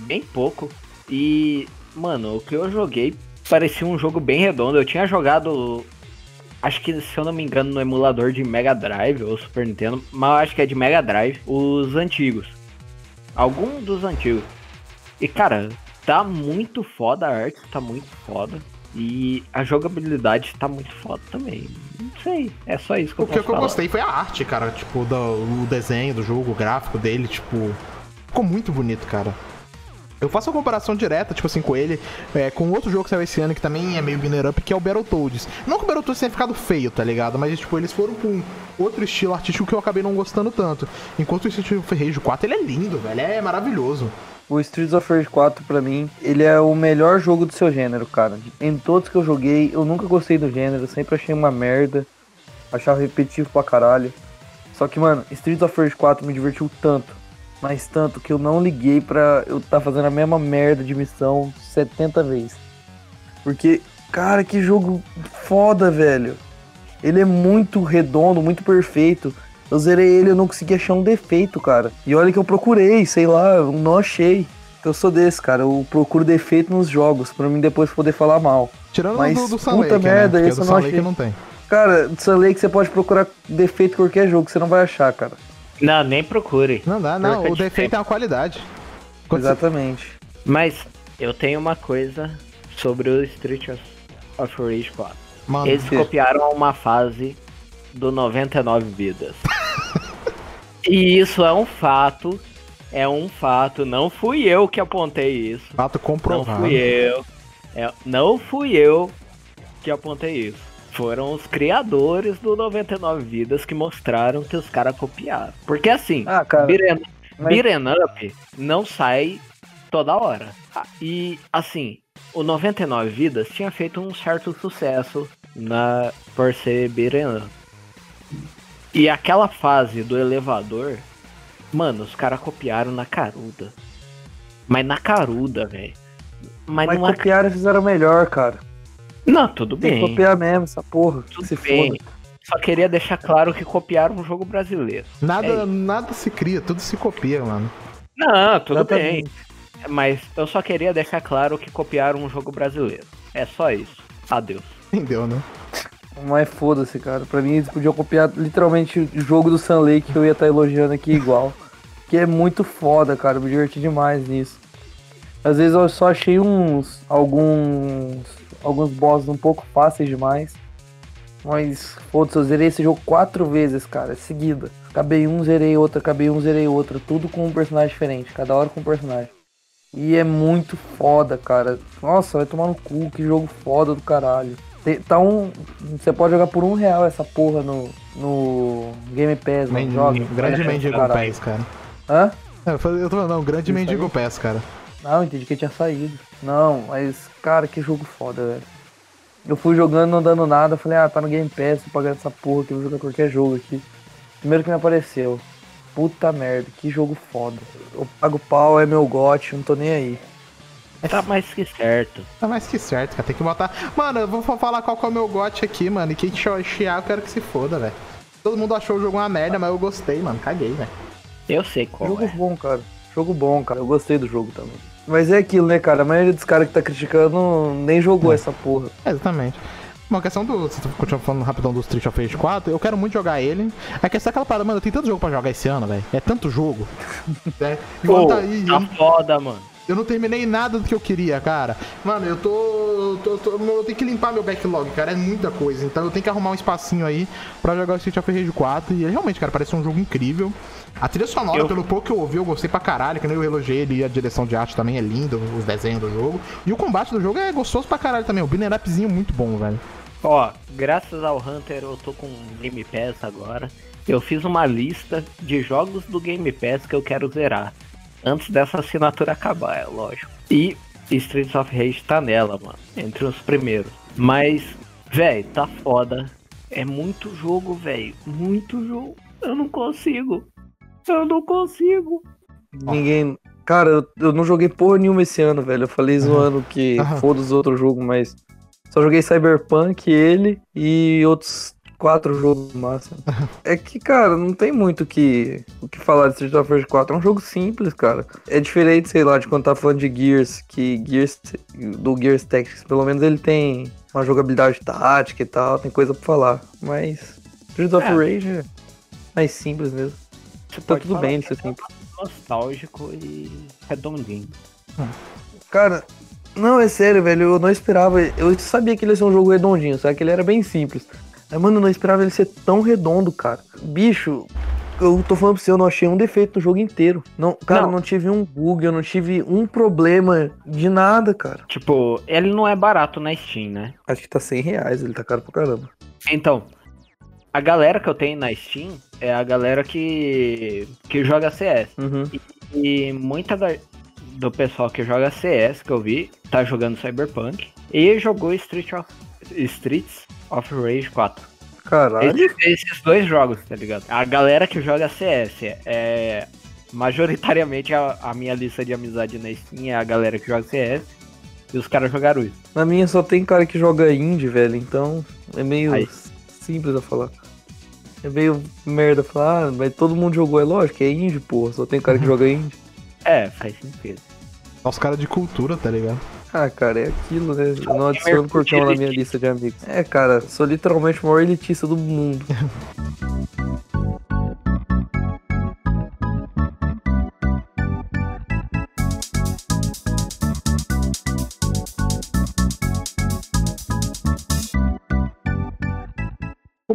Speaker 2: Bem pouco. E, mano, o que eu joguei parecia um jogo bem redondo. Eu tinha jogado. Acho que, se eu não me engano, no emulador de Mega Drive ou Super Nintendo, mas eu acho que é de Mega Drive, os antigos. Algum dos antigos. E, cara, tá muito foda a arte, tá muito foda. E a jogabilidade tá muito foda também. Não sei, é só isso que eu
Speaker 1: O que, eu
Speaker 2: falar.
Speaker 1: gostei foi a arte, cara. Tipo, do, o desenho do jogo, o gráfico dele, tipo. Ficou muito bonito, cara. Eu faço a comparação direta, tipo assim, com ele, é, com outro jogo que saiu esse ano que também é meio binner up, que é o Battletoads. Não que o Battletoads tenha ficado feio, tá ligado? Mas, tipo, eles foram com outro estilo artístico que eu acabei não gostando tanto. Enquanto o Street of Rage 4, ele é lindo, velho. É maravilhoso.
Speaker 4: O Streets of Rage 4, pra mim, ele é o melhor jogo do seu gênero, cara. Em todos que eu joguei, eu nunca gostei do gênero, sempre achei uma merda. Achava repetitivo pra caralho. Só que, mano, Streets of Rage 4 me divertiu tanto, mas tanto, que eu não liguei pra eu estar fazendo a mesma merda de missão 70 vezes. Porque, cara, que jogo foda, velho. Ele é muito redondo, muito perfeito. Eu zerei ele e eu não consegui achar um defeito, cara. E olha que eu procurei, sei lá, eu não achei. Eu sou desse, cara. Eu procuro defeito nos jogos, pra mim depois poder falar mal.
Speaker 1: Tirando
Speaker 4: Mas,
Speaker 1: do, do Sun
Speaker 4: puta
Speaker 1: Lake,
Speaker 4: merda,
Speaker 1: né?
Speaker 4: Esse eu não achei.
Speaker 1: não tem.
Speaker 4: Cara, do Sun Lake você pode procurar defeito em qualquer jogo, você não vai achar, cara.
Speaker 2: Não, nem procure.
Speaker 1: Não dá, não.
Speaker 2: Perca
Speaker 1: O
Speaker 2: de
Speaker 1: defeito
Speaker 2: tempo.
Speaker 1: é a qualidade. Quando você-
Speaker 4: Exatamente.
Speaker 2: Mas eu tenho uma coisa sobre o Street of Rage 4.
Speaker 1: Mano,
Speaker 2: Eles
Speaker 4: que-
Speaker 2: copiaram uma fase do 99 vidas. E isso é um fato. É um fato. Não fui eu que apontei isso.
Speaker 1: Fato
Speaker 2: Não
Speaker 1: comprovado.
Speaker 2: fui eu. É, não fui eu que apontei isso. Foram os criadores do 99 Vidas que mostraram que os caras copiaram. Porque assim,
Speaker 4: Ah, cara. Mas-
Speaker 2: Up não sai toda hora. Ah, E assim, o 99 Vidas tinha feito um certo sucesso na por ser Beat'em Up. E aquela fase do elevador, mano, os caras copiaram na caruda. Mas na caruda, velho. Mas,
Speaker 4: Mas
Speaker 2: é...
Speaker 4: copiaram e fizeram melhor, cara.
Speaker 2: Não, tudo
Speaker 4: Tem que
Speaker 2: bem.
Speaker 4: copiar mesmo essa porra.
Speaker 2: Tudo
Speaker 4: se
Speaker 2: bem.
Speaker 4: foda.
Speaker 2: Só queria deixar claro que copiaram um jogo brasileiro.
Speaker 1: Nada,
Speaker 2: É.
Speaker 1: nada se cria, tudo se copia, mano.
Speaker 2: Não, tudo
Speaker 4: Exatamente.
Speaker 2: bem. Mas eu só queria deixar claro que copiaram um jogo brasileiro. É só isso. Adeus.
Speaker 1: Entendeu, né?
Speaker 4: Mas foda-se, cara. Pra mim, eles podiam copiar literalmente o jogo do Sun Lake que eu ia estar elogiando aqui igual. Que é muito foda, cara. Eu me diverti demais nisso. Às vezes eu só achei uns. alguns. alguns bosses um pouco fáceis demais. Mas, foda-se, eu zerei esse jogo quatro vezes, cara, seguida. Acabei um, zerei outro, acabei um, zerei outro. Tudo com um personagem diferente, cada hora com um personagem. E é muito foda, cara. Nossa, vai tomar no cu, que jogo foda do caralho. Tá um. Você pode jogar por um real essa porra no, no Game Pass.
Speaker 1: Men-
Speaker 4: Joga.
Speaker 1: grande mendigo pés, cara.
Speaker 4: Hã?
Speaker 1: É, Eu tô falando, não, grande mendigo pés, cara.
Speaker 4: Não, entendi que tinha saído. Não, mas, cara, que jogo foda, velho. Eu fui jogando, não dando nada. Falei, ah, tá no Game Pass, tô pagando essa porra aqui, vou jogar qualquer jogo aqui. Primeiro que me apareceu. Puta merda, que jogo foda. Eu pago pau, é meu gote, não tô nem aí.
Speaker 2: Tá mais que certo.
Speaker 1: Tá mais que certo, cara. Tem que botar. Mano, eu vou fa- falar qual que é o meu gote aqui, mano. E quem chi- chiar, eu quero que se foda, velho. Todo mundo achou o jogo uma merda, mas eu gostei, mano. Caguei, velho.
Speaker 2: Eu sei qual
Speaker 4: jogo
Speaker 2: é.
Speaker 4: bom, cara. Jogo bom, cara. Eu gostei do jogo também. Mas é aquilo, né, cara? A maioria dos caras que tá criticando nem jogou essa porra.
Speaker 1: É, exatamente. Uma questão do. Você continua falando rapidão do Street of Rage 4, eu quero muito jogar ele. A questão é aquela parada, mano, tem tanto jogo pra jogar esse ano, velho. É tanto jogo. Igual
Speaker 2: Pô,
Speaker 1: tá aí,
Speaker 2: tá foda, mano.
Speaker 1: Eu não terminei nada do que eu queria, cara. Mano, eu tô, tô, tô- Eu tenho que limpar meu backlog, cara. É muita coisa. Então eu tenho que arrumar um espacinho aí pra jogar o Street of Rage 4. E ele realmente, cara, parece um jogo incrível. A trilha sonora,
Speaker 2: Eu-
Speaker 1: pelo pouco que eu ouvi, eu gostei pra caralho, que nem eu elogiei ele e a direção de arte também é lindo, os desenhos do jogo. E o combate do jogo é gostoso pra caralho também. O beat'em upzinho muito bom, velho.
Speaker 2: Ó, graças ao Hunter eu tô com Game Pass agora. Eu fiz uma lista de jogos do Game Pass que eu quero zerar. Antes dessa assinatura acabar, é lógico. E Streets of Rage tá nela, mano. Entre os primeiros. Mas, véi, tá foda. É muito jogo, velho. Muito jogo. Eu não consigo. Eu não consigo.
Speaker 4: Ninguém. Cara, eu, eu não joguei porra nenhuma esse ano, velho. Eu falei zoando que foda os outros jogos, mas. Só joguei Cyberpunk, ele e outros quatro jogos massa. É que, cara, não tem muito o que, o que falar de Street of Rage 4. É um jogo simples, cara. É diferente, sei lá, de quando tá falando de Gears, que Gears, do Gears Tactics, pelo menos ele tem uma jogabilidade tática e tal, tem coisa pra falar. Mas Street of
Speaker 2: É.
Speaker 4: Rage é mais simples mesmo.
Speaker 2: Você
Speaker 4: Tá tudo bem ser
Speaker 2: é
Speaker 4: simples.
Speaker 2: nostálgico e redondinho.
Speaker 4: Cara, não, é sério, velho. Eu não esperava. Eu sabia que ele ia ser um jogo redondinho, só que ele era bem simples. Mas, mano, eu não esperava ele ser tão redondo, cara. Bicho, eu tô falando pra você, eu não achei um defeito no jogo inteiro. Não, cara,
Speaker 2: Não.
Speaker 4: eu não tive um bug, eu não tive um problema de nada, cara.
Speaker 2: Tipo, ele não é barato na Steam, né?
Speaker 4: Acho que tá 100 reais, ele tá caro pra caramba.
Speaker 2: Então, a galera que eu tenho na Steam é a galera que, que joga CS.
Speaker 4: Uhum.
Speaker 2: E muita da- do pessoal que joga CS que eu vi tá jogando Cyberpunk e jogou Street of, Streets of Rage 4.
Speaker 4: Caralho.
Speaker 2: Esses, esses dois jogos, tá ligado? A galera que joga CS é. Majoritariamente a, a minha lista de amizade na Steam é a galera que joga CS e os caras jogaram isso.
Speaker 4: Na minha só tem cara que joga indie, velho, então é meio
Speaker 2: Aí.
Speaker 4: simples a falar. É meio merda falar, ah, mas todo mundo jogou, é lógico, é indie, porra, só tem cara que joga indie.
Speaker 2: É, faz sentido.
Speaker 1: Os caras de cultura, tá ligado?
Speaker 4: Ah, cara, é aquilo, né? Eu não adiciono porque é na minha lista de amigos. É, cara, sou literalmente o maior elitista do mundo.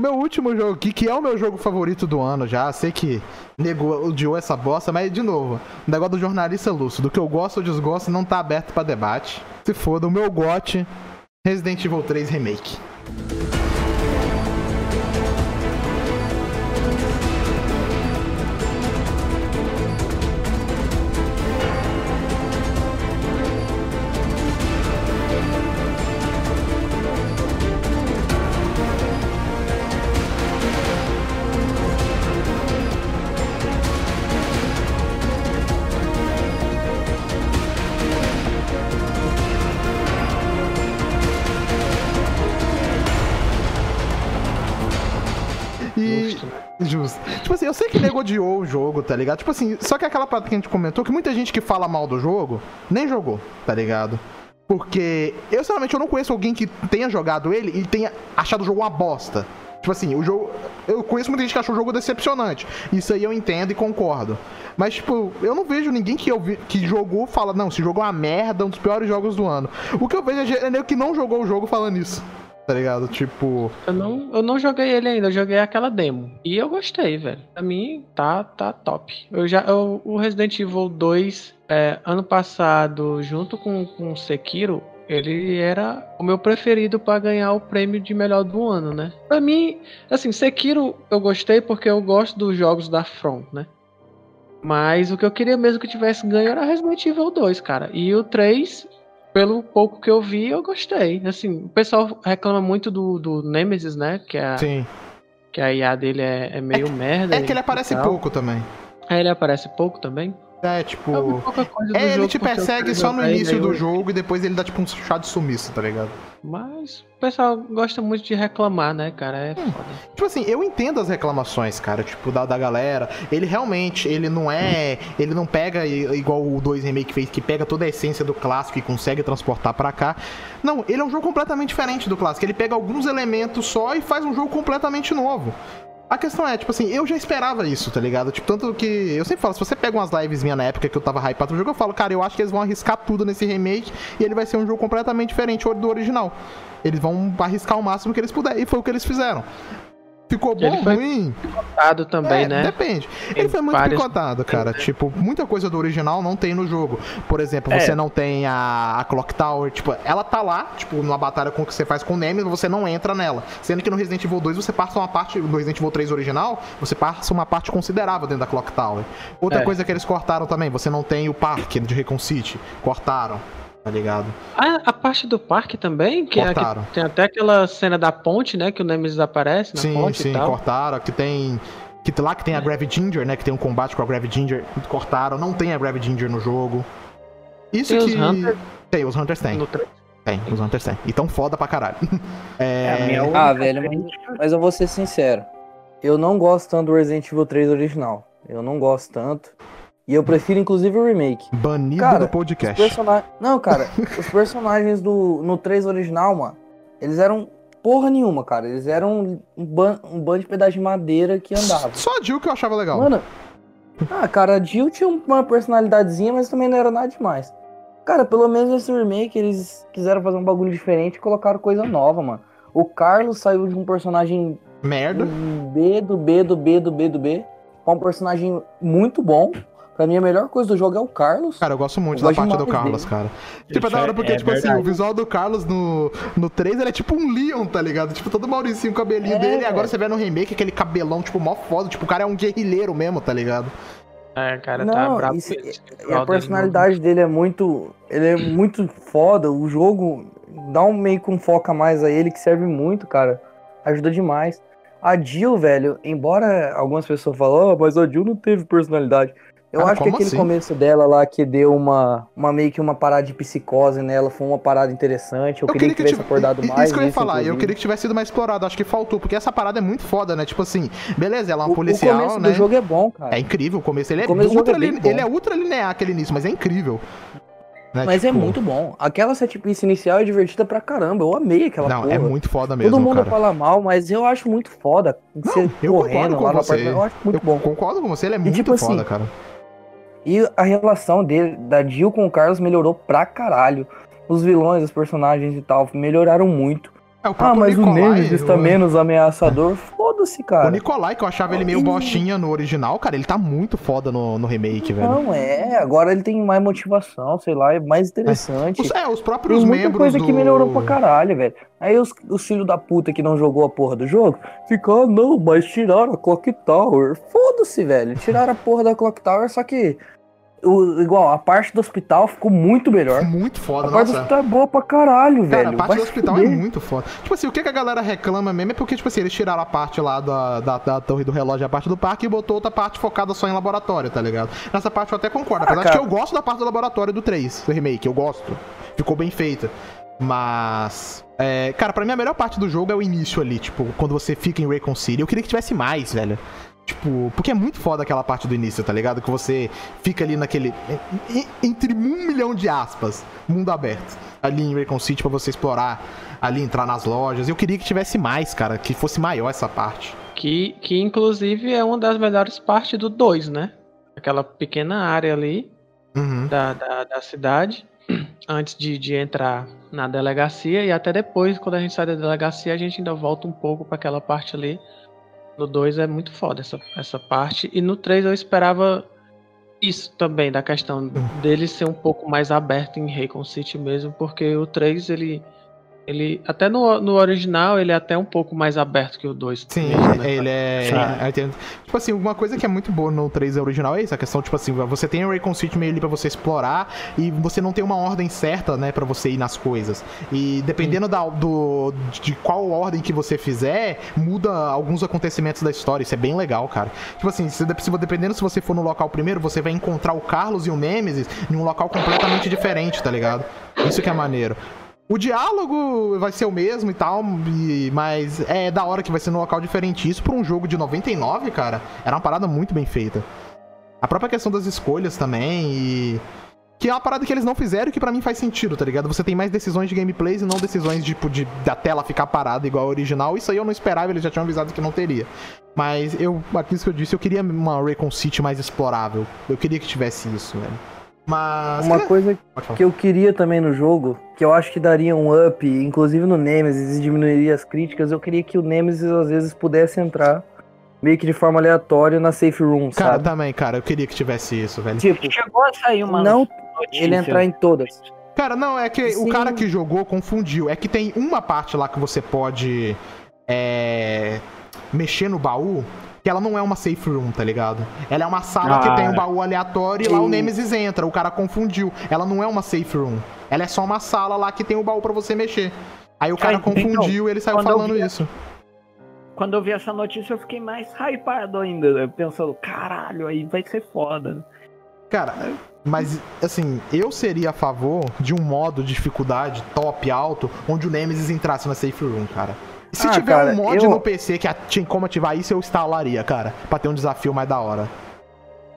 Speaker 1: meu último jogo aqui, que é o meu jogo favorito do ano já, sei que negou, odiou essa bosta, mas de novo, o negócio do jornalista Lúcio, do que eu gosto ou desgosto, não tá aberto pra debate. Se for, do meu gote, Resident Evil 3 Remake. Odiou o jogo, tá ligado? Tipo assim, só que aquela parte que a gente comentou, que muita gente que fala mal do jogo, nem jogou, tá ligado? Porque eu, sinceramente, eu não conheço alguém que tenha jogado ele e tenha achado o jogo uma bosta. Tipo assim, o jogo. Eu conheço muita gente que achou o jogo decepcionante. Isso aí eu entendo e concordo. Mas, tipo, eu não vejo ninguém que, eu vi, que jogou fala, não, esse jogo é uma merda, um dos piores jogos do ano. O que eu vejo é gente- é que não jogou o jogo falando isso. Tá ligado? Tipo.
Speaker 5: Eu não, eu não joguei ele ainda, eu joguei aquela demo. E eu gostei, velho. Pra mim, tá, tá top. Eu já, eu- o Resident Evil 2, é, ano passado, junto com, com o Sekiro, ele era o meu preferido pra ganhar o prêmio de melhor do ano, né? Pra mim, assim, Sekiro eu gostei porque eu gosto dos jogos da From, né? Mas o que eu queria mesmo que tivesse ganho era Resident Evil 2, cara. E o 3, pelo pouco que eu vi, eu gostei. Assim, o pessoal reclama muito do, do Nemesis, né? Que a,
Speaker 1: Sim.
Speaker 5: que a IA dele é, é meio merda.
Speaker 1: É que ele aparece pouco também.
Speaker 5: Aí ele aparece pouco também.
Speaker 1: É, tipo. É, ele te persegue só no início
Speaker 5: aí
Speaker 1: do
Speaker 5: eu-
Speaker 1: jogo e depois ele dá tipo um chá de sumiço, tá ligado?
Speaker 5: Mas o pessoal gosta muito de reclamar, né, cara? É foda.
Speaker 1: Tipo assim, eu entendo as reclamações, cara, tipo, da, da galera. Ele realmente, ele não é. Ele não pega igual o 2 Remake fez, que pega toda a essência do clássico e consegue transportar pra cá. Não, ele é um jogo completamente diferente do clássico. Ele pega alguns elementos só e faz um jogo completamente novo. A questão é, tipo assim, eu já esperava isso, tá ligado? Tipo, tanto que. Eu sempre falo, se você pega umas lives minha na época que eu tava hypado pro jogo, eu falo, cara, eu acho que eles vão arriscar tudo nesse remake e ele vai ser um jogo completamente diferente do original. Eles vão arriscar o máximo que eles puderem. E foi o que eles fizeram. Ficou bom,
Speaker 5: Ele foi-
Speaker 1: ruim?
Speaker 5: Picotado também,
Speaker 1: É,
Speaker 5: né?
Speaker 1: Depende.
Speaker 5: Tem
Speaker 1: Ele foi muito
Speaker 5: várias-
Speaker 1: picotado, cara. Tipo, muita coisa do original não tem no jogo. Por exemplo,
Speaker 2: É.
Speaker 1: você não tem a, a Clock Tower. Tipo, ela tá lá, tipo, numa batalha com que você faz com o Nemesis, você não entra nela. Sendo que no Resident Evil 2 você passa uma parte, no Resident Evil 3 original, você passa uma parte considerável dentro da Clock Tower. Outra
Speaker 5: É.
Speaker 1: coisa que eles cortaram também, você não tem o parque de Recon City. Cortaram, tá ligado?
Speaker 5: Ah, a parte do parque também, que, é, que
Speaker 1: Cortaram.
Speaker 5: tem até aquela cena da ponte, né? Que o Nemesis aparece na
Speaker 1: sim,
Speaker 5: ponte
Speaker 1: sim,
Speaker 5: e tal.
Speaker 1: cortaram. Que tem. Que lá que tem a Gravity Ginger, né? Que tem um combate com a Gravity Ginger. Cortaram. Não tem a Gravity Ginger no jogo. Isso
Speaker 5: Tem os
Speaker 1: que.
Speaker 5: Hunters
Speaker 1: Tem, os Hunters tem. Tem, os Hunters tem. E tão foda pra caralho.
Speaker 2: É, a
Speaker 1: É.
Speaker 2: minha
Speaker 4: Ah, velho, mas, mas eu vou ser sincero. Eu não gosto tanto do Resident Evil 3 original. Eu não gosto tanto. E eu prefiro, inclusive, o remake.
Speaker 1: Banido
Speaker 4: Cara,
Speaker 1: do podcast.
Speaker 4: persona... Não, cara, os personagens do no 3 original, mano, eles eram porra nenhuma, cara. Eles eram um, ban... um bando de pedaço de madeira que andava.
Speaker 1: Só a Jill que eu achava legal.
Speaker 4: Mano, ah, cara, a Jill tinha uma personalidadezinha, mas também não era nada demais. Cara, pelo menos nesse remake eles quiseram fazer um bagulho diferente e colocaram coisa nova, mano. O Carlos saiu de um personagem
Speaker 1: Merda.
Speaker 4: B do B do B do B do B pra um personagem muito bom. Pra mim, a melhor coisa do jogo é o Carlos.
Speaker 1: Cara, eu gosto muito
Speaker 4: Eu
Speaker 1: da
Speaker 4: gosto
Speaker 1: parte do Carlos,
Speaker 4: dele.
Speaker 1: cara. Tipo, é da hora porque,
Speaker 2: é
Speaker 1: tipo assim,
Speaker 2: verdade.
Speaker 1: o visual do Carlos no, no 3, ele é tipo um Leon, tá ligado? Tipo, todo mauricinho, o cabelinho
Speaker 4: É,
Speaker 1: dele. E agora você vê no remake aquele cabelão, tipo, mó foda. Tipo, o cara é um guerrilheiro mesmo, tá ligado?
Speaker 5: É, cara, tá
Speaker 4: Não,
Speaker 5: brabo.
Speaker 4: isso- E
Speaker 5: visual
Speaker 4: a personalidade dele é muito. Ele é muito foda. O jogo dá um meio com foco a mais a ele que serve muito, cara. Ajuda demais. A Jill, velho, embora algumas pessoas falem, oh, mas a Jill não teve personalidade. Eu
Speaker 1: Cara,
Speaker 4: acho que aquele
Speaker 1: assim?
Speaker 4: começo dela lá que deu uma, uma meio que uma parada de psicose nela foi uma parada interessante. Eu, queria que tivesse
Speaker 1: tive-
Speaker 4: acordado
Speaker 1: i-
Speaker 4: mais.
Speaker 1: Isso que eu ia falar, eu
Speaker 4: inclusive.
Speaker 1: queria que tivesse sido mais explorado. Acho que faltou, porque essa parada é muito foda, né? Tipo assim, beleza, ela é uma
Speaker 4: O-
Speaker 1: policial,
Speaker 4: o começo
Speaker 1: né?
Speaker 4: do jogo é bom, cara.
Speaker 1: É incrível o começo. Ele é,
Speaker 4: O começo jogo
Speaker 1: ultra,
Speaker 4: é
Speaker 1: ele é ultra linear aquele início, mas é incrível. Né?
Speaker 4: Mas é
Speaker 1: Tipo,
Speaker 4: muito bom. Aquela set piece inicial é divertida pra caramba. Eu amei aquela
Speaker 1: Não,
Speaker 4: porra.
Speaker 1: é muito foda mesmo,
Speaker 4: Todo mundo
Speaker 1: cara.
Speaker 4: fala mal, mas eu acho muito foda. Você
Speaker 1: eu concordo
Speaker 4: correndo
Speaker 1: com
Speaker 4: lá
Speaker 1: você.
Speaker 4: apartamento, eu acho muito
Speaker 1: eu
Speaker 4: bom.
Speaker 1: concordo com você, ele é muito
Speaker 4: tipo
Speaker 1: foda,
Speaker 4: assim,
Speaker 1: cara.
Speaker 4: E a relação dele, da Jill com o Carlos melhorou pra caralho. Os vilões, os personagens e tal, melhoraram muito.
Speaker 1: É o
Speaker 4: Ah, mas o
Speaker 1: Nikolai,
Speaker 4: Nemesis tá
Speaker 1: o-
Speaker 4: menos ameaçador. Foda-se,
Speaker 1: O
Speaker 4: cara.
Speaker 1: Nikolai, que eu achava ele meio
Speaker 4: Ele-
Speaker 1: bostinha no original, cara, ele tá muito foda no, no remake, velho.
Speaker 4: Não, é. Agora ele tem mais motivação, sei lá, é mais interessante.
Speaker 1: Os, é, os próprios
Speaker 4: Tem muita
Speaker 1: membros
Speaker 4: coisa
Speaker 1: do...
Speaker 4: que melhorou pra caralho, velho. Aí os, os filhos da puta que não jogou a porra do jogo, ficam, ah, não, mas tiraram a Clock Tower. Foda-se, velho. Tiraram a porra da Clock Tower, só que. O- igual, a parte do hospital ficou muito melhor.
Speaker 1: Muito
Speaker 4: A
Speaker 1: foda,
Speaker 4: parte do hospital é boa pra caralho,
Speaker 1: Cara,
Speaker 4: velho.
Speaker 1: a parte
Speaker 4: Vai
Speaker 1: do hospital é
Speaker 4: fuder.
Speaker 1: muito foda. Tipo assim, o que, a galera reclama mesmo é porque, tipo assim, eles tiraram a parte lá da, da, da torre do relógio e a parte do parque e botou outra parte focada só em laboratório, tá ligado? Nessa parte eu até concordo. Apesar de
Speaker 4: Ah, cara.
Speaker 1: que eu gosto da parte do laboratório do 3, do remake, eu gosto. Ficou bem feita. Mas. É, cara, pra mim a melhor parte do jogo é o início ali, tipo, quando você fica em Raycon City. Eu queria que tivesse mais, velho. Tipo, porque é muito foda aquela parte do início, tá ligado? Que você fica ali naquele. en- en- Entre um milhão de aspas, mundo aberto. Ali em Raycon City pra você explorar, ali entrar nas lojas. Eu queria que tivesse mais, cara, que fosse maior essa parte.
Speaker 5: Que, que inclusive é uma das melhores partes do 2, né? Aquela pequena área ali
Speaker 1: Uhum.
Speaker 5: da, da, da cidade, antes de, de entrar na delegacia, e até depois, quando a gente sai da delegacia, a gente ainda volta um pouco para aquela parte ali. No 2 é muito foda essa, essa parte. E no 3 eu esperava isso também, da questão dele ser um pouco mais aberto em Raycon City mesmo, porque o 3 ele. Ele, até no, no original, ele é até um pouco mais aberto que o 2.
Speaker 1: Sim,
Speaker 5: mesmo, né?
Speaker 1: ele é.
Speaker 5: Sim.
Speaker 1: eu entendo. Tipo assim, uma coisa que é muito boa no 3 original é isso, a questão, tipo assim, você tem o Raycon City meio ali pra você explorar e você não tem uma ordem certa, né, pra você ir nas coisas. E dependendo da, do, de qual ordem que você fizer, muda alguns acontecimentos da história. Isso é bem legal, cara. Tipo assim, se- dependendo se você for no local primeiro, você vai encontrar o Carlos e o Nemesis em um local completamente diferente, tá ligado? Isso que é maneiro. O diálogo vai ser o mesmo e tal, mas é da hora que vai ser num local diferente. Isso pra um jogo de 99, cara, era uma parada muito bem feita. A própria questão das escolhas também e. Que é uma parada que eles não fizeram que pra mim faz sentido, tá ligado? Você tem mais decisões de gameplays e não decisões tipo, de da tela ficar parada igual a original. Isso aí eu não esperava, eles já tinham avisado que não teria. Mas eu, aquilo que eu disse, eu queria uma Raycon City mais explorável. Eu queria que tivesse isso, velho. Mas.
Speaker 4: Uma coisa que eu queria também no jogo, que eu acho que daria um up, inclusive no Nemesis, e diminuiria as críticas, eu queria que o Nemesis às vezes pudesse entrar meio que de forma aleatória na safe room,
Speaker 1: Cara,
Speaker 4: sabe?
Speaker 1: também, cara, eu queria que tivesse isso, velho.
Speaker 4: Tipo,
Speaker 2: Chegou a sair uma
Speaker 4: não
Speaker 2: notícia.
Speaker 4: ele entrar em todas.
Speaker 1: Cara, não, é que o
Speaker 4: Sim.
Speaker 1: cara que jogou confundiu. É que tem uma parte lá que você pode é, mexer no baú, que ela não é uma safe room, tá ligado? Ela é uma sala
Speaker 2: Ah,
Speaker 1: que tem um
Speaker 2: é.
Speaker 1: baú aleatório e lá o. Nemesis entra. O cara confundiu. Ela não é uma safe room. Ela é só uma sala lá que tem o baú pra você mexer. Aí o cara
Speaker 2: então,
Speaker 1: confundiu e ele saiu falando
Speaker 2: vi-
Speaker 1: isso.
Speaker 2: Quando eu vi essa notícia, eu fiquei mais hypado ainda. Eu Pensando, caralho, aí vai ser foda.
Speaker 1: Cara, mas assim, eu seria a favor de um modo de dificuldade top, alto, onde o Nemesis entrasse na safe room, cara. Se
Speaker 4: Ah,
Speaker 1: tiver
Speaker 4: cara,
Speaker 1: um mod
Speaker 4: eu-
Speaker 1: no PC que a- tinha como ativar isso, eu instalaria, cara. Pra ter um desafio mais da hora.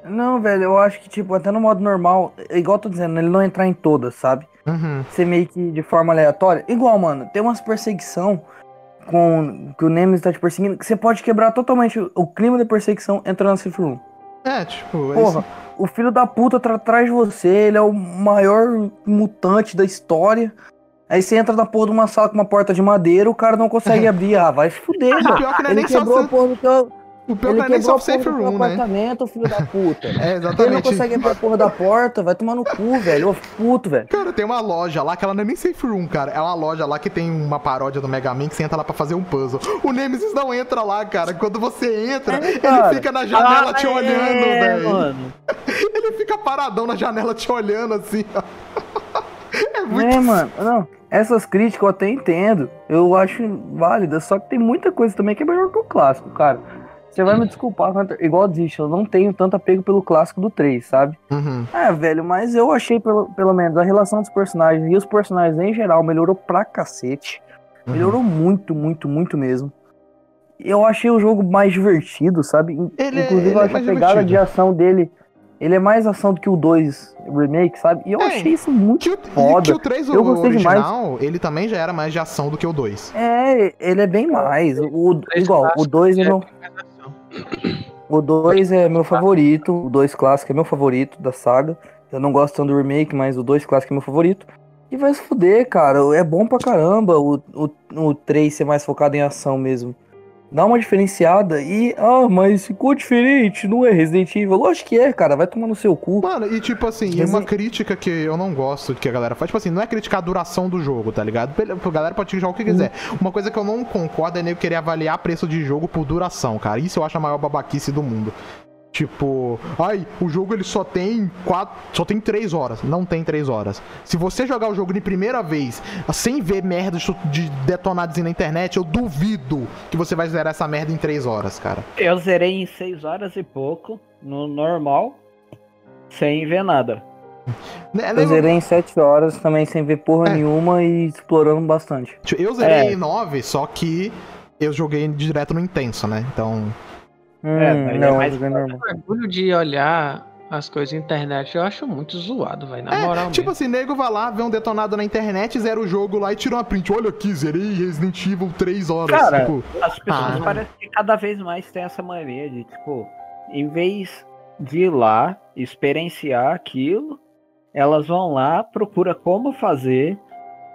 Speaker 4: Não, velho, eu acho que, tipo, até no modo normal, igual eu tô dizendo, ele não entrar em todas, sabe?
Speaker 1: Uhum.
Speaker 4: Ser meio que de forma aleatória. Igual, mano, tem umas perseguição com que o Nemesis tá te perseguindo, que você pode quebrar totalmente o, clima da perseguição entrando na safe room.
Speaker 1: É, tipo,
Speaker 4: Porra, o filho da puta tá atrás de você, ele é o maior mutante da história. Aí você entra na porra de uma sala com uma porta de madeira, o cara não consegue abrir. Ah, vai fuder,
Speaker 1: o
Speaker 4: velho.
Speaker 1: pior que não é
Speaker 4: Ele
Speaker 1: nem só,
Speaker 4: quebrou a porra do teu.
Speaker 1: o pior que
Speaker 4: Ele
Speaker 1: não é nem
Speaker 4: quebrou
Speaker 1: só
Speaker 4: a porra
Speaker 1: safe room, né?
Speaker 4: apartamento, filho da puta.
Speaker 1: É,
Speaker 4: Ele não
Speaker 1: exatamente.
Speaker 4: consegue abrir a porra da porta, vai tomar no cu, velho. Ô, puto, velho.
Speaker 1: Cara, tem uma loja lá que ela não é nem safe room, cara. É uma loja lá que tem uma paródia do Mega Man que você entra lá pra fazer um puzzle. O Nemesis não entra lá, cara. Quando você entra,
Speaker 4: É,
Speaker 1: ele fica na janela
Speaker 2: Ah,
Speaker 1: te
Speaker 2: é,
Speaker 1: olhando, velho.
Speaker 2: mano.
Speaker 1: Ele fica paradão na janela te olhando assim, ó. É muito
Speaker 4: É, mano, não. Essas críticas eu até entendo. Eu acho válida, só que tem muita coisa também que é melhor que o clássico, cara. Você vai me desculpar, igual disse, eu não tenho tanto apego pelo clássico do 3, sabe?
Speaker 1: Uhum.
Speaker 4: É, velho, mas eu achei, pelo, pelo menos, a relação dos personagens e os personagens em geral melhorou pra cacete.
Speaker 1: Uhum.
Speaker 4: Melhorou muito, muito, muito mesmo. Eu achei o jogo mais divertido, sabe?
Speaker 1: Ele é-
Speaker 4: Inclusive,
Speaker 1: ele
Speaker 4: eu
Speaker 1: é
Speaker 4: acho a
Speaker 1: mais
Speaker 4: pegada
Speaker 1: divertido.
Speaker 4: de ação dele. Ele é mais ação do que o 2 Remake, sabe? E eu
Speaker 1: É,
Speaker 4: achei isso muito
Speaker 1: Que o,
Speaker 4: foda.
Speaker 1: que o 3
Speaker 4: Eu gostei
Speaker 1: original, ele também já era mais de ação do que o 2.
Speaker 4: É, ele é bem mais. O, igual, o
Speaker 5: clássicos
Speaker 4: 2 é
Speaker 5: é
Speaker 4: meu, o 2 é meu favorito. O 2 clássico é meu favorito da saga. Eu não gosto tanto do remake, mas o 2 clássico é meu favorito. E vai se fuder, cara. É bom pra caramba o, o, o 3 ser mais focado em ação mesmo. Dá uma diferenciada e. Ah, mas ficou diferente, não é Resident Evil? Lógico que é, cara. Vai tomar no seu cu.
Speaker 1: Mano, e tipo assim,
Speaker 4: Mas
Speaker 1: uma crítica que eu não gosto que a galera faz, tipo assim, não é criticar a duração do jogo, tá ligado? A galera pode criticar o que quiser. Uma coisa que eu não concordo é nego querer avaliar preço de jogo por duração, cara. Isso eu acho a maior babaquice do mundo. Tipo, ai, o jogo ele só tem quatro, só tem três horas. Não tem três horas. Se você jogar o jogo de primeira vez, sem ver merda de de detonados na internet, eu duvido que você vai zerar essa merda em três horas, cara.
Speaker 2: Eu zerei em 6 horas e pouco, no normal, sem ver nada.
Speaker 1: Né,
Speaker 4: Eu
Speaker 1: nego-
Speaker 4: zerei em 7 horas também sem ver porra
Speaker 1: É.
Speaker 4: nenhuma e explorando bastante.
Speaker 1: Tipo, Eu zerei
Speaker 2: É.
Speaker 1: em 9, só que eu joguei direto no intenso, né? Então.
Speaker 4: Hum,
Speaker 2: daí é
Speaker 4: não,
Speaker 2: mais
Speaker 4: joguei normal.
Speaker 5: O bagulho de olhar as coisas na internet eu acho muito zoado, velho. Na moral
Speaker 1: É, tipo
Speaker 5: mesmo.
Speaker 1: assim, nego vai lá, vê um detonado na internet, zera o jogo lá e tira uma print. Olha aqui, zerei Resident Evil 3 horas.
Speaker 2: Cara,
Speaker 1: tipo,
Speaker 2: As pessoas
Speaker 1: Ah.
Speaker 2: parecem que cada vez mais têm essa mania de, tipo, em vez de ir lá, experienciar aquilo, elas vão lá, procura como fazer,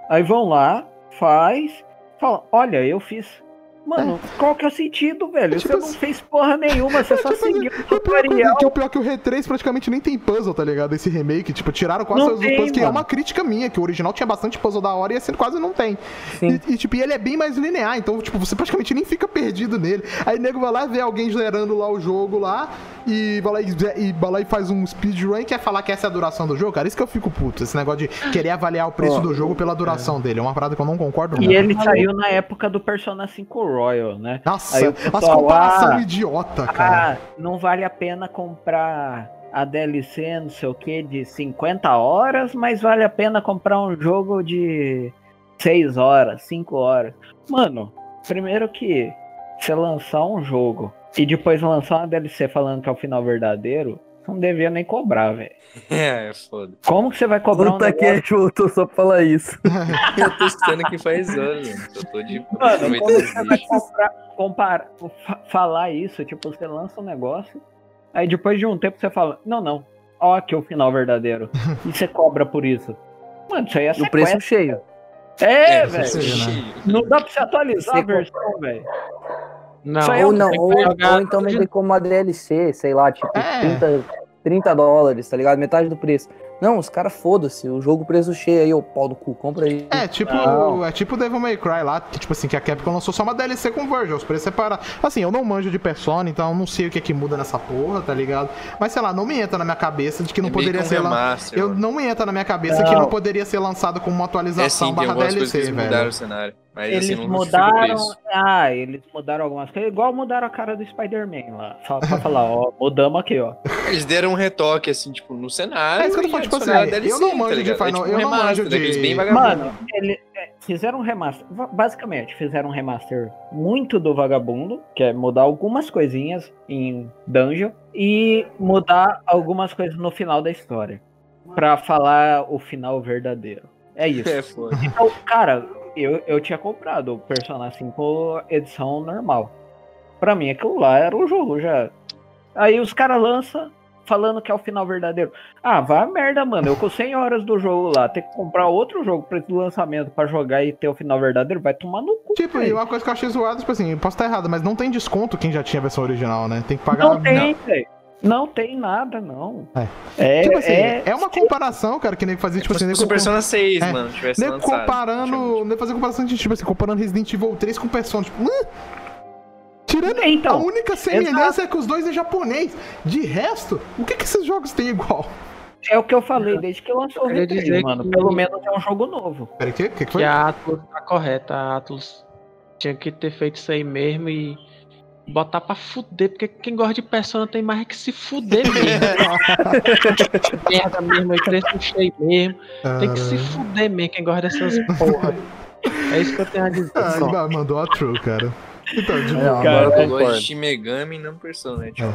Speaker 2: aí vão lá, faz, fala, olha, eu fiz. Mano, qual que é o sentido, velho?
Speaker 1: tipo
Speaker 2: você não
Speaker 1: assim-
Speaker 2: fez porra nenhuma, você só
Speaker 1: tipo assim,
Speaker 2: seguiu o
Speaker 1: o pior, que,
Speaker 2: tutorial.
Speaker 1: que o pior que o R3 praticamente nem tem puzzle, tá ligado? Esse remake, tipo, tiraram quase
Speaker 2: Não
Speaker 1: os
Speaker 2: tem,
Speaker 1: puzzles, que é uma crítica minha, que o original tinha bastante puzzle da hora e esse quase não tem. E, e, tipo, e ele é bem mais linear, então, tipo, você praticamente nem fica perdido nele. Aí o nego vai lá ver alguém zerando lá o jogo lá e vai lá e, e, vai lá e faz um speedrun e quer falar que essa é a duração do jogo, cara. Isso que eu fico puto, esse negócio de querer avaliar o preço
Speaker 4: Ó,
Speaker 1: do jogo pela duração dele. É uma parada que eu não concordo
Speaker 2: E
Speaker 1: muito.
Speaker 2: ele saiu na época do Persona 5 Royal, né?
Speaker 1: Nossa,
Speaker 2: Aí pessoal,
Speaker 1: comparação
Speaker 2: ah,
Speaker 1: idiota, cara.
Speaker 2: Ah, não vale a pena comprar a DLC, não sei o que, de 50 horas, mas vale a pena comprar um jogo de 6 horas, 5 horas. Mano, primeiro que você lançar um jogo e depois lançar uma DLC falando que é o final verdadeiro, não devia nem cobrar, velho.
Speaker 3: É, foda.
Speaker 2: Como que você vai cobrar um
Speaker 4: Puta que
Speaker 2: negócio?
Speaker 4: voltou só pra falar isso.
Speaker 3: Eu tô escutando aqui faz anos, mano. Eu tô de
Speaker 2: Mano, como você vai comprar, comparar, fa- falar isso? Tipo, você lança um negócio, aí depois de um tempo você fala, não, não, ó aqui o final verdadeiro. e você cobra por isso. Mano, isso aí é
Speaker 4: E o preço cheio.
Speaker 2: É,
Speaker 3: É,
Speaker 2: velho. Não dá pra você atualizar
Speaker 4: Você
Speaker 2: a versão, velho.
Speaker 5: Não,
Speaker 4: Ou não, ou, ou então
Speaker 5: tudo de
Speaker 4: vender como uma DLC, sei lá, tipo,
Speaker 1: É.
Speaker 4: 30, 30 dólares, tá ligado? Metade do preço. Não, os caras foda-se, o jogo preço cheio aí, ô pau do cu, compra aí.
Speaker 1: É, tipo,
Speaker 2: Não.
Speaker 1: é tipo Devil May Cry lá, que, tipo assim, que a Capcom lançou só uma DLC com Virgil, os preços separados. Assim, eu não manjo de Persona, então eu não sei o que é que muda nessa porra, tá ligado? Mas sei lá, não me entra na minha cabeça de que não
Speaker 3: É
Speaker 1: poderia ser lan-
Speaker 3: remaster,
Speaker 1: Eu não me entra na minha cabeça
Speaker 2: Não.
Speaker 1: que não poderia ser lançado como uma
Speaker 3: É
Speaker 1: atualização
Speaker 3: sim, tem
Speaker 1: barra
Speaker 3: algumas coisas que
Speaker 1: DLC,
Speaker 3: eles mudaram
Speaker 1: velho.
Speaker 3: o cenário. Mas
Speaker 2: Eles
Speaker 3: assim,
Speaker 2: mudaram. Ah, eles mudaram algumas coisas. Igual mudaram a cara do Spider-Man lá. Só pra falar, ó, mudamos aqui, ó.
Speaker 3: Eles deram um retoque, assim, tipo, no cenário.
Speaker 1: É isso que eu tô falando, tipo assim,
Speaker 3: DLC,
Speaker 1: eu não manjo de
Speaker 3: ligado? É
Speaker 1: Final-
Speaker 3: tipo um
Speaker 1: eu não
Speaker 3: remaster,
Speaker 1: manjo de-
Speaker 3: daqueles bem.
Speaker 2: Mano, ele, é, fizeram um remaster. Basicamente, fizeram um remaster muito do vagabundo, que é mudar algumas coisinhas em dungeon e mudar algumas coisas no final da história. Pra falar o final verdadeiro. É isso.
Speaker 3: É.
Speaker 2: Então, cara, eu, eu tinha comprado o Persona 5 edição normal. Pra mim, aquilo lá era o jogo já. Aí os caras lançam falando que é o final verdadeiro. Ah, vai a merda, mano. Eu com 100 horas do jogo lá, ter que comprar outro jogo pra esse lançamento pra jogar e ter o final verdadeiro, vai tomar no cu.
Speaker 1: Tipo, e uma coisa que eu achei zoada, tipo assim, posso estar errado, mas não tem desconto quem já tinha a versão original, né? Tem que pagar.
Speaker 2: Não tem, velho. Não tem nada, não.
Speaker 1: É.
Speaker 2: É,
Speaker 1: Tipo assim,
Speaker 2: é,
Speaker 1: é, uma comparação, cara, que nem fazia, tipo assim,
Speaker 3: Se Persona 6,
Speaker 1: É.
Speaker 3: mano, tivesse lançado.
Speaker 1: comparando. Nem fazer comparação de tipo assim, comparando Resident Evil 3 com Persona. Tipo, hã? Tirando a
Speaker 2: Então,
Speaker 1: única semelhança é que os dois é japonês. De resto, o que, que esses jogos têm igual?
Speaker 2: é o que eu falei desde que lançou o
Speaker 5: Queria
Speaker 2: R3,
Speaker 5: dizer
Speaker 2: mano.
Speaker 5: que-
Speaker 2: Pelo menos é um jogo novo.
Speaker 1: Peraí, o que, que
Speaker 5: Que
Speaker 1: foi?
Speaker 5: a Atlus tá correta. A Atlus tinha que ter feito isso aí mesmo e botar pra fuder, porque quem gosta de Persona tem mais que se fuder mesmo. Merda mesmo, aí preço cheio mesmo. Tem que se fuder mesmo quem gosta dessas porra. É isso que eu tenho a dizer.
Speaker 1: Ah,
Speaker 5: só.
Speaker 1: ele mandou a true, cara. Então, tipo,
Speaker 4: Não,
Speaker 2: Cara,
Speaker 4: agora eu
Speaker 3: Eu gosto
Speaker 4: concordo.
Speaker 3: de Shin Megami e não Persona, né? Tipo,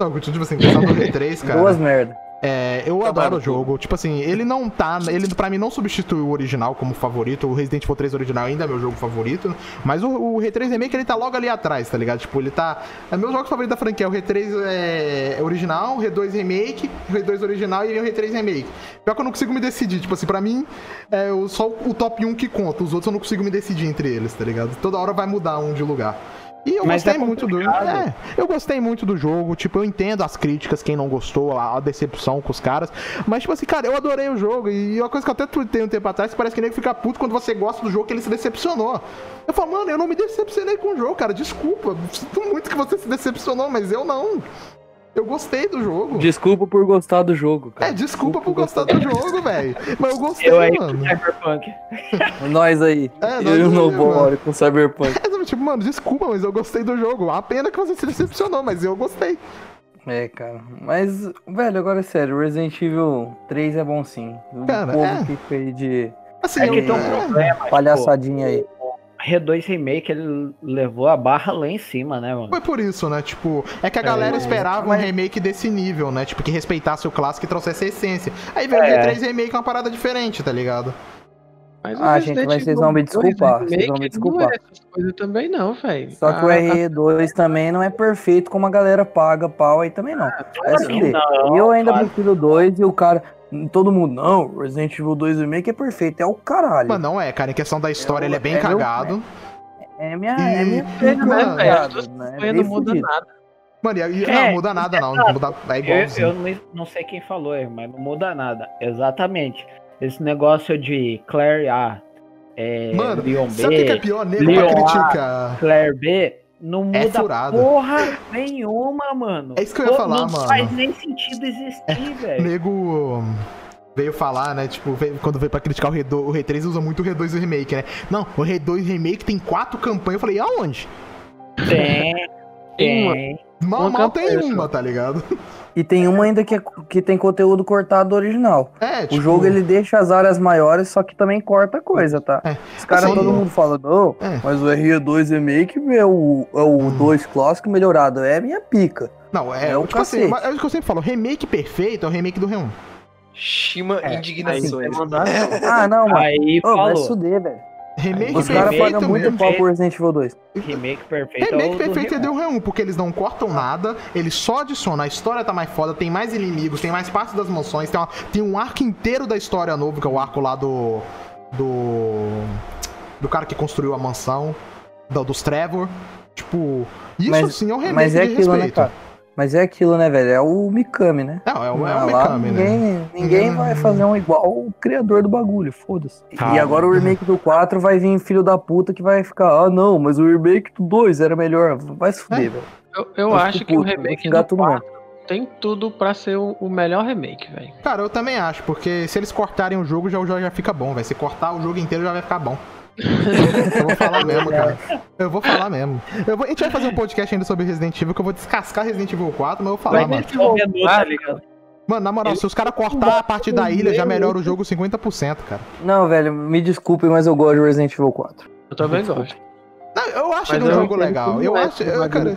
Speaker 1: não, tipo assim, do R3, cara.
Speaker 4: Duas merda.
Speaker 1: É, eu
Speaker 3: Tá
Speaker 1: adoro o jogo. Tipo assim, ele não tá. Ele pra mim não substitui o original como favorito. O Resident Evil 3 original ainda é meu jogo favorito. Mas o, o Re3 Remake ele tá logo ali atrás, tá ligado? Tipo, ele tá. É meu jogo favorito da franquia. O Re3 é, original, o Re2 Remake, o Re2 original e o Re3 Remake. Pior que eu não consigo me decidir. Tipo assim, pra mim, é só o top 1 que conta. Os outros eu não consigo me decidir entre eles, tá ligado? Toda hora vai mudar um de lugar. E eu
Speaker 2: Mas
Speaker 1: gostei
Speaker 2: é
Speaker 1: muito do. É, eu gostei muito do jogo. Tipo, eu entendo as críticas, quem não gostou, a, a decepção com os caras. Mas, tipo assim, cara, eu adorei o jogo. E uma coisa que eu até tuitei um tempo atrás, que parece que nem fica puto quando você gosta do jogo que ele se decepcionou. Eu falo, mano, eu não me decepcionei com o jogo, cara. Desculpa. Sinto muito que você se decepcionou, mas eu não. Eu gostei do jogo.
Speaker 4: Desculpa por gostar do jogo, cara.
Speaker 1: É, desculpa por gostar do jogo, velho. Mas eu gostei,
Speaker 2: Eu aí com
Speaker 1: mano.
Speaker 2: Cyberpunk.
Speaker 4: Nós aí.
Speaker 1: É, nós
Speaker 4: eu e o
Speaker 1: aí,
Speaker 4: Nobori
Speaker 1: mano.
Speaker 4: com Cyberpunk.
Speaker 1: É, tipo, mano, desculpa, mas eu gostei do jogo. A pena que você se decepcionou, mas eu gostei.
Speaker 4: É, cara. Mas, velho, agora é sério, Resident Evil 3 é bom sim. O
Speaker 1: Cara,
Speaker 4: povo
Speaker 1: é.
Speaker 4: fica aí de
Speaker 1: Assim,
Speaker 2: É que
Speaker 1: eu-
Speaker 2: tem um
Speaker 1: é.
Speaker 2: problema. tipo,
Speaker 4: palhaçadinha aí.
Speaker 2: Re2 Remake, ele levou a barra lá em cima, né, mano?
Speaker 1: Foi por isso, né? Tipo, é que a galera esperava um
Speaker 4: mas-
Speaker 1: remake desse nível, né? Tipo, que respeitasse o clássico e trouxesse a essência. Aí veio o
Speaker 2: É.
Speaker 1: R3 Remake, uma parada diferente, tá ligado?
Speaker 5: Mas o
Speaker 4: Ah, gente, mas vocês vão me
Speaker 5: 2
Speaker 4: desculpar,
Speaker 5: remake
Speaker 4: vocês vão me
Speaker 5: Não
Speaker 4: desculpar.
Speaker 5: é essas coisas também não, velho.
Speaker 4: Só que o
Speaker 5: Ah,
Speaker 4: RE2 também não é perfeito como a galera paga pau aí também não. Vai se fuder.
Speaker 2: Não,
Speaker 4: eu ainda prefiro o 2 e o cara. Todo mundo, não, Resident Evil 2 Remake é perfeito, é o caralho.
Speaker 1: Mas não é, cara. Em questão da história, ele é bem
Speaker 4: é meu-
Speaker 1: cagado.
Speaker 4: é minha,
Speaker 1: E-
Speaker 4: é minha
Speaker 1: e,
Speaker 4: pena, né,
Speaker 1: mano,
Speaker 4: né?
Speaker 5: campanhas
Speaker 4: Bem
Speaker 5: não muda
Speaker 4: fudido.
Speaker 5: nada.
Speaker 1: Mano, e, e-
Speaker 2: É,
Speaker 1: não muda nada, não. Muda, é
Speaker 2: Eu,
Speaker 1: igualzinho.
Speaker 2: eu não, não sei quem falou, mas não muda nada. Exatamente. Esse negócio de Claire A, é,
Speaker 1: Mano,
Speaker 2: Leon
Speaker 1: sabe o que é
Speaker 2: B,
Speaker 1: pior? Nego
Speaker 2: Leon
Speaker 1: pra
Speaker 2: A.
Speaker 1: criticar.
Speaker 2: Claire B, não
Speaker 1: É
Speaker 2: muda
Speaker 1: furada.
Speaker 2: porra nenhuma, mano.
Speaker 1: É isso que eu ia
Speaker 2: Pô,
Speaker 1: falar,
Speaker 2: não
Speaker 1: mano.
Speaker 2: faz nem sentido existir, velho.
Speaker 1: Nego hum, veio falar, né? Tipo, veio- quando veio pra criticar o Re2, o Re3 usa muito o Re2 Remake, né? Não, o Re2 Remake tem quatro campanhas. Eu falei, aonde?
Speaker 2: Tem,
Speaker 5: Tem uma-.
Speaker 1: Mal,
Speaker 5: Uma
Speaker 1: mal tem uma, tá ligado?
Speaker 4: E tem uma ainda que, é- que tem conteúdo cortado do original.
Speaker 1: É, tipo.
Speaker 4: O jogo ele deixa as áreas maiores, só que também corta coisa, tá?
Speaker 1: É.
Speaker 4: Os caras,
Speaker 1: Assim,
Speaker 4: todo mundo fala, não,
Speaker 1: É.
Speaker 4: mas o RE2 Remake é o, é o 2 clássico melhorado. É minha pica.
Speaker 1: Não, é,
Speaker 4: É o
Speaker 1: tipo assim,
Speaker 4: cacete.
Speaker 1: mas é o que eu sempre falo, remake perfeito é o remake do Re1.
Speaker 3: Shima
Speaker 2: É,
Speaker 5: Aí
Speaker 3: indignações.
Speaker 5: mandar
Speaker 4: Ah, não, mano.
Speaker 2: Aí
Speaker 4: vai
Speaker 2: falou.
Speaker 4: suder, velho.
Speaker 1: Remake
Speaker 4: Os caras
Speaker 1: perfeito
Speaker 4: pagam muito pau pro Resident Evil 2.
Speaker 2: Remake perfeito. é
Speaker 1: Remake perfeito é
Speaker 2: Re1.
Speaker 1: do Re1, porque eles não cortam nada, eles só adicionam, a história tá mais foda, tem mais inimigos, tem mais partes das mansões, tem, uma- tem um arco inteiro da história novo, que é o arco lá do. do. do cara que construiu a mansão, do- dos Trevor. Tipo, isso
Speaker 4: Mas-
Speaker 1: sim é um remake
Speaker 4: Mas é
Speaker 1: de
Speaker 4: aquilo, né,
Speaker 1: respeito.
Speaker 4: cara? Mas é aquilo, né, velho? É o Mikami, né?
Speaker 1: Não, é, o- é
Speaker 4: Ah,
Speaker 1: o
Speaker 4: lá
Speaker 1: Mikami, né?
Speaker 4: ninguém, ninguém
Speaker 1: Hum.
Speaker 4: vai fazer um igual o criador do bagulho, foda-se. E
Speaker 2: Calma.
Speaker 4: agora o remake do 4 vai vir filho da puta que vai ficar, ah não, mas o remake do 2 era melhor. Vai se fuder,
Speaker 1: É.
Speaker 4: velho.
Speaker 5: Eu, eu acho que o
Speaker 4: puto, vou
Speaker 5: remake do
Speaker 4: todo mundo.
Speaker 5: 4 tem tudo pra ser o, o melhor remake, velho.
Speaker 1: Cara, eu também acho, porque se eles cortarem o jogo, já, o jogo já fica bom, vai. Se cortar o jogo inteiro, já vai ficar bom. Eu vou falar mesmo, cara. Eu vou falar mesmo. Eu vou- a gente vai fazer um podcast ainda sobre Resident Evil, que eu vou descascar Resident Evil 4, mas eu vou falar,
Speaker 5: Vai
Speaker 1: mano.
Speaker 2: tá ligado?
Speaker 1: Mano, na moral, se os caras cortar a parte da ilha, já melhora o jogo 50%, cara.
Speaker 4: Não, velho, me desculpem, mas eu gosto de Resident Evil 4.
Speaker 5: Eu também gosto.
Speaker 1: Não, eu acho
Speaker 5: Mas
Speaker 1: ele um jogo legal. Eu acho, eu, cara.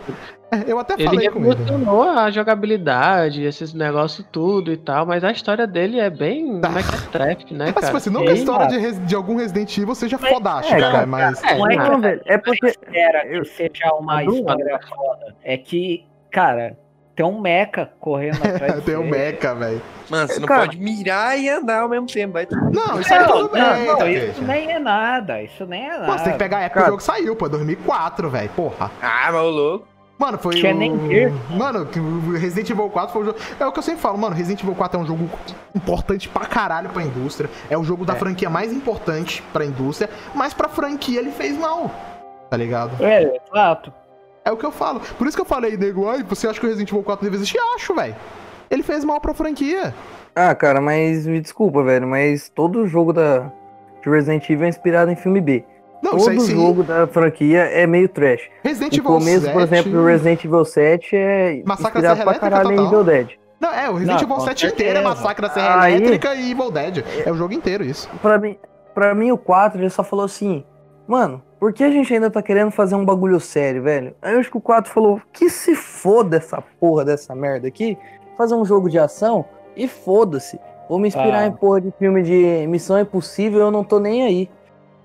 Speaker 1: Eu até
Speaker 5: Ele
Speaker 1: falei com ele.
Speaker 5: revolucionou a jogabilidade, esses negócios tudo e tal, mas a história dele é bem
Speaker 1: Tá.
Speaker 5: mequetrefe, né,
Speaker 1: Mas,
Speaker 5: cara?
Speaker 1: tipo assim, não que a história
Speaker 2: cara.
Speaker 1: de, de algum Resident Evil seja
Speaker 2: Mas-
Speaker 1: fodástica,
Speaker 4: é,
Speaker 1: né?
Speaker 4: cara.
Speaker 1: Mas.
Speaker 5: É,
Speaker 2: Não é
Speaker 5: não,
Speaker 2: que
Speaker 4: velho, é porque.
Speaker 2: espera
Speaker 4: Eu-
Speaker 2: que seja uma história foda. É que, cara, tem um mecha correndo atrás de
Speaker 1: Tem
Speaker 2: você.
Speaker 1: Mecha, velho.
Speaker 3: Mano, você não
Speaker 4: Cara.
Speaker 3: pode mirar e andar ao mesmo tempo. Vai
Speaker 1: Não, isso aí
Speaker 2: Não,
Speaker 1: tudo
Speaker 2: não,
Speaker 1: bem,
Speaker 2: não,
Speaker 1: tá,
Speaker 2: isso
Speaker 1: gente?
Speaker 2: nem é nada. Isso nem é nada.
Speaker 1: Pô, você tem que pegar a época que
Speaker 4: Cara.
Speaker 1: o jogo saiu, pô, 2004, velho. Porra.
Speaker 3: Ah, mas o louco.
Speaker 1: Mano, foi
Speaker 2: Tinha
Speaker 1: o...
Speaker 2: nem.
Speaker 1: Mano, Resident Evil 4 foi o jogo... É o que eu sempre falo, mano, Resident Evil 4 é um jogo importante pra caralho pra indústria. É o jogo da
Speaker 4: É.
Speaker 1: franquia mais importante pra indústria, mas pra franquia ele fez mal. Tá ligado?
Speaker 2: É, exato.
Speaker 1: É o que eu falo. Por isso que eu falei, nego, ai, você acha que o Resident Evil 4 deve existir? Acho, velho. Ele fez mal pra franquia.
Speaker 4: Ah, cara, mas me desculpa, velho, mas todo jogo da de Resident Evil é inspirado em filme B.
Speaker 1: Não, isso aí
Speaker 4: Todo
Speaker 1: sim.
Speaker 4: jogo da franquia é meio trash.
Speaker 1: Resident
Speaker 4: O
Speaker 1: Evil
Speaker 4: começo,
Speaker 1: 7...
Speaker 4: por exemplo, do Resident Evil 7 é
Speaker 1: Massacre
Speaker 4: inspirado
Speaker 1: Serra
Speaker 4: pra
Speaker 1: Elétrica
Speaker 4: caralho em. Evil Dead.
Speaker 1: Não, é, o Resident
Speaker 2: Não,
Speaker 1: Evil
Speaker 2: com
Speaker 1: 7 inteiro é. Massacre da Serra
Speaker 4: Aí-
Speaker 1: Elétrica e Evil Dead. É o jogo inteiro isso.
Speaker 4: Pra mim, pra mim, o 4 ele só falou assim, mano, por que a gente ainda tá querendo fazer um bagulho sério, velho? Aí eu acho que o 4 falou, que se foda essa porra dessa merda aqui, fazer um jogo de ação, E foda-se. Vou me inspirar
Speaker 2: Ah.
Speaker 4: em porra de filme de Missão Impossível, eu não tô nem aí.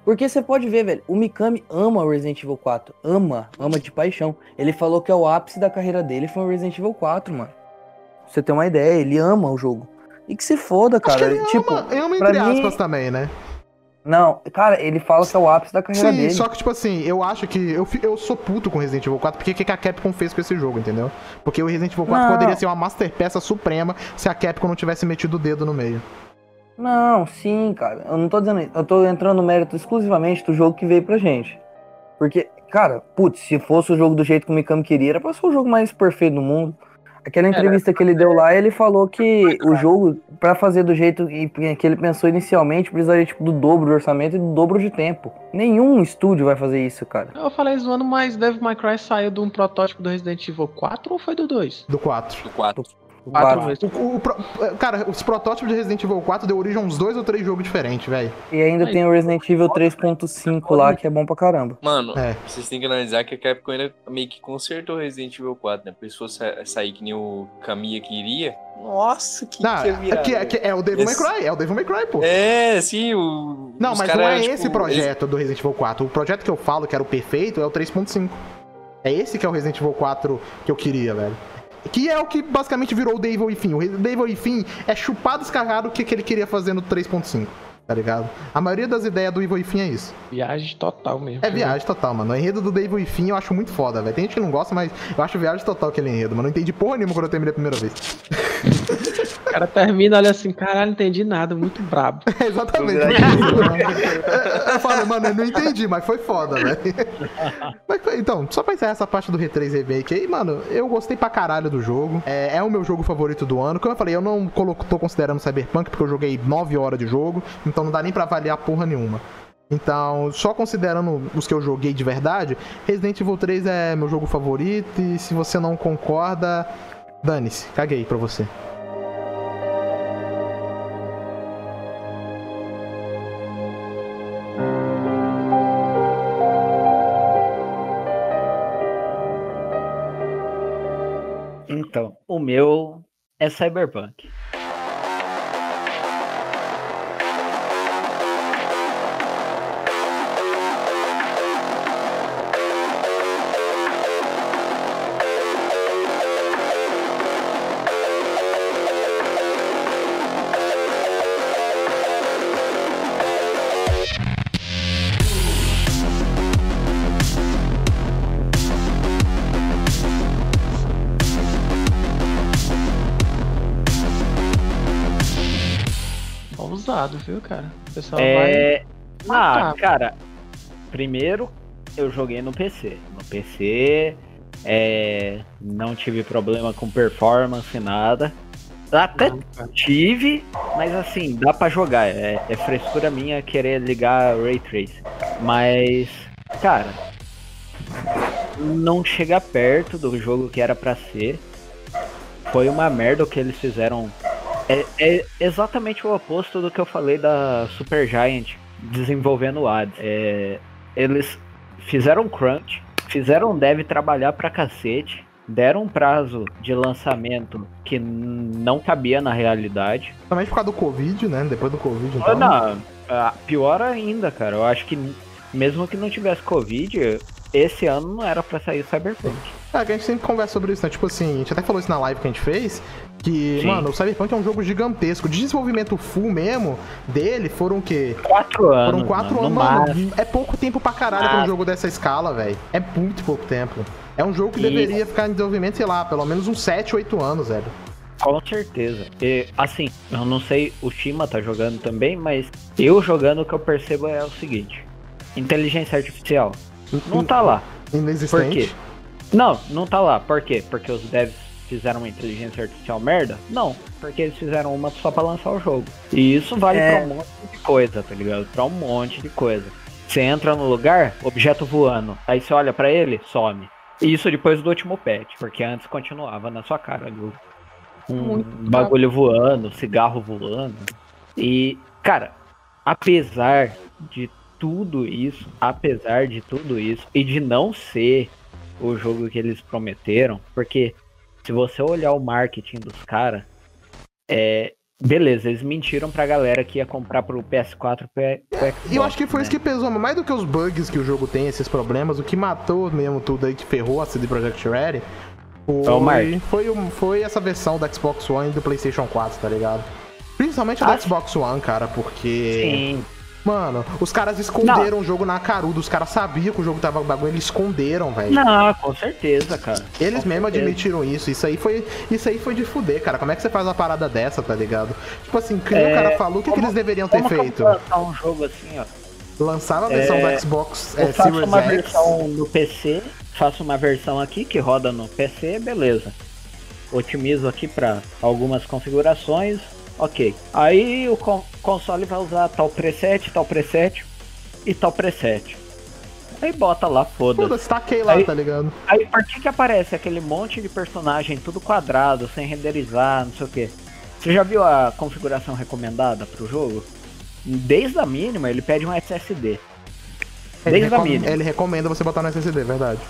Speaker 4: Porque você pode ver, velho, o Mikami ama o Resident Evil 4. Ama, ama de paixão. Ele falou que é o ápice da carreira dele foi o Resident Evil 4, mano. Pra você ter uma ideia, ele ama o jogo. E que se foda, cara.
Speaker 1: ele
Speaker 4: tipo,
Speaker 1: ama, ama entre
Speaker 4: mim-
Speaker 1: aspas também, né?
Speaker 4: não, cara, ele fala que é o ápice da carreira
Speaker 1: Sim,
Speaker 4: dele.
Speaker 1: só que, tipo assim, eu acho que. Eu, eu sou puto com Resident Evil 4, porque o que que a Capcom fez com esse jogo, entendeu? Porque o Resident Evil 4
Speaker 4: Não.
Speaker 1: poderia ser uma masterpeça suprema se a Capcom não tivesse metido o dedo no meio.
Speaker 4: Não, sim, cara. Eu não tô dizendo isso. Eu tô entrando no mérito exclusivamente do jogo que veio pra gente. Porque, cara, putz, se fosse o jogo do jeito que o Mikami queria, era pra ser o jogo mais perfeito do mundo. Aquela é, entrevista né? que ele deu lá, ele falou que o jogo, para fazer do jeito que ele pensou inicialmente, precisaria tipo, do dobro de orçamento e do dobro de tempo. Nenhum estúdio vai fazer isso, cara.
Speaker 5: Eu falei zoando, mas Devil May Cry saiu de um protótipo do Resident Evil 4 ou foi do 2?
Speaker 1: Do 4.
Speaker 3: Do 4.
Speaker 5: 4.
Speaker 1: O, o, o, cara, os protótipos de Resident Evil 4 deu origem a uns dois ou três jogos diferentes, velho.
Speaker 4: E ainda Aí, tem o Resident Evil 3.5 lá, que é bom pra caramba.
Speaker 3: Mano,
Speaker 1: é.
Speaker 3: vocês têm que analisar que a Capcom ainda meio que consertou Resident Evil 4, né? Porque se fosse sair que nem o Kamiya queria, nossa, que,
Speaker 1: não,
Speaker 3: que,
Speaker 1: é
Speaker 3: é
Speaker 1: que, é, é o Devil. May Cry, é o Devil May Cry, pô.
Speaker 3: É, sim, o.
Speaker 1: Não, mas
Speaker 3: cara,
Speaker 1: não é
Speaker 3: tipo,
Speaker 1: esse projeto esse... do Resident Evil 4. O projeto que eu falo que era o perfeito é o 3.5. É esse que é o Resident Evil 4 que eu queria, velho. Que é o que basicamente virou o Devil e Fim. O Devil e Fim é chupado descarrado o que, que ele queria fazer no 3.5, tá ligado? A maioria das ideias do Evil e Fim é isso.
Speaker 5: Viagem total mesmo.
Speaker 1: É viagem total, mano. O enredo do Devil e Fim eu acho muito foda, velho. Tem gente que não gosta, mas eu acho viagem total aquele enredo, mano. Não entendi porra nenhuma quando eu terminei a primeira vez.
Speaker 5: O cara termina, olha assim, caralho, não entendi nada, muito brabo.
Speaker 1: É exatamente. eu falo, mano, eu não entendi, mas foi foda, velho. Então, só pra encerrar essa parte do R3 Remake aí, mano, eu gostei pra caralho do jogo. É, é o meu jogo favorito do ano. Como eu falei, eu não colo- tô considerando Cyberpunk porque eu joguei 9 horas de jogo, então não dá nem pra avaliar porra nenhuma. Então, só considerando os que eu joguei de verdade, Resident Evil 3 é meu jogo favorito e se você não concorda, dane-se, caguei pra você.
Speaker 2: Meu é Cyberpunk.
Speaker 5: Viu, cara? O pessoal vai.
Speaker 2: É. Ah,
Speaker 5: matar.
Speaker 2: cara, primeiro eu joguei no PC. No PC, é, não tive problema com performance, nada. Até
Speaker 5: Não,
Speaker 2: tive, mas assim, dá pra jogar. É, é frescura minha querer ligar Ray Trace. Mas, cara, não chega perto do jogo que era pra ser. Foi uma merda o que eles fizeram. É, é exatamente o oposto do que eu falei da Super Giant desenvolvendo o Hades. É, eles fizeram crunch, fizeram dev trabalhar pra cacete, deram um prazo de lançamento que não cabia na realidade.
Speaker 1: Também por causa do Covid, né? Depois do Covid, então.
Speaker 2: Não, ah, pior ainda, cara. Eu acho que mesmo que não tivesse Covid, esse ano não era pra sair Cyberpunk.
Speaker 1: É, que a gente sempre conversa sobre isso, né? Tipo assim, a gente até falou isso na live que a gente fez, que,
Speaker 2: Sim.
Speaker 1: mano, o Cyberpunk é um jogo gigantesco. De desenvolvimento full mesmo dele foram o quê?
Speaker 2: Quatro anos.
Speaker 1: Foram quatro
Speaker 2: mano,
Speaker 1: anos,
Speaker 2: no
Speaker 1: mano.
Speaker 2: máximo.
Speaker 1: É pouco tempo pra caralho pra um
Speaker 2: Ah.
Speaker 1: jogo dessa escala, velho. É muito pouco tempo. É um jogo que
Speaker 2: E-
Speaker 1: deveria ficar em desenvolvimento, sei lá, pelo menos uns 7, 8 anos, velho.
Speaker 2: Com certeza. E, assim, eu não sei, o Shima tá jogando também, mas eu jogando o que eu percebo é o seguinte: inteligência artificial não tá lá. Por
Speaker 1: Inexistente.
Speaker 2: quê? Não, não tá lá. Por quê? Porque os devs fizeram uma inteligência artificial merda? Não, porque eles fizeram uma só pra lançar o jogo. E isso vale
Speaker 4: É.
Speaker 2: pra um monte de coisa, tá ligado? Pra um monte de coisa. Você entra no lugar, objeto voando. Aí você olha pra ele, some. E isso depois do último patch, porque antes continuava na sua cara ali. Um
Speaker 5: Muito
Speaker 2: bagulho voando, cigarro voando. E, cara, apesar de tudo isso, apesar de tudo isso, e de não ser o jogo que eles prometeram, porque se você olhar o marketing dos caras, É, beleza, eles mentiram pra galera que ia comprar pro PS4 e pro Xbox.
Speaker 1: Eu acho que foi
Speaker 2: né?
Speaker 1: isso que pesou, mais do que os bugs que o jogo tem, esses problemas, o que matou mesmo tudo aí, que ferrou a CD Projekt Red,
Speaker 2: É
Speaker 1: foi, foi, foi essa versão do Xbox One e do PlayStation 4, tá ligado? Principalmente a do Xbox One, cara, porque.
Speaker 2: Sim.
Speaker 1: Mano, os caras esconderam o jogo na caruda, os caras sabiam que o jogo tava bagulho, eles esconderam, velho.
Speaker 2: Não, com certeza, cara.
Speaker 1: Eles
Speaker 2: Com
Speaker 1: mesmo
Speaker 2: certeza.
Speaker 1: admitiram isso. Isso aí foi, isso aí foi de fuder, cara. Como é que você faz uma parada dessa, tá ligado? Tipo assim, que nem o
Speaker 2: É,
Speaker 1: cara falou, o que, que eles deveriam ter feito?
Speaker 2: lançar um jogo assim, ó.
Speaker 1: Lançava a versão
Speaker 2: É,
Speaker 1: do Xbox é, Series
Speaker 2: uma
Speaker 1: X.
Speaker 2: versão no PC, faço uma versão aqui que roda no PC, beleza. Otimizo aqui para algumas configurações, ok. Aí o con- console vai usar tal preset, tal preset e tal preset. Aí bota lá, foda-se.
Speaker 1: Foda-se, taquei lá,
Speaker 2: Aí-
Speaker 1: tá ligado?
Speaker 2: Aí por que que aparece aquele monte de personagem tudo quadrado, sem renderizar, não sei o que? Você já viu a configuração recomendada pro jogo? Desde a mínima ele pede um SSD.
Speaker 1: Ele,
Speaker 2: Desde a
Speaker 1: recom-
Speaker 2: mínima.
Speaker 1: ele recomenda você botar no SSD, verdade.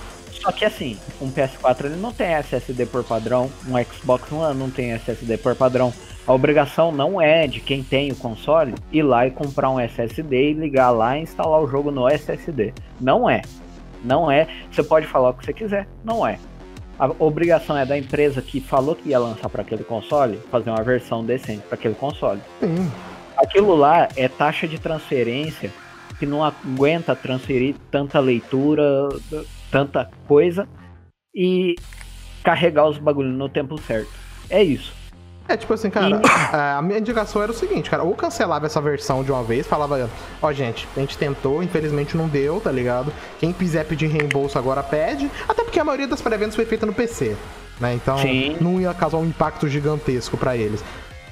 Speaker 2: Só que assim, um PS4 ele não tem SSD por padrão, um Xbox One não tem SSD por padrão. A obrigação não é de quem tem o console ir lá e comprar um SSD e ligar lá e instalar o jogo no SSD. Não é. Não é. Você pode falar o que você quiser, não é. A obrigação é da empresa que falou que ia lançar para aquele console fazer uma versão decente para aquele console.
Speaker 1: Sim.
Speaker 2: Aquilo lá é taxa de transferência que não aguenta transferir tanta leitura, tanta coisa e carregar os bagulhos no tempo certo. É isso.
Speaker 1: É tipo assim, cara, a minha indicação era o seguinte, cara, ou cancelava essa versão de uma vez, falava, ó, gente, a gente tentou, infelizmente não deu, tá ligado? Quem quiser pedir reembolso agora pede, até porque a maioria das pré-vendas foi feita no PC, né? Então
Speaker 2: Sim.
Speaker 1: não ia causar um impacto gigantesco pra eles.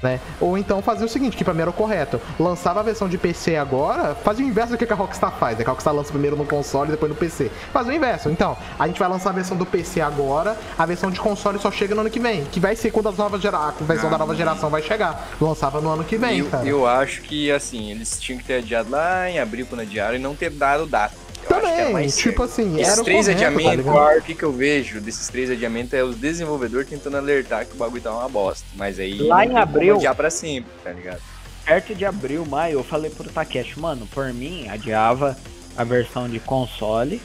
Speaker 1: Né? Ou então fazia o seguinte, que pra mim era o correto. Lançava a versão de PC agora, fazia o inverso do que a Rockstar faz. né? Que a Rockstar lança primeiro no console e depois no PC. Fazia o inverso. Então, a gente vai lançar a versão do PC agora, a versão de console só chega no ano que vem. Que vai ser quando a, nova gera... a versão da nova geração vai chegar. Lançava no ano que vem,
Speaker 3: eu,
Speaker 1: cara.
Speaker 3: eu acho que, assim, eles tinham que ter adiado lá em abril quando adiaram e não ter dado data. Eu
Speaker 1: Também,
Speaker 3: mais
Speaker 1: tipo
Speaker 3: certo.
Speaker 1: assim,
Speaker 3: Esses
Speaker 1: era o
Speaker 3: três
Speaker 1: correto, tá
Speaker 3: adiamentos,
Speaker 1: ligado?
Speaker 3: o que, que eu vejo desses três adiamentos é os desenvolvedores tentando alertar que o bagulho tá uma bosta. Mas aí
Speaker 2: Lá em abril-
Speaker 3: adiar pra sempre, tá ligado?
Speaker 2: Perto de abril, maio, eu falei pro Takeshi, mano, por mim, adiava a versão de console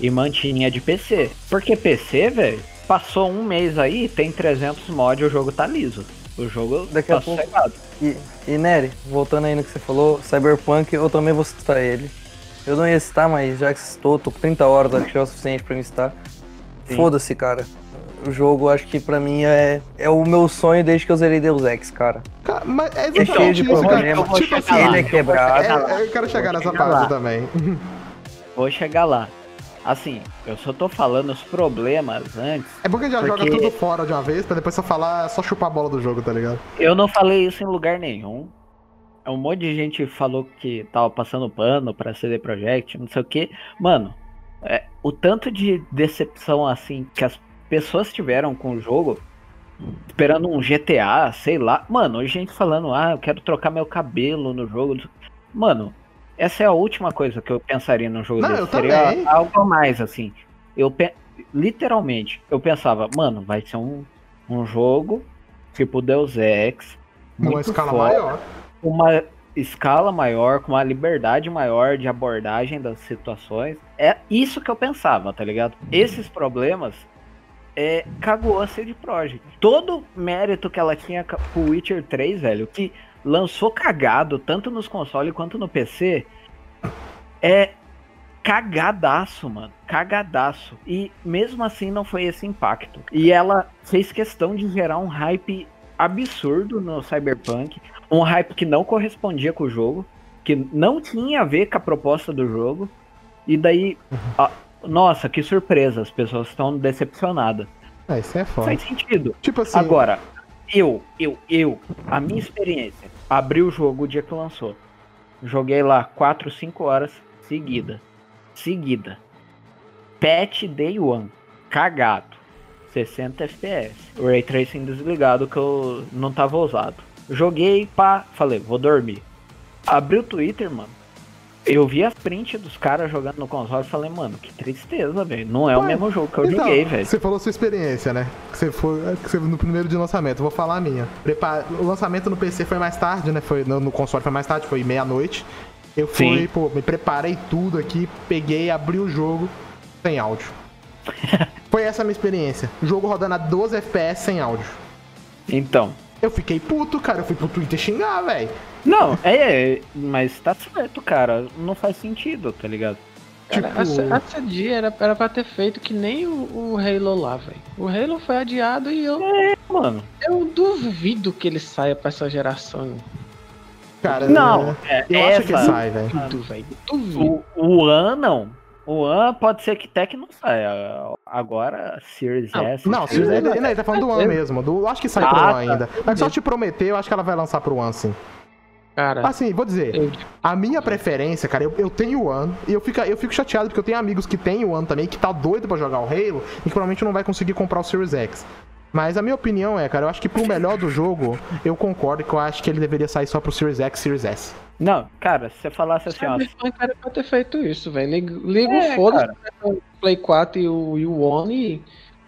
Speaker 2: e mantinha de PC. Porque PC, velho, passou um mês aí, tem 300 mods, o jogo tá liso. O jogo
Speaker 4: Daqui
Speaker 2: tá
Speaker 4: a pouco-. E, e Nery, voltando aí no que você falou, Cyberpunk, eu também vou citar ele. Eu não ia citar, mas já que citou, tô com 30 horas, acho que é o suficiente pra me citar. Foda-se, cara. O jogo, acho que pra mim é, é o meu sonho desde que eu zerei Deus Ex, cara.
Speaker 1: Cara, mas é
Speaker 4: É cheio
Speaker 1: exatamente
Speaker 4: de
Speaker 1: isso, cara.
Speaker 4: problema.
Speaker 1: Tipo
Speaker 2: chegar
Speaker 1: assim,
Speaker 4: ele é quebrado.
Speaker 1: é, eu quero chegar
Speaker 2: Vou
Speaker 1: nessa
Speaker 2: chegar
Speaker 1: parte
Speaker 2: lá.
Speaker 1: também.
Speaker 2: Vou chegar lá. Assim, eu só tô falando os problemas antes.
Speaker 1: É bom que a gente já
Speaker 2: Porque-
Speaker 1: joga tudo fora de uma vez, pra depois só falar, só chupar a bola do jogo, tá ligado?
Speaker 2: Eu não falei isso em lugar nenhum. Um monte de gente falou que tava passando pano pra CD Projekt, não sei o que. Mano, é, o tanto de decepção assim que as pessoas tiveram com o jogo, esperando um GTA, sei lá. Mano, gente falando, ah, eu quero trocar meu cabelo no jogo. Mano, essa é a última coisa que eu pensaria num jogo
Speaker 1: Não,
Speaker 2: desse.
Speaker 1: eu
Speaker 2: Seria
Speaker 1: também.
Speaker 2: algo a mais, assim. Eu literalmente, eu pensava, mano, vai ser um, um jogo tipo Deus Ex. Muito
Speaker 1: escala
Speaker 2: foda,
Speaker 1: maior.
Speaker 2: Com uma escala maior, com uma liberdade maior de abordagem das situações. É isso que eu pensava, tá ligado? Esses problemas é, cagou a CD Projekt. Todo mérito que ela tinha com o Witcher 3, velho, que lançou cagado, tanto nos consoles quanto no PC, é cagadaço, mano. Cagadaço. E mesmo assim não foi esse impacto. E ela fez questão de gerar um hype absurdo no Cyberpunk. Um hype que não correspondia com o jogo. Que não tinha a ver com a proposta do jogo. E daí. a- nossa, que surpresa. As pessoas estão decepcionadas.
Speaker 1: É, isso é foda.
Speaker 2: Faz sentido.
Speaker 1: Tipo assim,
Speaker 2: Agora, eu, eu, eu, a minha experiência, abri o jogo o dia que lançou. Joguei lá 4, 5 horas seguida. Seguida. Patch Day One. Cagado. 60 FPS. O Ray Tracing desligado que eu não tava usado. Joguei, pá, falei, vou dormir. Abri o Twitter, mano. Eu vi as print dos caras jogando no console e falei, mano, que tristeza, velho. Não é o
Speaker 1: Ué,
Speaker 2: mesmo jogo que eu
Speaker 1: Então,
Speaker 2: joguei, velho.
Speaker 1: Você falou sua experiência, né? Que você foi que você, no primeiro de lançamento. Vou falar a minha. Prepa- O lançamento no PC foi mais tarde, né? Foi, no, no console foi mais tarde, foi meia-noite. Eu fui,
Speaker 2: Sim.
Speaker 1: pô, me preparei tudo aqui, peguei, abri o jogo sem áudio. foi essa a minha experiência. O jogo rodando a 12 FPS sem áudio.
Speaker 2: Então.
Speaker 1: Eu fiquei puto, cara. Eu fui pro Twitter xingar, velho.
Speaker 2: Não, é, é, mas tá certo, cara. Não faz sentido, tá ligado?
Speaker 5: Cara,
Speaker 1: Tipo-
Speaker 5: essa, essa dia era, era pra ter feito que nem o, o Halo lá, velho. O Halo foi adiado e eu,
Speaker 2: Mano.
Speaker 5: eu duvido que ele saia pra essa geração.
Speaker 1: Cara,
Speaker 2: Não, é,
Speaker 1: eu acho que
Speaker 2: essa-
Speaker 1: sai, velho.
Speaker 5: Duvido, velho. Duvido.
Speaker 2: O, o An não. O An pode ser que Tech não saia. Agora, Series
Speaker 5: Não,
Speaker 2: S.
Speaker 1: Não, se
Speaker 2: Series S.
Speaker 1: ele, ele tá falando do One mesmo. Do, acho que sai
Speaker 2: Ah,
Speaker 1: pro One
Speaker 2: tá.
Speaker 1: ainda. Mas só te prometer, eu acho que ela vai lançar pro One, sim.
Speaker 5: Cara,
Speaker 1: Assim, vou dizer,
Speaker 5: eu,
Speaker 1: a minha preferência, cara, eu, eu tenho o One e eu fico, eu fico chateado porque eu tenho amigos que têm o One também, que tá doido pra jogar o Halo e que provavelmente não vai conseguir comprar o Series X. Mas a minha opinião é, cara, eu acho que pro melhor do jogo, eu concordo que eu acho que ele deveria sair só pro Series X, Series S.
Speaker 2: Não, cara, se você falasse assim, ó.
Speaker 5: Cyberpunk era pra ter feito isso, velho. Liga, liga
Speaker 2: É,
Speaker 5: o foda-se o Play 4 e o, e o One e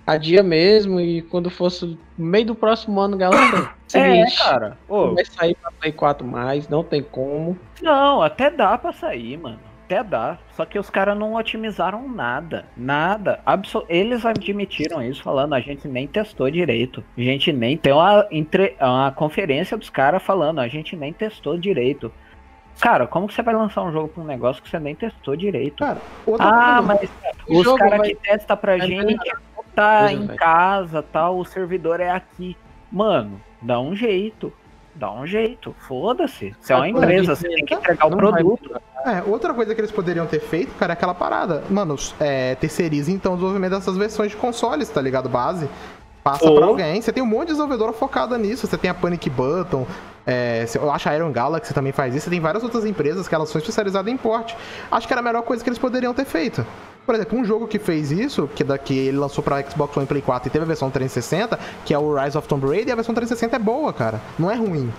Speaker 5: adia mesmo. E quando fosse no meio do próximo ano, galera,
Speaker 2: É,
Speaker 5: seguinte,
Speaker 2: cara. Ô,
Speaker 5: não vai sair pra Play 4 mais, não tem como.
Speaker 2: Não, até dá pra sair, mano. Até dá. Só que os caras não otimizaram nada. Nada. Abso- Eles admitiram isso, falando, a gente nem testou direito. A gente nem tem uma, entre... uma conferência dos caras falando, a gente nem testou direito. Cara, como que você vai lançar um jogo pra um negócio que você nem testou direito?
Speaker 1: Cara, outra
Speaker 2: Ah,
Speaker 1: coisa-
Speaker 2: mas
Speaker 5: O
Speaker 2: os caras
Speaker 5: vai-
Speaker 2: que testam pra
Speaker 5: vai
Speaker 2: gente
Speaker 5: melhorar
Speaker 2: tá
Speaker 5: coisa,
Speaker 2: em
Speaker 5: velho.
Speaker 2: casa, tal, o servidor é aqui. Mano, dá um jeito. Dá um jeito. Foda-se. Você é uma
Speaker 5: Ah,
Speaker 2: empresa, você tem que entregar o produto.
Speaker 1: É, outra coisa que eles poderiam ter feito, cara, é aquela parada. Mano, é, terceiriza então o desenvolvimento dessas versões de consoles, tá ligado? Base. Passa
Speaker 2: Ou-
Speaker 1: pra alguém. Você tem um monte de desenvolvedora focada nisso. Você tem a Panic Button. É, eu acho a Iron Galaxy também faz isso. Você tem várias outras empresas que elas são especializadas em porte. Acho que era a melhor coisa que eles poderiam ter feito. Por exemplo, um jogo que fez isso, que daqui ele lançou pra Xbox One Play 4 e teve a versão 360, que é o Rise of Tomb Raider, e a versão 360 é boa, cara. Não é ruim.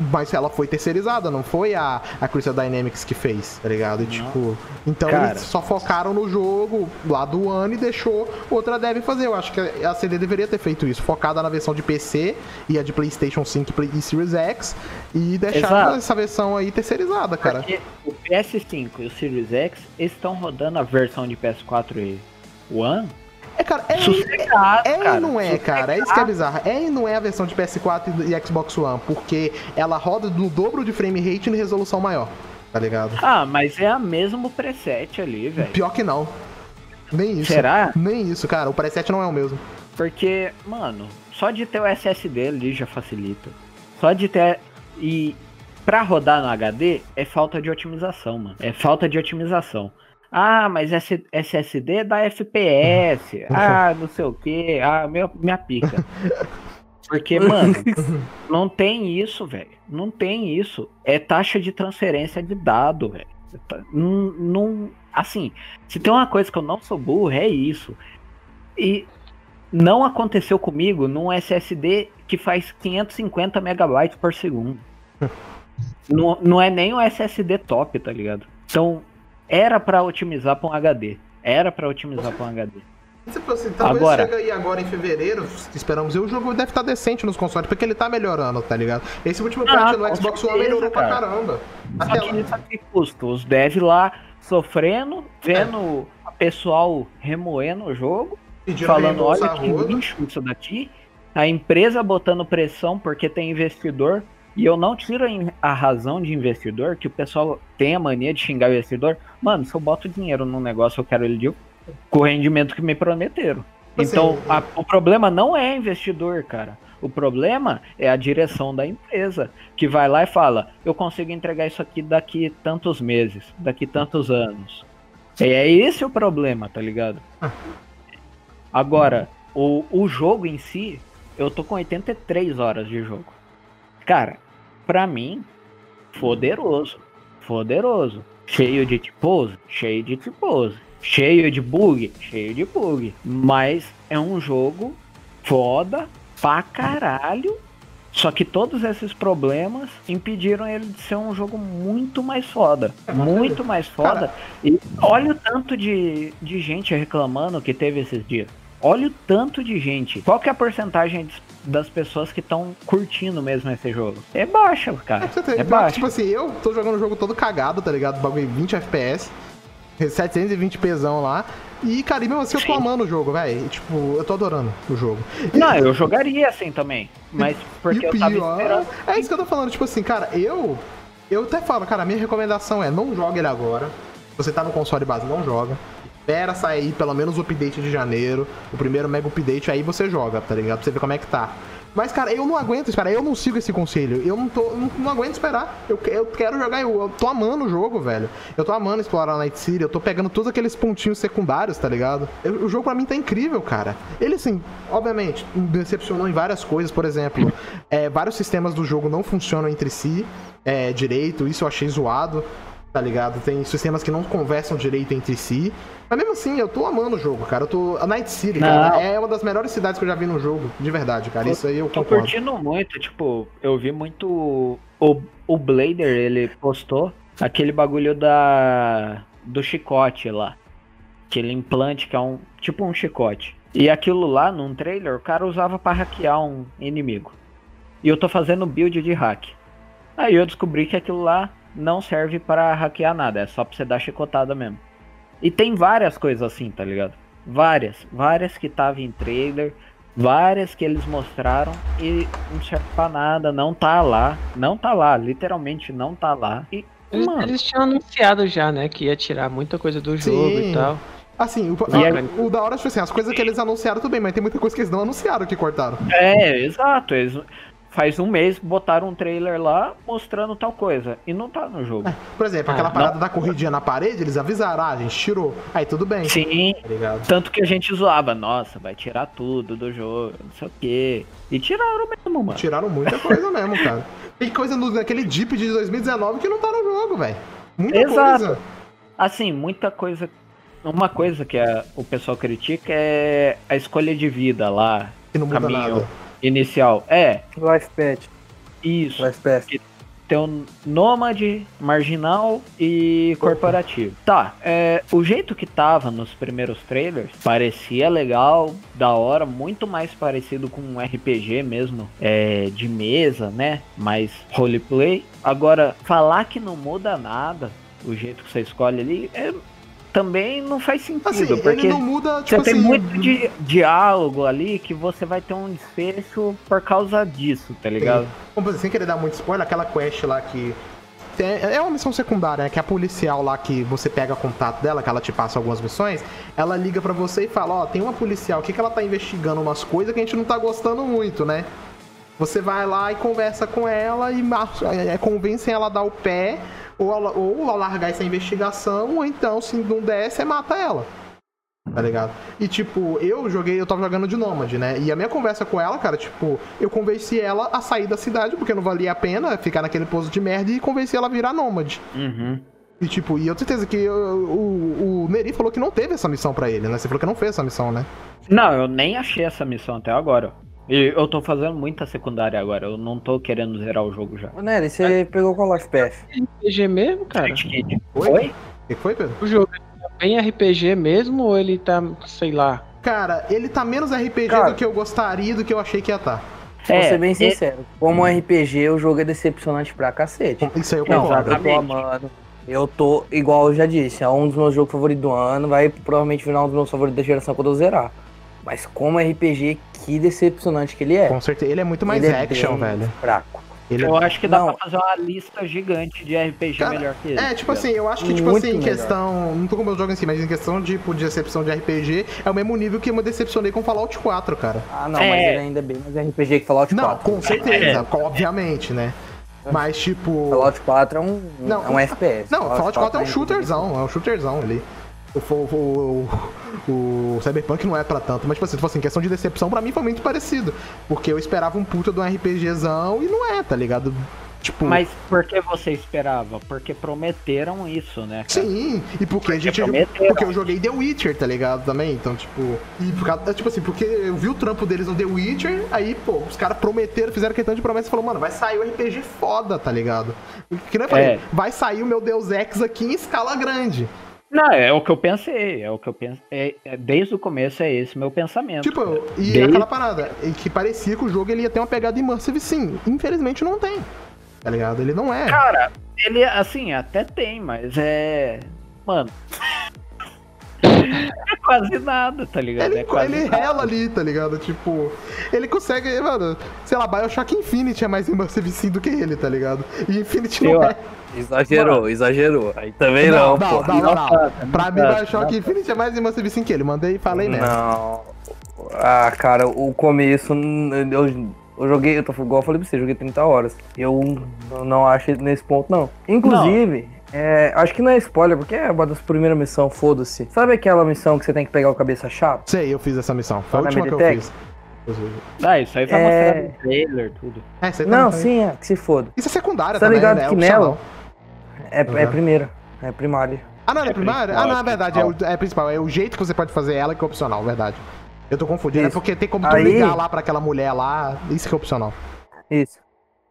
Speaker 1: Mas ela foi terceirizada, não foi a, a Crystal Dynamics que fez, tá ligado? E, tipo, então
Speaker 2: Cara.
Speaker 1: eles só focaram no jogo lá do ano e deixou outra dev fazer. Eu acho que a CD deveria ter feito isso, focada na versão de PC e a de PlayStation 5 e Play- e Series X e deixar
Speaker 2: Exato.
Speaker 1: essa versão aí terceirizada, cara.
Speaker 2: Porque o PS5 e o Series X estão rodando a versão de PS4 e One
Speaker 1: É, cara, é,
Speaker 2: sossegado,
Speaker 1: É
Speaker 2: cara.
Speaker 1: e não é, cara. É isso que é bizarro. É e não é a versão de PS4 e e Xbox One, porque ela roda no dobro de frame rate e resolução maior. Tá ligado?
Speaker 2: Ah, mas é a mesmo preset ali, velho.
Speaker 1: Pior que não. Nem isso.
Speaker 2: Será?
Speaker 1: Nem isso, cara. O preset não é o mesmo.
Speaker 2: Porque, mano, só de ter o SSD ali já facilita. Só de ter. E pra rodar no HD é falta de otimização, mano. É falta de otimização. Ah, mas esse SSD dá FPS. Ah, não sei o que. Ah, meu, minha pica. Porque, mano, não tem isso, velho. Não tem isso. É taxa de transferência de dado, velho. Não, não. Assim, se tem uma coisa que eu não sou burro, é isso. E não aconteceu comigo num SSD que faz 550 megabytes por segundo. não, não é nem o SSD top, tá ligado? Então, era pra otimizar pra um HD. Era pra otimizar pra um HD.
Speaker 1: Tipo assim, talvez
Speaker 2: Agora.
Speaker 1: chegue aí agora em fevereiro, esperamos, e o jogo deve estar decente nos consoles, porque ele tá melhorando, tá ligado? Esse último
Speaker 2: Ah,
Speaker 1: patch no
Speaker 2: com
Speaker 1: Xbox One melhorou pra
Speaker 2: cara.
Speaker 1: caramba.
Speaker 2: Só
Speaker 1: Até
Speaker 2: que
Speaker 1: lá.
Speaker 2: isso aqui custa. Os devs lá sofrendo, vendo o pessoal remoendo o jogo,
Speaker 1: Pediram
Speaker 2: falando, olha que lixo isso daqui. A empresa botando pressão porque tem investidor. E eu não tiro a- razão de investidor, que o pessoal tem a mania de xingar o investidor. Mano, se eu boto dinheiro num negócio, eu quero ele de, com o rendimento que me prometeram.
Speaker 1: Assim,
Speaker 2: Então, a- o problema não é investidor, cara. O problema é a direção da empresa, que vai lá e fala: eu consigo entregar isso aqui daqui tantos meses, daqui tantos anos. E é esse o problema, tá ligado? Agora, o, o jogo em si, eu tô com 83 horas de jogo. Cara, pra mim, poderoso. Poderoso. Cheio de tipose, cheio de tipose. Cheio de bug, cheio de bug. Mas é um jogo foda pra caralho Só que todos esses problemas impediram ele de ser um jogo muito mais foda. muito mais foda.
Speaker 1: Cara-
Speaker 2: E olha o tanto de, de gente reclamando que teve esses dias. Olha o tanto de gente. Qual que é a porcentagem de- das pessoas que estão curtindo mesmo esse jogo? É baixa, cara.
Speaker 1: Você tem-
Speaker 2: É baixa.
Speaker 1: Tipo assim, eu tô jogando o jogo todo cagado, tá ligado? Bagulho 20 FPS, 720 pzão lá. E, cara, e mesmo assim eu tô
Speaker 2: Sim.
Speaker 1: amando o jogo, velho. Tipo, eu tô adorando o jogo.
Speaker 2: Não, eu jogaria assim também. Mas porque eu tava esperando.
Speaker 1: é isso que eu tô falando, tipo assim, cara, eu. Eu até falo, cara, a minha recomendação é não joga ele agora. Você tá no console base, não joga. Espera sair pelo menos o update de janeiro, o primeiro mega update, aí você joga, tá ligado? Pra você ver como é que tá. Mas, cara, eu não aguento esperar, eu não sigo esse conselho. Eu não tô. Não, não aguento esperar. Eu, eu quero jogar, eu, eu tô amando o jogo, velho. Eu tô amando explorar a Night City, eu tô pegando todos aqueles pontinhos secundários, tá ligado? Eu- o jogo pra mim tá incrível, cara. Ele, assim, obviamente, me decepcionou em várias coisas, por exemplo, é, vários sistemas do jogo não funcionam entre si é, direito, isso eu achei zoado, tá ligado? Tem sistemas que não conversam direito entre si. Mas mesmo assim, eu tô amando o jogo, cara. Eu tô. A Night City, cara, é uma das melhores cidades que eu já vi no jogo, de verdade, cara. Isso aí eu
Speaker 2: Tô
Speaker 1: concordo.
Speaker 2: curtindo muito, tipo, eu vi muito. O, o Blader, ele postou aquele bagulho da. do chicote lá. Aquele implante que é um. tipo um chicote. E aquilo lá, num trailer, o cara usava pra hackear um inimigo. E eu tô fazendo build de hack. Aí eu descobri que aquilo lá não serve para hackear nada, é só pra você dar chicotada mesmo. E tem várias coisas assim, tá ligado? Várias, várias que estavam em trailer, várias que eles mostraram e não serve pra nada, não tá lá, não tá lá, literalmente não tá lá. E,
Speaker 5: Eles,
Speaker 2: mano,
Speaker 5: eles tinham anunciado já, né? Que ia tirar muita coisa do jogo
Speaker 1: Sim.
Speaker 5: e tal.
Speaker 1: Assim, o, a-
Speaker 2: aí-
Speaker 1: o da hora, tipo assim, as coisas que eles anunciaram tudo bem, mas tem muita coisa que eles não anunciaram que cortaram.
Speaker 2: é, exato, eles faz um mês botaram um trailer lá mostrando tal coisa e não tá no jogo.
Speaker 1: Por exemplo,
Speaker 5: Ah,
Speaker 1: aquela
Speaker 5: não.
Speaker 1: parada da corridinha na parede, eles avisaram, ah, a gente tirou. Aí tudo bem.
Speaker 2: Sim,
Speaker 1: Tá ligado?
Speaker 2: tanto que a gente zoava, nossa, vai tirar tudo do jogo, não sei o quê. E tiraram mesmo, mano.
Speaker 1: Tiraram muita coisa mesmo, cara. Tem coisa no, naquele Jeep de 2019 que não tá no jogo, velho. Muita
Speaker 2: Exato.
Speaker 1: coisa.
Speaker 2: Assim, muita coisa. Uma coisa que a- o pessoal critica é a escolha de vida lá,
Speaker 1: Que não muda
Speaker 2: caminho
Speaker 1: nada.
Speaker 2: Inicial. É,
Speaker 4: Life Pet,
Speaker 2: isso.
Speaker 4: Life Path.
Speaker 2: Tem o nômade, marginal e corporativo. Tá, é, o jeito que tava nos primeiros trailers parecia legal, da hora, muito mais parecido com um RPG mesmo, é, de mesa, né? Mais roleplay. Agora, falar que não muda nada, o jeito que você escolhe ali, é, também não faz sentido,
Speaker 1: Assim,
Speaker 2: porque
Speaker 1: ele não muda,
Speaker 2: você
Speaker 1: tipo
Speaker 2: tem
Speaker 1: assim.
Speaker 2: muito de diálogo ali que você vai ter um desfecho por causa disso, tá ligado?
Speaker 1: Dizer, sem querer dar muito spoiler, aquela quest lá que. tem- É uma missão secundária, né? Que a policial lá que você pega contato dela, que ela te passa algumas missões, ela liga pra você e fala, ó, tem uma policial aqui que ela tá investigando umas coisas que a gente não tá gostando muito, né? Você vai lá e conversa com ela e é, convence ela a dar o pé, ou, ela- ou a largar essa investigação, ou então, se não der, você mata ela. Tá ligado? E tipo, eu joguei, eu tava jogando de Nômade, né? E a minha conversa com ela, cara, tipo, eu convenci ela a sair da cidade, porque não valia a pena ficar naquele pouso de merda, e convenci ela a virar Nômade.
Speaker 2: Uhum.
Speaker 1: E tipo, e eu tenho certeza que o, o, o Neri falou que não teve essa missão pra ele, né? Você falou que não fez essa missão, né?
Speaker 2: Não, eu nem achei essa missão até agora. E eu tô fazendo muita secundária agora, eu não tô querendo zerar o jogo já.
Speaker 4: Ô, Nery, você pegou qual Path?
Speaker 5: RPG mesmo, cara?
Speaker 1: Oi?
Speaker 2: Oi?
Speaker 1: O que foi, Pedro?
Speaker 5: O jogo tá bem RPG mesmo ou ele tá, sei lá?
Speaker 1: Cara, ele tá menos RPG
Speaker 4: Cara.
Speaker 1: do que eu gostaria e do que eu achei que ia estar.
Speaker 4: Vou
Speaker 2: É,
Speaker 4: ser bem
Speaker 2: é-
Speaker 4: sincero. Como RPG, o jogo é decepcionante pra cacete.
Speaker 1: Isso aí eu
Speaker 4: Não,
Speaker 1: concordo.
Speaker 4: eu tô amando. Eu tô, igual eu já disse, é um dos meus jogos favoritos do ano. Vai provavelmente virar um dos meus favoritos da geração quando eu zerar. Mas como RPG, que decepcionante que ele é.
Speaker 1: Com certeza. Ele é muito mais
Speaker 4: Ele é
Speaker 1: action,
Speaker 4: bem
Speaker 1: velho.
Speaker 4: Fraco.
Speaker 1: Ele é
Speaker 2: Eu acho que dá
Speaker 4: Não.
Speaker 2: pra fazer uma lista gigante de RPG
Speaker 1: Cara,
Speaker 2: melhor que ele.
Speaker 1: É, tipo assim, eu acho que, tipo
Speaker 4: Muito
Speaker 1: assim, em questão. Não tô com o meu jogo em si, mas em questão de, tipo, de decepção de RPG, é o mesmo nível que eu me decepcionei com Fallout 4, cara.
Speaker 4: Ah, não,
Speaker 2: É.
Speaker 4: mas ele ainda é bem mais RPG que Fallout
Speaker 1: Não,
Speaker 4: 4.
Speaker 1: com certeza, obviamente, né? Mas, tipo.
Speaker 4: Fallout 4 é um,
Speaker 1: Não,
Speaker 4: é um FPS.
Speaker 1: Não, Fallout 4 é um shooterzão, é um shooterzão ali. O, o, o, o Cyberpunk não é pra tanto, mas, tipo assim, tipo assim, questão de decepção, pra mim foi muito parecido. Porque eu esperava um puta de um RPGzão e não é, tá ligado? Tipo,
Speaker 2: Mas por que você esperava? Porque prometeram isso, né? cara?
Speaker 1: Sim, e porque a gente.
Speaker 2: prometeram.
Speaker 1: Porque eu joguei The Witcher, tá ligado? Também. Então, tipo. E por causa, tipo assim, porque eu vi o trampo deles no The Witcher, aí, pô, os caras prometeram, fizeram questão de promessa e falou, mano, vai sair o RPG foda, tá ligado? Que nem eu falei,
Speaker 2: É.
Speaker 1: vai sair o meu Deus Ex aqui em escala grande.
Speaker 2: Não, é o que eu pensei, é o que eu penso. É, é- desde o começo é esse meu pensamento.
Speaker 1: Tipo,
Speaker 2: cara.
Speaker 1: e
Speaker 2: Desde-
Speaker 1: aquela parada, que parecia que o jogo ele ia ter uma pegada immersive sim. Infelizmente não tem. Tá ligado? Ele não é.
Speaker 2: Cara, ele, assim, até tem, mas é. Mano. é quase nada, tá ligado?
Speaker 1: Ele,
Speaker 2: é quase
Speaker 1: ele rela ali, tá ligado? Tipo, ele consegue, mano, sei lá, Bioshock Infinite é mais immersive sim do que ele, tá ligado? E Infinite não
Speaker 2: Eu-
Speaker 1: é.
Speaker 4: Exagerou, exagerou. Aí também
Speaker 1: Não,
Speaker 4: não,
Speaker 1: não,
Speaker 4: pô.
Speaker 1: não, não, não. Pra mim, Bioshock Infinite é mais immersive sim que ele. Mandei e falei mesmo.
Speaker 4: Não. Ah, cara, o começo, eu, eu joguei, eu tô igual eu falei pra você, joguei 30 horas. Eu não acho nesse ponto, não. Inclusive, é, acho que não é spoiler, porque é uma das primeiras missões, foda-se. Sabe aquela missão que você tem que pegar o cabeça chata?
Speaker 1: Sei, eu fiz essa missão. Foi a última que eu fiz. inclusive.
Speaker 2: Ah, isso aí vai
Speaker 4: É.
Speaker 2: mostrar no trailer, tudo.
Speaker 1: É, aí
Speaker 4: Não, sim, é, que se foda.
Speaker 1: Isso é secundária
Speaker 4: Tá
Speaker 1: também,
Speaker 4: ligado
Speaker 1: né? É
Speaker 4: que
Speaker 1: opcional.
Speaker 4: nela- É, é primeira, é primária.
Speaker 1: Ah, não, é
Speaker 2: É
Speaker 1: primária? Ah, não, é
Speaker 2: é
Speaker 1: verdade. É, o, é principal. É o jeito que você pode fazer ela que é opcional, verdade. Eu tô confundindo. É
Speaker 4: Isso.
Speaker 1: porque tem como tu
Speaker 4: Aí-
Speaker 1: ligar lá pra aquela mulher lá. Isso que é opcional.
Speaker 4: Isso.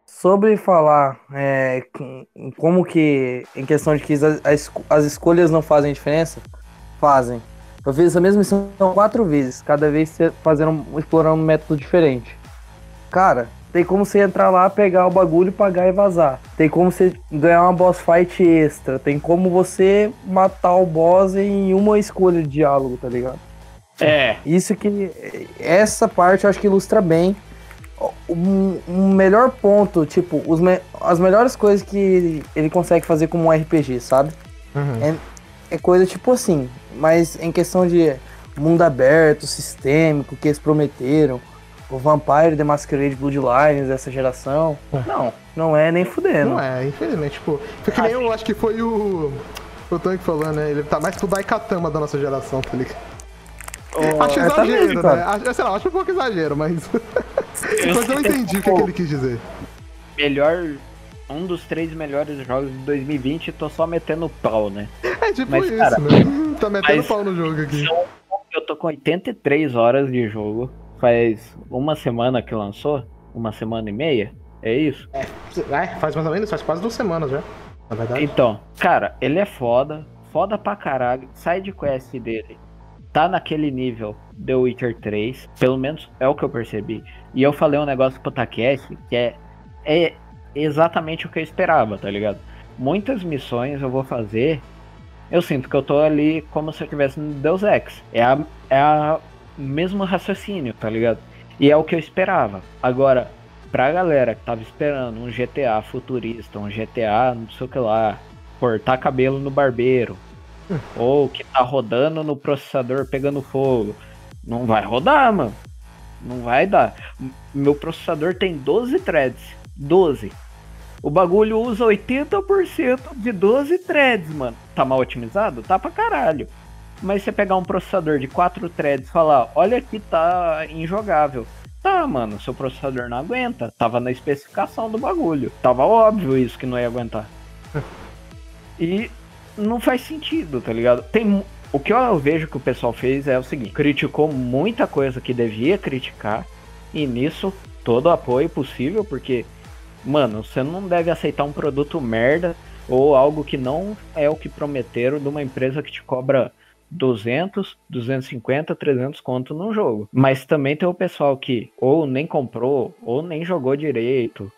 Speaker 4: Sobre falar é, com- como que, em questão de que as, as- as escolhas não fazem diferença, fazem. Eu fiz essa mesma missão quatro vezes, cada vez você fazendo, explorando um método diferente. Cara, tem como você entrar lá, pegar o bagulho, pagar e vazar. Tem como você ganhar uma boss fight extra. Tem como você matar o boss em uma escolha de diálogo, tá ligado?
Speaker 2: É,
Speaker 4: Isso que. Essa parte eu acho que ilustra bem. Um, um melhor ponto, tipo, os me- as melhores coisas que ele consegue fazer como um RPG, sabe?
Speaker 1: Uhum.
Speaker 4: É coisa tipo assim, mas em questão de mundo aberto, sistêmico, que eles prometeram, o Vampire The Masquerade Bloodlines dessa geração. Não, não é nem fudendo.
Speaker 1: Não é, infelizmente, tipo. Foi que nem eu acho que foi o. O Tank falando, né? Ele tá mais pro Daikatama da nossa geração, tá ligado? acho
Speaker 4: é, tá
Speaker 1: exagero,
Speaker 4: mesmo,
Speaker 1: né? Acho, sei lá, acho um pouco exagero, mas. mas eu entendi o que, que ele quis dizer.
Speaker 2: melhor. Um dos três melhores jogos de 2020 e tô só metendo pau, né?
Speaker 1: É tipo
Speaker 2: Mas,
Speaker 1: isso,
Speaker 2: cara,
Speaker 1: né? Tá metendo
Speaker 2: mas-
Speaker 1: pau no jogo aqui.
Speaker 2: Eu tô com 83 horas de jogo. Faz uma semana que lançou? Uma semana e meia? É isso?
Speaker 1: É, faz mais ou menos, faz quase duas semanas já. Na verdade.
Speaker 2: Então, cara, ele é foda. Foda pra caralho. Side quest dele tá naquele nível The Witcher 3. Pelo menos é o que eu percebi. E eu falei um negócio pro Takeshi que é, é exatamente o que eu esperava, tá ligado? Muitas missões eu vou fazer. Eu sinto que eu tô ali como se eu estivesse no Deus Ex. É a, é a mesmo raciocínio, tá ligado? E é o que eu esperava. Agora, pra galera que tava esperando um GTA futurista, um GTA não sei o que lá, cortar cabelo no barbeiro, ou que tá rodando no processador pegando fogo, não vai rodar, mano. Não vai dar. Meu processador tem 12 threads. 12. O bagulho usa 80% de 12 threads, mano. Tá mal otimizado? Tá pra caralho. Mas você pegar um processador de 4 threads e falar, olha aqui, tá injogável. Tá, mano, seu processador não aguenta. Tava na especificação do bagulho. Tava óbvio isso que não ia aguentar. E não faz sentido, tá ligado? Tem o que eu vejo que o pessoal fez é o seguinte: criticou muita coisa que devia criticar, e nisso todo o apoio possível, porque, mano, você não deve aceitar um produto merda ou algo que não é o que prometeram de uma empresa que te cobra 200, 250, 300 conto num jogo. Mas também tem o pessoal que ou nem comprou, ou nem jogou direito,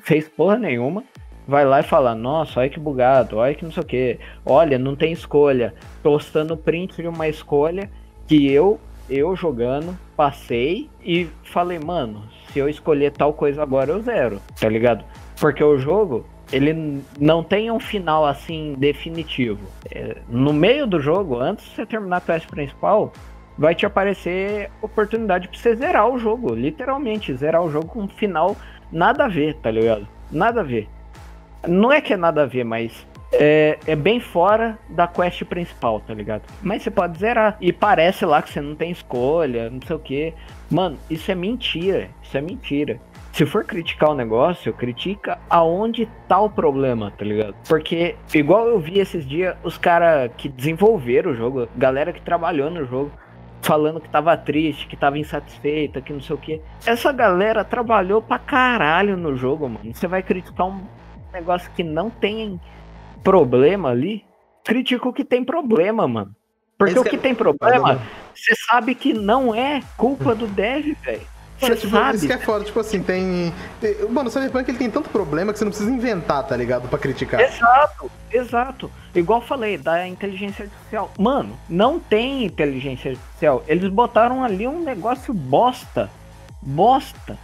Speaker 2: fez porra nenhuma, vai lá e fala, nossa, olha que bugado, olha que não sei o que, olha, não tem escolha, postando print de uma escolha que eu, eu jogando, passei e falei, mano, se eu escolher tal coisa agora eu zero, tá ligado? Porque o jogo, ele não tem um final assim definitivo. É, no meio do jogo, antes de você terminar a quest principal, vai te aparecer oportunidade pra você zerar o jogo, literalmente, zerar o jogo com um final nada a ver, tá ligado? Nada a ver. Não é que é nada a ver, mas é, é bem fora da quest principal, tá ligado? Mas você pode zerar. E parece lá que você não tem escolha, não sei o que. Mano, isso é mentira. Isso é mentira. Se for criticar o negócio, critica aonde tá o problema, tá ligado? Porque, igual eu vi esses dias, os caras que desenvolveram o jogo, galera que trabalhou no jogo, falando que tava triste, que tava insatisfeita, que não sei o que. Essa galera trabalhou pra caralho no jogo, mano. Você vai criticar um negócio que não tem problema ali? Critica o que tem problema, mano. Porque
Speaker 1: Esse
Speaker 2: o que
Speaker 1: é-
Speaker 2: tem problema, você sabe que não é culpa do dev, velho.
Speaker 1: Mano, tipo,
Speaker 2: sabe.
Speaker 1: isso que é foda, tipo assim, tem. tem- Mano, o Cyberpunk ele tem tanto problema que você não precisa inventar, tá ligado? Pra criticar.
Speaker 2: Exato, exato. Igual eu falei, da inteligência artificial. Mano, não tem inteligência artificial. Eles botaram ali um negócio bosta. Bosta.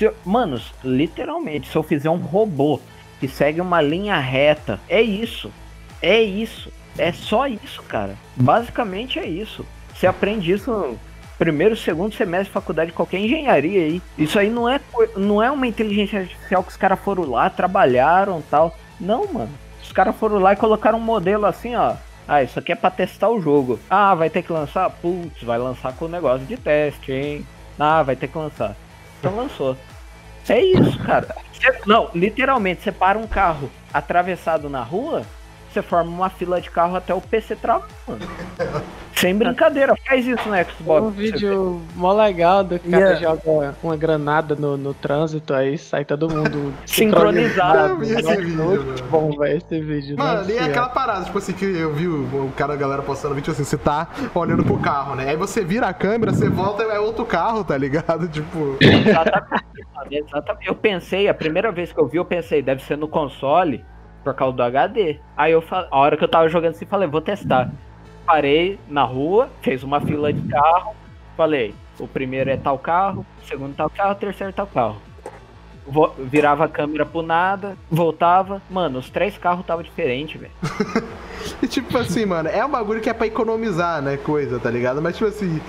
Speaker 2: Eu- Manos, literalmente, se eu fizer um robô que segue uma linha reta, é isso. É isso. É só isso, cara. Basicamente é isso. Você aprende isso primeiro, segundo semestre de faculdade de qualquer engenharia aí. Isso aí não é, não é uma inteligência artificial que os caras foram lá, trabalharam tal. Não, mano. Os caras foram lá e colocaram um modelo assim, ó. Ah, isso aqui é pra testar o jogo. Ah, vai ter que lançar? Putz, vai lançar com o negócio de teste, hein? Ah, vai ter que lançar. Então lançou. É isso, cara. Não, literalmente, você para um carro atravessado na rua, você forma uma fila de carro até o PC travar, mano. Sem brincadeira, faz isso no Xbox.
Speaker 5: Um vídeo mó legal do cara
Speaker 4: Yeah.
Speaker 5: joga uma granada no, no trânsito aí, sai todo mundo
Speaker 2: Sincronizado.
Speaker 1: Esse vídeo,
Speaker 5: Muito
Speaker 1: mano.
Speaker 5: bom, velho, esse vídeo.
Speaker 1: Mano,
Speaker 5: nossa
Speaker 1: e é
Speaker 5: senhora.
Speaker 1: aquela parada, tipo assim, que eu vi o, cara, a galera postando vídeo assim, você tá olhando pro carro, né? Aí você vira a câmera, você volta e é outro carro, tá ligado? Tipo.
Speaker 2: Exatamente, mano, exatamente. Eu pensei, a primeira vez que eu vi, eu pensei, deve ser no console, por causa do HD. Aí eu a hora que eu tava jogando assim, falei, vou testar. Parei na rua, fez uma fila de carro, falei, o primeiro é tal carro, o segundo tal carro, o terceiro é tal carro. Virava a câmera pro nada, voltava. Mano, os três carros tava diferente, velho.
Speaker 1: E tipo assim, mano, é um bagulho que é pra economizar, né? Coisa, tá ligado? Mas tipo assim,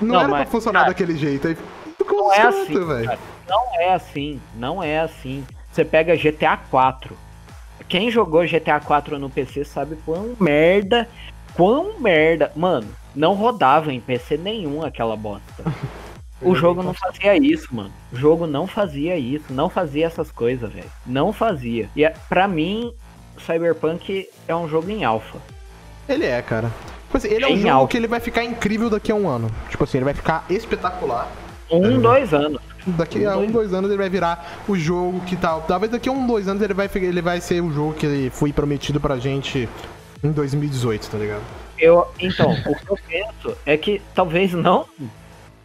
Speaker 1: não,
Speaker 2: Não,
Speaker 1: era
Speaker 2: mas,
Speaker 1: pra funcionar
Speaker 2: cara,
Speaker 1: daquele jeito. Aí ficou
Speaker 2: Não é assim,
Speaker 1: velho.
Speaker 2: Não é assim, não é assim. Você pega GTA 4. Quem jogou GTA 4 no PC sabe quão merda, quão merda. Mano, não rodava em PC nenhum aquela bosta. O jogo não fazia isso, mano. O jogo não fazia isso, não fazia essas coisas, velho. Não fazia. E é- pra mim, Cyberpunk é um jogo em alfa.
Speaker 1: Ele é, cara. Tipo assim, ele é um
Speaker 2: Em
Speaker 1: jogo
Speaker 2: alta.
Speaker 1: que ele vai ficar incrível daqui a um ano. Tipo assim, ele vai ficar espetacular.
Speaker 2: Um, dois anos.
Speaker 1: Daqui a um, dois anos ele vai virar o jogo que tal. Talvez daqui a um, dois anos ele vai, ele vai ser o jogo que ele foi prometido pra gente em 2018, tá ligado?
Speaker 2: Eu, então, o que eu penso é que talvez não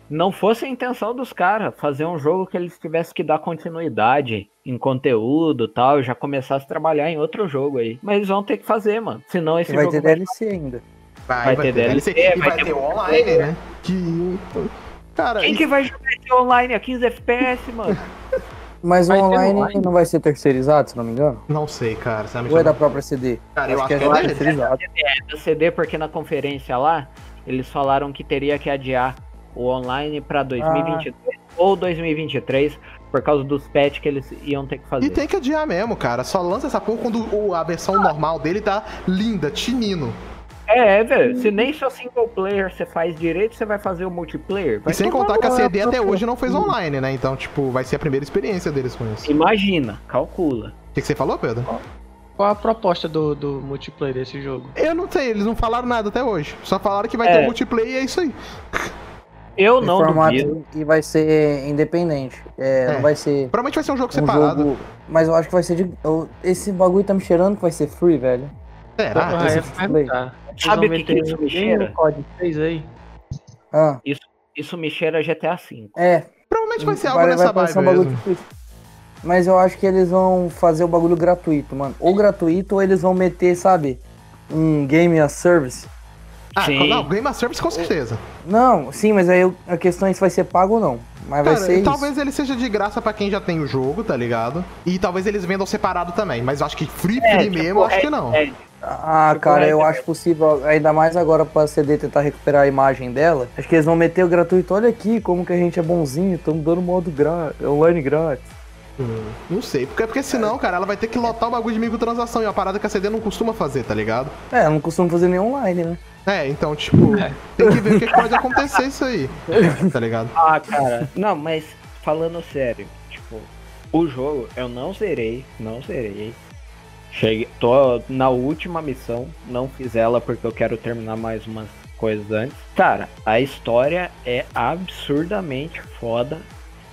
Speaker 2: não fosse a intenção dos caras fazer um jogo que eles tivessem que dar continuidade em conteúdo e tal, e já começasse a trabalhar em outro jogo aí. Mas eles vão ter que fazer, mano. Senão esse
Speaker 4: vai
Speaker 2: jogo
Speaker 4: ter DLC ainda.
Speaker 2: Vai ter DLC,
Speaker 1: e
Speaker 2: vai
Speaker 1: vai
Speaker 2: ter
Speaker 1: ter o online, né? Que. Cara,
Speaker 2: Quem
Speaker 1: isso-
Speaker 2: que vai jogar esse online a 15 FPS, mano?
Speaker 4: Mas o online,
Speaker 5: online.
Speaker 4: não vai ser terceirizado, se não me engano?
Speaker 1: não sei, cara. Sabe?
Speaker 4: Ou é da própria CD?
Speaker 1: Cara, eu acho
Speaker 4: que
Speaker 1: que
Speaker 4: é
Speaker 1: é
Speaker 4: da terceirizado.
Speaker 2: É do CD porque na conferência lá eles falaram que teria que adiar o online pra 2022 ou 2023 por causa dos patch que eles iam ter que fazer.
Speaker 1: E tem que adiar mesmo, cara. Só lança essa porra quando o- a versão normal dele tá linda, tinino.
Speaker 2: É, é, velho. Se nem seu single player você faz direito, você vai fazer o multiplayer. Vai
Speaker 1: E sem contar que a CD até hoje não fez online, né? Então, tipo, vai ser a primeira experiência deles com isso. O
Speaker 2: Imagina, calcula.
Speaker 1: que, que você falou, Pedro?
Speaker 5: Qual a proposta do, do multiplayer desse jogo?
Speaker 1: Eu não sei, eles não falaram nada até hoje. Só falaram que vai
Speaker 2: É.
Speaker 1: ter multiplayer e é isso aí.
Speaker 2: Eu não
Speaker 4: formato
Speaker 2: duvido.
Speaker 4: e vai ser independente. É,
Speaker 1: É.
Speaker 4: Não vai ser
Speaker 1: Provavelmente vai ser um jogo
Speaker 4: um
Speaker 1: separado.
Speaker 4: jogo. Mas eu acho que vai ser de. eu- Esse bagulho tá me cheirando que vai ser free, velho.
Speaker 1: Será?
Speaker 5: Ah, é, perguntar.
Speaker 2: Sabe o que, que isso me cheira?
Speaker 5: no COD 3 aí?
Speaker 4: Ah,
Speaker 2: Isso me cheira GTA V.
Speaker 4: é.
Speaker 1: Provavelmente vai ser algo
Speaker 4: vai,
Speaker 1: nessa
Speaker 4: vai um bagulho
Speaker 1: mesmo.
Speaker 4: tipo isso. Mas eu acho que eles vão fazer o bagulho gratuito, mano. Ou gratuito, ou eles vão meter, sabe? Um game as service.
Speaker 1: Ah,
Speaker 2: Sim.
Speaker 1: não, Game of Service com certeza.
Speaker 4: Não, sim, mas aí a questão é se vai ser pago ou não. Mas vai
Speaker 1: Cara,
Speaker 4: ser
Speaker 1: talvez
Speaker 4: isso.
Speaker 1: ele seja de graça pra quem já tem o jogo, tá ligado? E talvez eles vendam separado também. Mas eu acho que free,
Speaker 2: É,
Speaker 1: free
Speaker 2: tipo,
Speaker 1: mesmo, eu acho
Speaker 2: é-
Speaker 1: que não.
Speaker 2: é,
Speaker 4: Ah, cara,
Speaker 2: é,
Speaker 4: eu
Speaker 2: é-
Speaker 4: acho possível, ainda mais agora pra CD tentar recuperar a imagem dela. Acho que eles vão meter o gratuito. Olha aqui como que a gente é bonzinho, estamos dando modo gra online grátis.
Speaker 1: Hum, Não sei. Porque, porque senão, cara, ela vai ter que lotar o bagulho de microtransação. E é uma parada que a CD não costuma fazer, tá ligado?
Speaker 4: É, não costumo fazer nem online, né?
Speaker 1: É, então, tipo, tem que ver o que que pode acontecer isso aí. Tá ligado?
Speaker 2: Ah, cara. Não, mas falando sério, tipo, O jogo eu não zerei, não zerei. Cheguei, tô na última missão, não fiz ela porque eu quero terminar mais umas coisas antes. Cara, a história é absurdamente foda.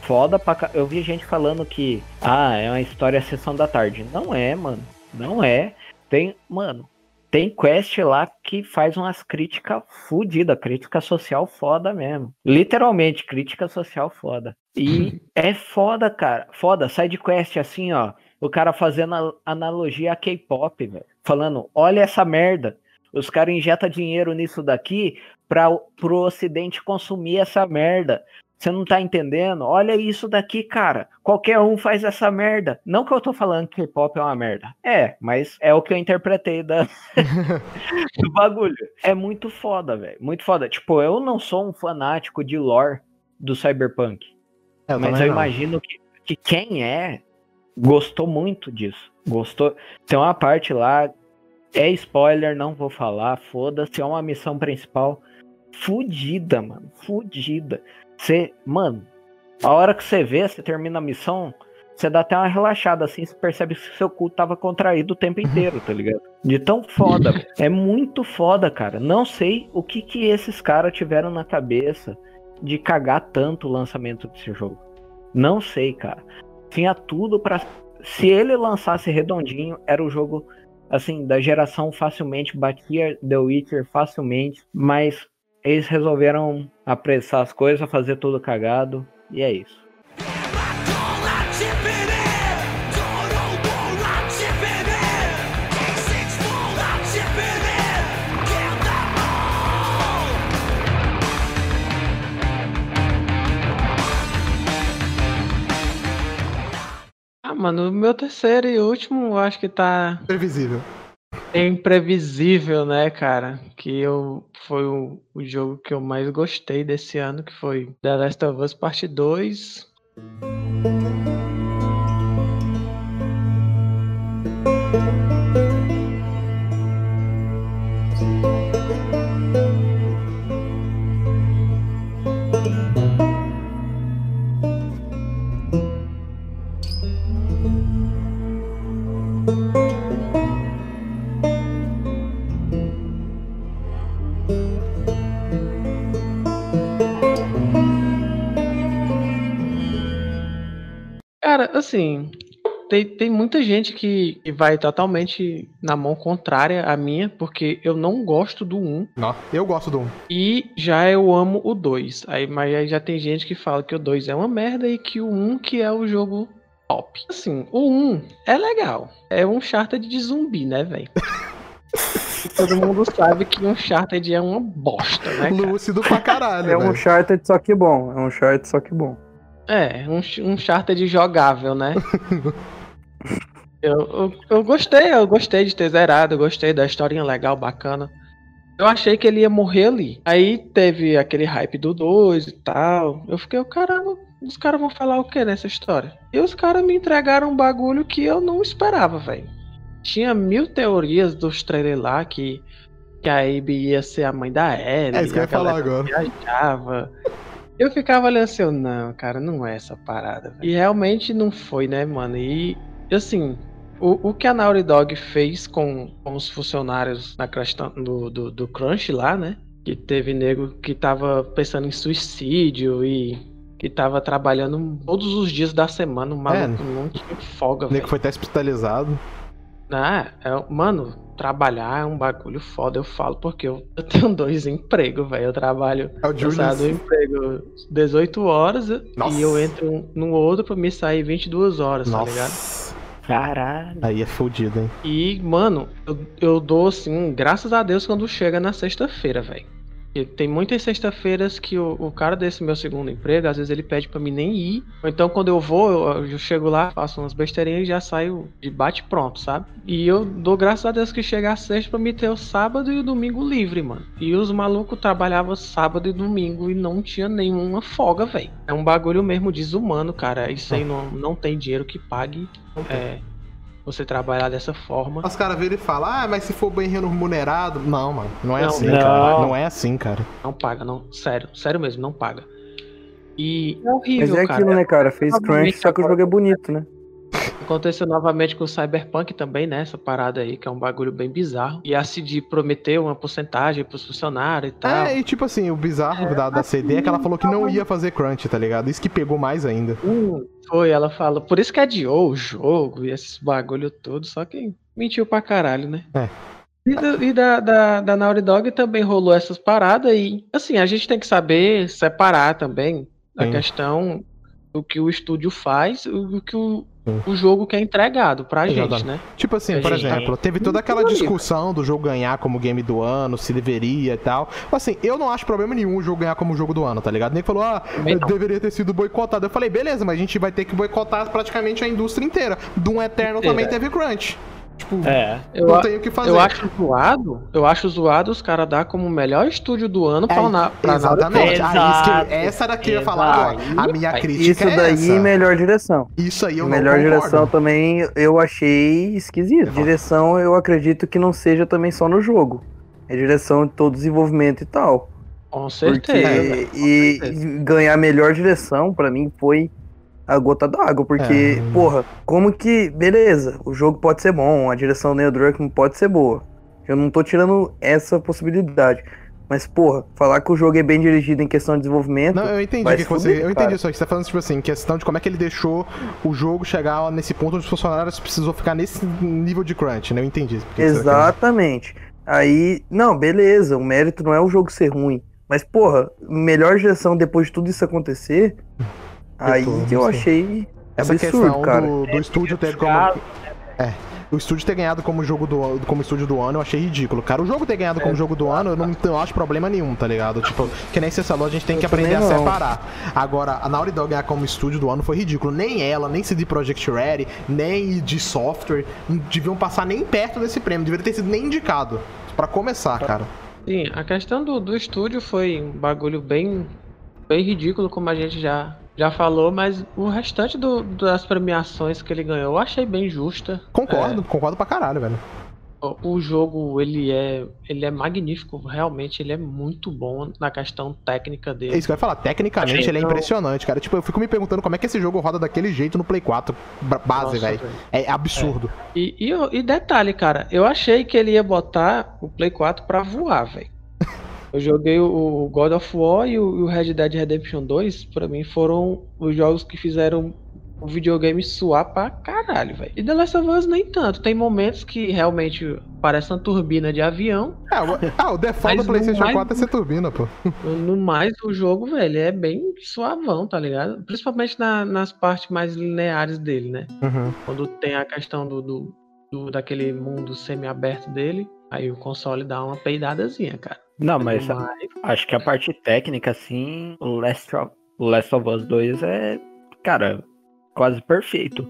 Speaker 2: Foda pra ca... Eu vi gente falando que, ah, é uma história sessão da tarde. Não é, mano. Não é. Tem, mano, tem quest lá que faz umas críticas fodidas, crítica social foda mesmo. Literalmente, crítica social foda. E é foda, cara. Foda, sai de quest assim, ó. O cara fazendo analogia a K-pop, velho. Falando, olha essa merda. Os caras injetam dinheiro nisso daqui para pro ocidente consumir essa merda. Você não tá entendendo? Olha isso daqui, cara. Qualquer um faz essa merda. Não que eu tô falando que K-pop é uma merda. É, mas é o que eu interpretei da... do bagulho. É muito foda, velho. Muito foda. Tipo, eu não sou um fanático de lore do Cyberpunk. Eu mas eu não. imagino que, que quem é gostou muito disso. Gostou. Tem uma parte lá. É spoiler, não vou falar. Foda-se. É uma missão principal. Fudida, mano. Fudida. Você, mano, a hora que você vê, você termina a missão, você dá até uma relaxada assim, você percebe que seu cu tava contraído o tempo inteiro, tá ligado? De tão foda. é muito foda, cara. Não sei o que que esses caras tiveram na cabeça de cagar tanto o lançamento desse jogo. Não sei, cara. Tinha tudo para se ele lançasse redondinho, era o jogo assim da geração facilmente batia The Witcher facilmente, mas eles resolveram apressar as coisas, fazer tudo cagado, e é isso.
Speaker 5: Mano, o meu terceiro e último, eu acho que tá.
Speaker 1: Previsível.
Speaker 5: É imprevisível, né, cara? Que eu foi o, o jogo que eu mais gostei desse ano, que foi The Last of Us Parte 2. Assim, tem, tem muita gente que, vai totalmente na mão contrária à minha, porque eu não gosto do 1.
Speaker 1: Não, eu gosto do 1.
Speaker 5: E já eu amo o 2. Aí, mas aí já tem gente que fala que o 2 é uma merda e que o 1 que é o jogo top. Assim, o 1 é legal. É um charter de zumbi, né, velho? Todo mundo sabe que um Uncharted é uma bosta, né?
Speaker 1: Cara? Lúcido pra caralho.
Speaker 4: É um Uncharted só que bom. É um Uncharted só que bom.
Speaker 5: É, um, um charter jogável, né? eu, eu, eu, gostei, eu gostei de ter zerado, eu gostei da historinha legal, bacana. Eu achei que ele ia morrer ali. Aí teve aquele hype do 2 e tal. Eu fiquei, caramba, os caras vão falar o que nessa história? E os caras me entregaram um bagulho que eu não esperava, velho. Tinha mil teorias dos trailers lá que, que a Abby ia ser a mãe da Ellie.
Speaker 1: É isso que eu ia falar agora.
Speaker 5: Viajava. Eu ficava olhando assim, não, cara, não é essa parada. Véio. E realmente não foi, né, mano? E, assim, o, o que a Naughty Dog fez com, com os funcionários na do, do, do Crunch lá, né? Que teve nego que tava pensando em suicídio e que tava trabalhando todos os dias da semana, o maluco é, não tinha folga,
Speaker 1: velho. Nego foi até hospitalizado.
Speaker 5: Ah, é, mano, trabalhar é um bagulho foda, eu falo, porque eu, eu tenho dois empregos, velho. Eu trabalho é do emprego 18 horas Nossa. e eu entro no outro pra me sair 22 horas, Nossa. tá ligado?
Speaker 2: Caralho.
Speaker 1: Aí é fodido, hein?
Speaker 5: E, mano, eu, eu dou assim, graças a Deus, quando chega na sexta-feira, velho. E tem muitas sextas-feiras que o, o, cara desse meu segundo emprego, às vezes ele pede para mim nem ir. Ou então quando eu vou, eu, eu, chego lá, faço umas besteirinhas e já saio de bate pronto, sabe? E eu dou graças a Deus que chega a sexta pra me ter o sábado e o domingo livre, mano. E os malucos trabalhavam sábado e domingo e não tinha nenhuma folga, velho. É um bagulho mesmo desumano, cara. Isso aí não, não tem dinheiro que pague. É, você trabalhar dessa forma.
Speaker 1: Os caras viram e falam, ah, mas se for bem remunerado. Não, mano, não é não, assim, não. cara. Não é assim, cara.
Speaker 5: Não paga, não. Sério, sério mesmo, não paga. E é horrível,
Speaker 4: Mas é
Speaker 5: cara.
Speaker 4: aquilo, né, cara? Fez
Speaker 5: Provavelmente
Speaker 4: crunch, só que o jogo é bonito, né?
Speaker 5: Aconteceu novamente com o Cyberpunk também, né? Essa parada aí, que é um bagulho bem bizarro. E a CD prometeu uma porcentagem pros funcionários e tal.
Speaker 1: É, e tipo assim, o bizarro da, da CD é que ela falou que não ia fazer crunch, tá ligado? Isso que pegou mais ainda.
Speaker 5: Hum, foi, ela fala. Por isso que adiou o jogo e esses bagulho todo, só que mentiu pra caralho, né?
Speaker 1: É.
Speaker 5: E, do- e da, da, da Naughty Dog também rolou essas paradas e, assim, a gente tem que saber separar também a
Speaker 1: Sim.
Speaker 5: questão do que o estúdio faz e do que o. o jogo que é entregado pra gente,
Speaker 1: Exatamente.
Speaker 5: né?
Speaker 1: Tipo assim, por exemplo, teve toda aquela discussão do jogo ganhar como game do ano, se deveria e tal. Assim, eu não acho problema nenhum o jogo ganhar como jogo do ano, tá ligado? Nem falou, ah, deveria ter sido boicotado. Eu falei, beleza, mas a gente vai ter que boicotar praticamente a indústria inteira. Doom Eternal
Speaker 5: Inteira.
Speaker 1: também teve crunch. Tipo,
Speaker 2: É.
Speaker 5: Eu,
Speaker 1: não tem o que fazer.
Speaker 5: eu acho zoado, eu acho zoado os caras dar como o melhor estúdio do ano pra,
Speaker 1: É,
Speaker 5: na, pra
Speaker 1: Exatamente. Ah, que- essa daqui eu ia falar agora. A minha crítica
Speaker 4: Isso
Speaker 1: é
Speaker 4: daí,
Speaker 1: essa.
Speaker 4: melhor direção.
Speaker 1: Isso aí eu
Speaker 4: melhor
Speaker 1: não
Speaker 4: direção também eu achei esquisito. Direção eu acredito que não seja também só no jogo. É direção de todo desenvolvimento e tal.
Speaker 5: Com
Speaker 4: Porque
Speaker 5: certeza. velho, com
Speaker 4: e,
Speaker 5: certeza.
Speaker 4: e ganhar melhor direção pra mim foi a gota d'água, porque
Speaker 1: É.
Speaker 4: porra, como que beleza, o jogo pode ser bom, a direção do Neil Druckmann pode ser boa. Eu não tô tirando essa possibilidade. Mas, porra, falar que o jogo é bem dirigido em questão de desenvolvimento.
Speaker 1: Não, eu entendi que você.
Speaker 4: fuder,
Speaker 1: Eu entendi que você tá falando, tipo assim, questão de como é que ele deixou o jogo chegar nesse ponto onde os funcionários precisou ficar nesse nível de crunch, né? Eu entendi. tá.
Speaker 4: Exatamente. Aí, não, beleza, o mérito não é o jogo ser ruim. Mas, porra, melhor direção depois de tudo isso acontecer, aí eu
Speaker 1: sim.
Speaker 4: achei
Speaker 1: Essa
Speaker 4: absurdo,
Speaker 1: questão
Speaker 4: cara.
Speaker 1: do, do estúdio ter como. É. O estúdio ter ganhado como jogo do como estúdio do ano, eu achei ridículo. Cara, o jogo ter ganhado como jogo do ano, eu não, não acho problema nenhum, tá ligado? Tipo, que nem você falou, a gente tem
Speaker 4: Eu
Speaker 1: que aprender a separar. Agora, a Naughty Dog ganhar como estúdio do ano foi ridículo. Nem ela, nem CD Projekt Red, nem de software, não deviam passar nem perto desse prêmio. Deveria ter sido nem indicado. Pra começar, cara.
Speaker 5: Sim, a questão do, do estúdio foi um bagulho bem, bem ridículo, como a gente já, já falou, mas o restante do- das premiações que ele ganhou eu achei bem justa.
Speaker 1: Concordo, concordo pra caralho, velho.
Speaker 5: O, jogo, ele é, ele é magnífico, realmente, ele é muito bom na questão técnica
Speaker 1: É
Speaker 5: dele.
Speaker 1: isso que eu ia falar. Tecnicamente, ele é
Speaker 5: então-
Speaker 1: impressionante, cara. Tipo, eu fico me perguntando como é que esse jogo roda daquele jeito no Play 4 ba- base, velho. É absurdo.
Speaker 5: E, e, eu- e detalhe, cara, eu achei que ele ia botar o Play 4 pra voar, velho. Eu joguei o God of War e o, Red Dead Redemption 2, pra mim foram os jogos que fizeram o videogame suar pra caralho, velho. E The Last of Us nem tanto. Tem momentos que realmente parece uma turbina de avião.
Speaker 1: É, o, ah, o default do PlayStation
Speaker 5: no
Speaker 1: 4 é ser turbina, pô.
Speaker 5: No mais, o jogo, velho, é bem suavão, tá ligado? Principalmente na- nas partes mais lineares dele, né?
Speaker 1: Uhum.
Speaker 5: Quando tem a questão do, do, do- daquele mundo semi-aberto dele, aí o console dá uma peidadazinha, cara.
Speaker 2: Não, mas
Speaker 5: Mas
Speaker 2: acho que a parte técnica, assim, o Last of, o Last of Us 2 é, cara, quase perfeito.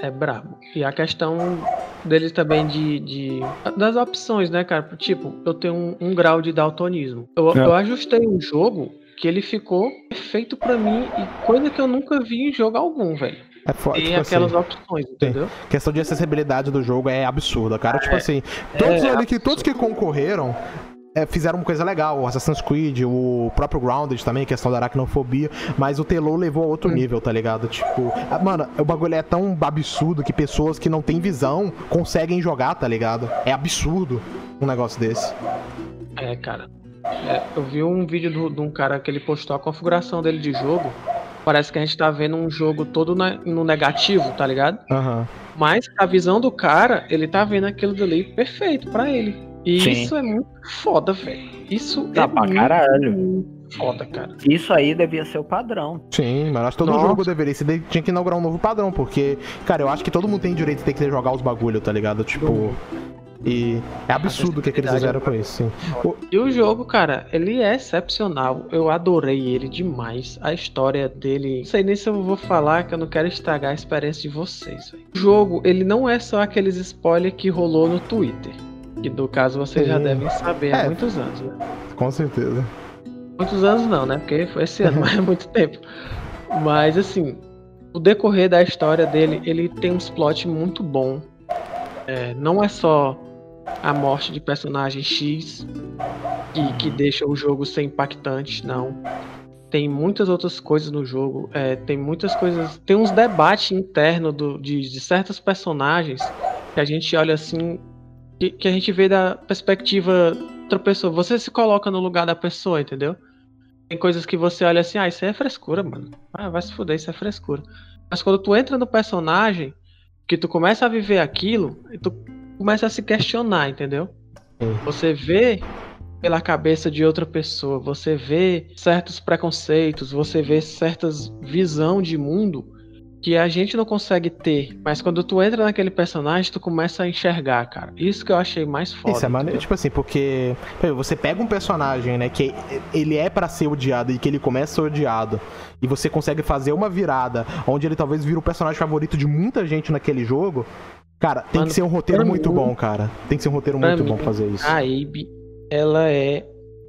Speaker 5: é, é brabo. E a questão dele também de, de- das opções, né, cara? Tipo, eu tenho um, um grau de daltonismo. Eu,
Speaker 2: É.
Speaker 5: eu ajustei um jogo que ele ficou perfeito pra mim e coisa que eu nunca vi em jogo algum, velho.
Speaker 1: É foda.
Speaker 5: Tem
Speaker 1: Tipo
Speaker 5: aquelas
Speaker 1: assim,
Speaker 5: opções, entendeu?
Speaker 1: questão de acessibilidade do jogo é absurda, cara. Tipo assim, todos
Speaker 5: é
Speaker 1: ali que todos que concorreram é, fizeram uma coisa legal. O Assassin's Creed, o próprio Grounded também, questão da aracnofobia. Mas o Telô levou a
Speaker 5: Hum.
Speaker 1: outro nível, tá ligado? Tipo, ah, mano, o bagulho é tão absurdo que pessoas que não têm visão conseguem jogar, tá ligado? É absurdo um negócio desse.
Speaker 5: É, cara. É, eu vi um vídeo do- de um cara que ele postou a configuração dele de jogo. Parece que a gente tá vendo um jogo todo na- no negativo, tá ligado?
Speaker 1: Aham.
Speaker 5: Mas a visão do cara, ele tá vendo aquilo dali perfeito pra ele. E
Speaker 2: Sim.
Speaker 5: isso é muito foda, velho. Isso
Speaker 2: Dá
Speaker 5: é
Speaker 2: pra
Speaker 5: muito,
Speaker 2: caralho.
Speaker 5: muito foda, cara.
Speaker 2: Isso aí devia ser o padrão.
Speaker 1: Sim, mas acho que todo
Speaker 5: Nossa.
Speaker 1: jogo deveria. Você tinha que inaugurar um novo padrão, porque, cara, eu acho que todo mundo tem direito de ter que jogar os bagulho, tá ligado? Tipo. E é absurdo o que, que eles fizeram com isso, sim.
Speaker 5: E o jogo, cara, ele é excepcional. Eu adorei ele demais. A história dele. Não sei nem se eu vou falar, que eu não quero estragar a experiência de vocês. véi. O jogo, ele não é só aqueles spoilers que rolou no Twitter. Que no caso vocês já
Speaker 1: Sim.
Speaker 5: devem saber há
Speaker 1: É.
Speaker 5: muitos anos, né?
Speaker 1: Com certeza.
Speaker 5: Muitos anos não, né? Porque foi esse ano, mas é muito tempo. Mas assim, o decorrer da história dele, ele tem uns plot muito bom. É, não é só a morte de personagem X que, que deixa o jogo ser impactante, não. tem muitas outras coisas no jogo, é, tem muitas coisas, tem uns debates internos do, de, de certos personagens que a gente olha assim, que, que a gente vê da perspectiva outra pessoa. Você se coloca no lugar da pessoa, entendeu? Tem coisas que você olha assim, ah, isso é frescura, mano. Ah, vai se fuder, isso é frescura. Mas quando tu entra no personagem, que tu começa a viver aquilo, e tu começa a se questionar, entendeu? Você vê pela cabeça de outra pessoa, você vê certos preconceitos, você vê certas visão de mundo que a gente não consegue ter, mas quando tu entra naquele personagem, tu começa a enxergar, cara. Isso que eu achei mais foda.
Speaker 1: Isso é maneiro, tipo assim, porque você pega um personagem, né, que ele é pra ser odiado e que ele começa a ser odiado, e você consegue fazer uma virada onde ele talvez vira o personagem favorito de muita gente naquele jogo. Cara, tem
Speaker 5: Mano,
Speaker 1: que ser um roteiro muito
Speaker 5: mim-
Speaker 1: bom, cara. Tem que ser um roteiro muito
Speaker 5: mim,
Speaker 1: bom pra fazer isso.
Speaker 5: A Abe, ela é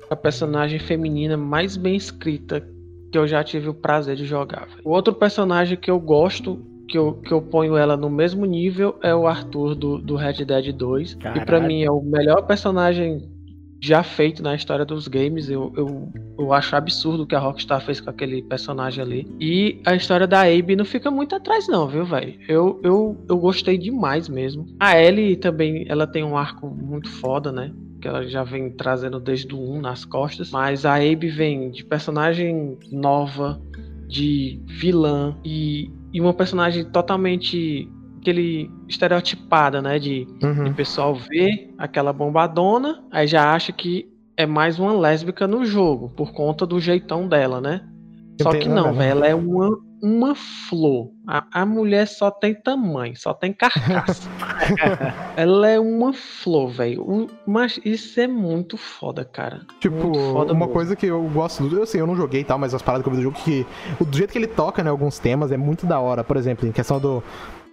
Speaker 5: a personagem feminina mais bem escrita que eu já tive o prazer de jogar. O outro personagem que eu gosto, que eu, que eu ponho ela no mesmo nível, é o Arthur do, do Red Dead 2. Que pra
Speaker 2: Caralho.
Speaker 5: mim é o melhor personagem já feito na história dos games. Eu, eu, eu acho absurdo o que a Rockstar fez com aquele personagem ali. E a história da Abe não fica muito atrás, não, viu, velho? Eu, eu, eu gostei demais mesmo. A Ellie também, ela tem um arco muito foda, né? Que ela já vem trazendo desde o 1 nas costas. Mas a Abe vem de personagem nova, de vilã e, e uma personagem totalmente aquele estereotipada, né? De
Speaker 1: Uhum.
Speaker 5: o pessoal vê aquela bombadona, aí já acha que é mais uma lésbica no jogo, por conta do jeitão dela, né? Só
Speaker 1: Entendi,
Speaker 5: que não, velho, ela é uma, uma flor. A, a mulher só tem tamanho, só tem carcaça. ela é uma flor, velho. Mas isso é muito foda, cara.
Speaker 1: Tipo,
Speaker 5: foda
Speaker 1: uma
Speaker 5: mesmo.
Speaker 1: coisa que eu gosto do. Eu sei, eu não joguei e tal, mas as paradas que eu vi do jogo que. O do jeito que ele toca, né, alguns temas é muito da hora. Por exemplo, em questão do.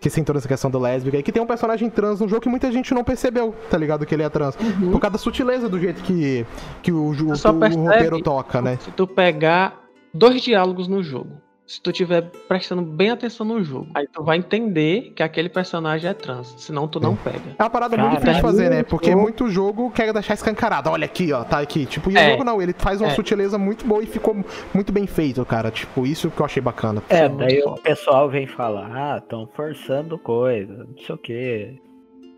Speaker 1: Que você entrou nessa questão do lésbica. E que tem um personagem trans no jogo que muita gente não percebeu, tá ligado? Que ele é trans. Por causa da sutileza do jeito que, que o, o
Speaker 5: percebe
Speaker 1: roteiro toca, né?
Speaker 5: Se tu pegar dois diálogos no jogo, se tu tiver prestando bem atenção no jogo, aí tu vai entender que aquele personagem é trans, senão tu não pega.
Speaker 1: É uma parada muito
Speaker 2: Cara,
Speaker 1: difícil de fazer, né?
Speaker 5: muito
Speaker 1: Porque muito jogo quer deixar escancarado. Olha aqui, ó, tá aqui. Tipo, e o
Speaker 5: É.
Speaker 1: jogo não, ele faz uma
Speaker 5: É.
Speaker 1: sutileza muito boa e ficou muito bem feito, cara. Tipo, isso que eu achei bacana.
Speaker 2: É,
Speaker 5: é muito
Speaker 2: daí o pessoal vem falar, ah, estão forçando coisa, não sei o quê.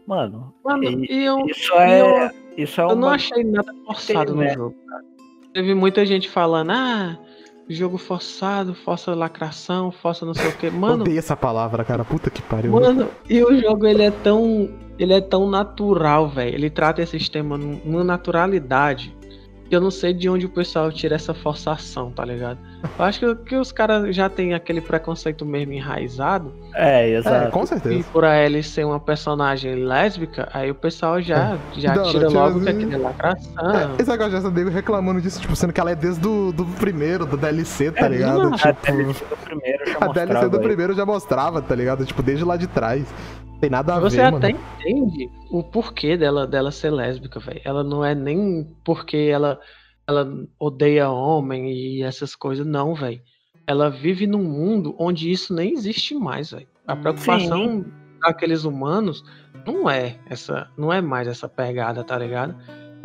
Speaker 2: Mano,
Speaker 5: Mano,
Speaker 2: E-
Speaker 5: e eu,
Speaker 2: isso é. Isso é
Speaker 5: eu não
Speaker 2: uma.
Speaker 5: achei nada forçado no
Speaker 2: né?
Speaker 5: jogo, cara. Teve muita gente falando, ah, jogo forçado, força lacração, força não sei o que. Mano,
Speaker 1: Odeio essa palavra, cara. Puta que pariu.
Speaker 5: Mano, e o jogo ele é tão. Ele é tão natural, velho. Ele trata esses temas num- numa naturalidade. Eu não sei de onde o pessoal tira essa forçação, tá ligado? Eu acho que, que os caras já têm aquele preconceito mesmo enraizado.
Speaker 2: É,
Speaker 1: É,
Speaker 2: exato.
Speaker 1: com
Speaker 5: E
Speaker 1: certeza.
Speaker 5: por a Ellie ser uma personagem lésbica, aí o pessoal já, já
Speaker 1: Não,
Speaker 5: tira
Speaker 1: tira
Speaker 5: logo que aquele é lacração.
Speaker 1: É, esse negócio já nego reclamando disso, tipo, sendo que ela é desde do, do primeiro, do DLC, tá
Speaker 5: É,
Speaker 1: ligado?
Speaker 5: não,
Speaker 2: A
Speaker 1: Tipo,
Speaker 2: DLC do primeiro já
Speaker 1: a DLC
Speaker 2: mostrava
Speaker 1: do
Speaker 2: aí.
Speaker 1: primeiro já mostrava, tá ligado? Tipo, desde lá de trás. Tem nada a
Speaker 5: Você
Speaker 1: ver,
Speaker 5: até
Speaker 1: mano.
Speaker 5: entende o porquê dela, dela ser lésbica, velho. Ela não é nem porque ela, ela odeia homem e essas coisas, não, velho. Ela vive num mundo onde isso nem existe mais, velho. A preocupação daqueles humanos não é essa, não é mais essa pegada, tá ligado?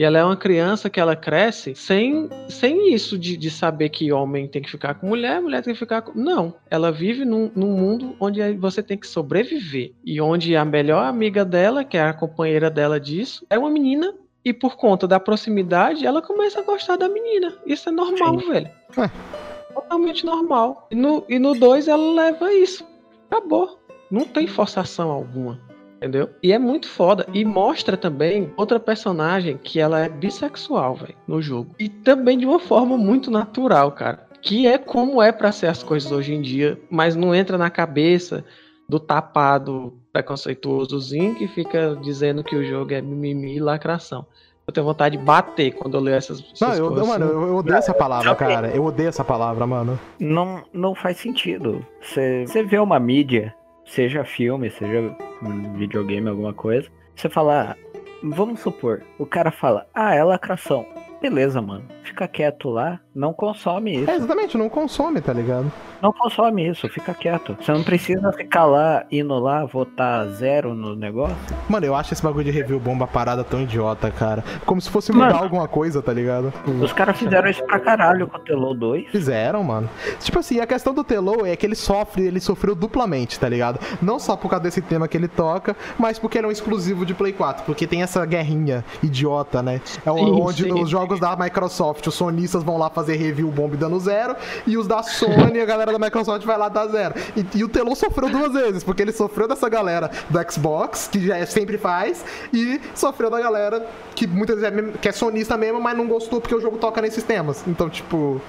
Speaker 5: E ela é uma criança que ela cresce sem, sem isso de, de saber que homem tem que ficar com mulher, mulher tem que ficar com. Não. Ela vive num, num mundo onde você tem que sobreviver. E onde a melhor amiga dela, que é a companheira dela disso, é uma menina. E por conta da proximidade, ela começa a gostar da menina. Isso é normal, velho.
Speaker 1: É.
Speaker 5: Totalmente normal. E no 2 e no dois ela leva isso. Acabou. Não tem forçação alguma. Entendeu? E é muito foda. E mostra também outra personagem que ela é bissexual, velho, no jogo. E também de uma forma muito natural, cara. Que é como é pra ser as coisas hoje em dia, mas não entra na cabeça do tapado preconceituosozinho que fica dizendo que o jogo é mimimi e lacração. Eu tenho vontade de bater quando eu leio essas, essas
Speaker 1: Não, eu,
Speaker 5: coisas.
Speaker 1: mano,
Speaker 5: assim.
Speaker 1: eu, eu odeio essa palavra, cara. Eu odeio essa palavra, mano.
Speaker 2: Não, não faz sentido. Você você vê uma mídia, seja filme, seja videogame, alguma coisa, você fala, vamos supor, o cara fala, ah, é lacração. Beleza, mano. fica quieto lá, não consome isso.
Speaker 1: É, exatamente, não consome, tá ligado?
Speaker 2: Não consome isso, fica quieto. Você não precisa ficar lá, indo lá, votar zero no negócio.
Speaker 1: Mano, eu acho esse bagulho de review bomba parada tão idiota, cara. Como se fosse mudar
Speaker 2: Mano.
Speaker 1: alguma coisa, tá ligado?
Speaker 2: Os caras fizeram isso pra caralho com o Telo 2.
Speaker 1: Fizeram, mano. Tipo assim, a questão do Telo é que ele sofre, ele sofreu duplamente, tá ligado? Não só por causa desse tema que ele toca, mas porque ele é um exclusivo de Play 4. Porque tem essa guerrinha idiota, né? É
Speaker 5: Sim,
Speaker 1: onde
Speaker 5: sim.
Speaker 1: nos jogos da Microsoft, os sonistas vão lá fazer review bomba dando zero, e os da Sony, a galera da Microsoft vai lá dar zero. E, e o Telo sofreu duas vezes, porque ele sofreu dessa galera do Xbox, que já é- sempre faz, e sofreu da galera que muitas vezes é, que é sonista mesmo, mas não gostou porque o jogo toca nesses temas. Então, tipo.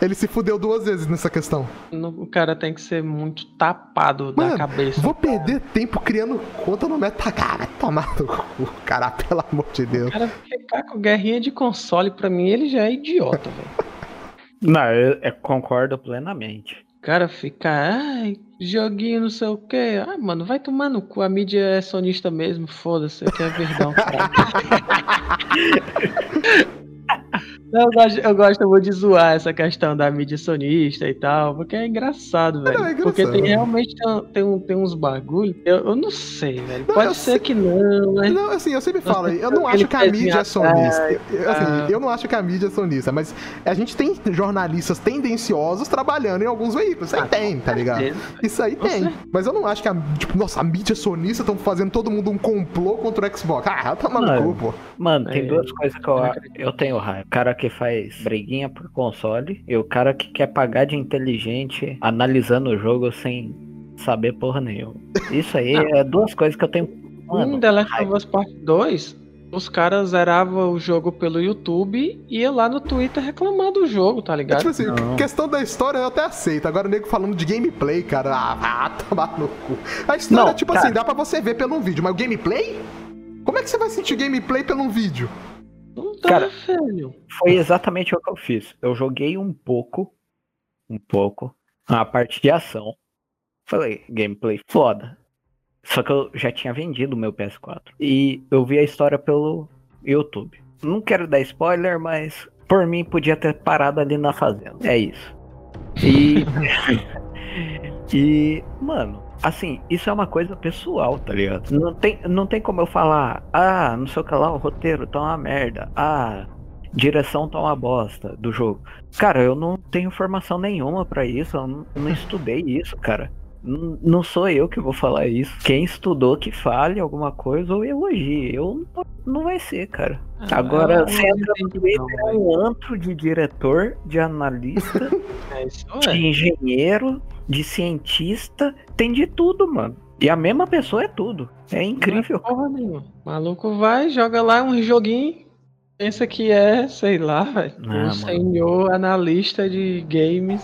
Speaker 1: Ele se fudeu duas vezes nessa questão.
Speaker 5: O cara tem que ser muito tapado
Speaker 1: Mano,
Speaker 5: da cabeça.
Speaker 1: Vou perder tempo criando conta no Metagar. Vai tomar no cu, cara, pelo amor de Deus.
Speaker 5: O cara ficar com guerrinha de console, pra mim, ele já é idiota, velho.
Speaker 2: Não, eu, eu concordo plenamente.
Speaker 5: O cara fica, ai, joguinho não sei o quê. Ah, mano, vai tomar no cu. A mídia é sonista mesmo, foda-se, aqui é verdão, cara. Eu gosto, eu gosto muito de zoar essa questão da mídia sonista e tal, porque é engraçado, velho.
Speaker 1: é engraçado.
Speaker 5: Porque tem realmente tem, tem, um- tem uns bagulho. Eu, eu não sei, velho.
Speaker 1: Não,
Speaker 5: Pode
Speaker 1: eu
Speaker 5: ser
Speaker 1: sei.
Speaker 5: que não, mas.
Speaker 1: Não, assim, eu sempre falo, eu não acho que a mídia é sonista. Eu, assim,
Speaker 5: ah.
Speaker 1: eu não acho que a mídia é sonista, mas a gente tem jornalistas tendenciosos trabalhando em alguns veículos. Isso aí
Speaker 5: Ah,
Speaker 1: tem, tá ligado?
Speaker 5: certeza.
Speaker 1: Isso aí tem. Mas eu não acho que a, tipo, nossa, a mídia sonista estão fazendo todo mundo um complô contra o Xbox. Ah,
Speaker 2: Mano.
Speaker 1: cu, pô.
Speaker 2: Mano, tem
Speaker 5: É,
Speaker 2: duas coisas que eu,
Speaker 5: eu
Speaker 2: tenho raiva. O cara que faz briguinha por console e o cara que quer pagar de inteligente analisando o jogo sem saber porra nenhuma. Isso aí é duas coisas que eu tenho. Mano,
Speaker 5: Em The Last of Us Part 2, os caras zeravam o jogo pelo YouTube e ia lá no Twitter reclamar do jogo, tá
Speaker 1: É,
Speaker 5: ligado?
Speaker 1: tipo assim,
Speaker 2: Não.
Speaker 1: questão da história eu até aceito. Agora o nego falando de gameplay, cara. Ah, vá tomar no cu. A história,
Speaker 2: Não,
Speaker 1: tipo
Speaker 2: cara.
Speaker 1: assim, dá pra você ver pelo vídeo, mas o gameplay? Como é que você vai sentir gameplay pelo vídeo?
Speaker 5: Dá,
Speaker 2: Cara,
Speaker 5: velho.
Speaker 2: Foi exatamente o que eu fiz. Eu joguei um pouco, um pouco, a parte de ação. Falei, gameplay foda. Só que eu já tinha vendido o meu PS4. E eu vi a história pelo YouTube. Não quero dar spoiler, mas por mim podia ter parado ali na fazenda. É isso. E. e, mano, assim, isso é uma coisa pessoal, tá ligado? Não tem, não tem como eu falar, ah, não sei o que lá, o roteiro tá uma merda. Ah, direção tá uma bosta do jogo. Cara, eu não tenho formação nenhuma pra isso, eu não, eu não estudei isso, cara. N- Não sou eu que vou falar isso. Quem estudou que fale alguma coisa ou elogie. Eu não, não vai ser, cara. Agora,
Speaker 5: Ah,
Speaker 2: você
Speaker 5: eu
Speaker 2: entra no Twitter, é um antro de diretor, de analista,
Speaker 5: É
Speaker 2: de
Speaker 5: é.
Speaker 2: De cientista, tem de tudo, mano. E a mesma pessoa é tudo. É incrível.
Speaker 5: Não é porra nenhuma. O maluco vai, joga lá um joguinho, pensa que é, sei lá, velho,
Speaker 2: Ah,
Speaker 5: um senhor analista de games.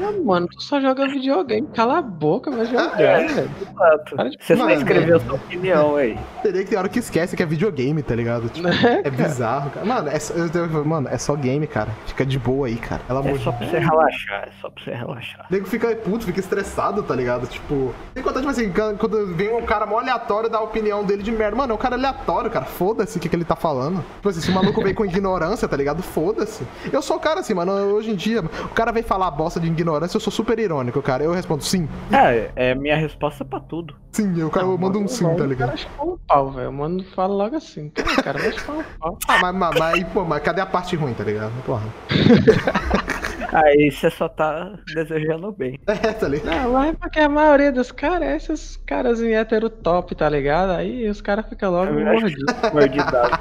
Speaker 5: Não, mano, tu só joga videogame, cala a boca, vai jogar, velho.
Speaker 2: Exato.
Speaker 5: Para de
Speaker 2: Você só escreveu sua opinião aí.
Speaker 1: Teria que ter hora que esquece que é videogame, tá ligado? Tipo,
Speaker 5: Né?
Speaker 1: é bizarro, cara. Mano, é só, eu- eu- mano, é só game, cara. Fica de boa aí, cara. Amor
Speaker 2: É só pra você relaxar, é só pra você relaxar.
Speaker 1: O nego fica puto, fica estressado, tá ligado? Tipo, tem conta, tipo assim, quando- quando vem um cara mó aleatório dar a opinião dele de merda. Mano, é um cara aleatório, cara. Foda-se o que, que ele tá falando. Tipo assim, se o maluco vem com ignorância, tá ligado? Foda-se. Eu sou o cara assim, mano. Hoje em dia, o cara vem falar bosta de ignorância, eu sou super irônico, cara. Eu respondo sim.
Speaker 2: É, é minha resposta pra tudo.
Speaker 1: Sim, eu, cara, eu mando um sim, tá
Speaker 5: O
Speaker 1: ligado?
Speaker 5: cara chupa um pau, velho. O mano fala logo assim. Cara, cara vai chupar um pau.
Speaker 1: Ah, mas, mas, mas, pô, mas cadê a parte ruim, tá ligado? Porra.
Speaker 2: Aí você só tá desejando bem.
Speaker 1: É, tá ligado?
Speaker 5: Não, mas é porque a maioria dos caras é esses caras em hétero top, tá ligado? Aí os caras ficam logo
Speaker 2: Eu
Speaker 5: mordidos.
Speaker 2: Mordidado.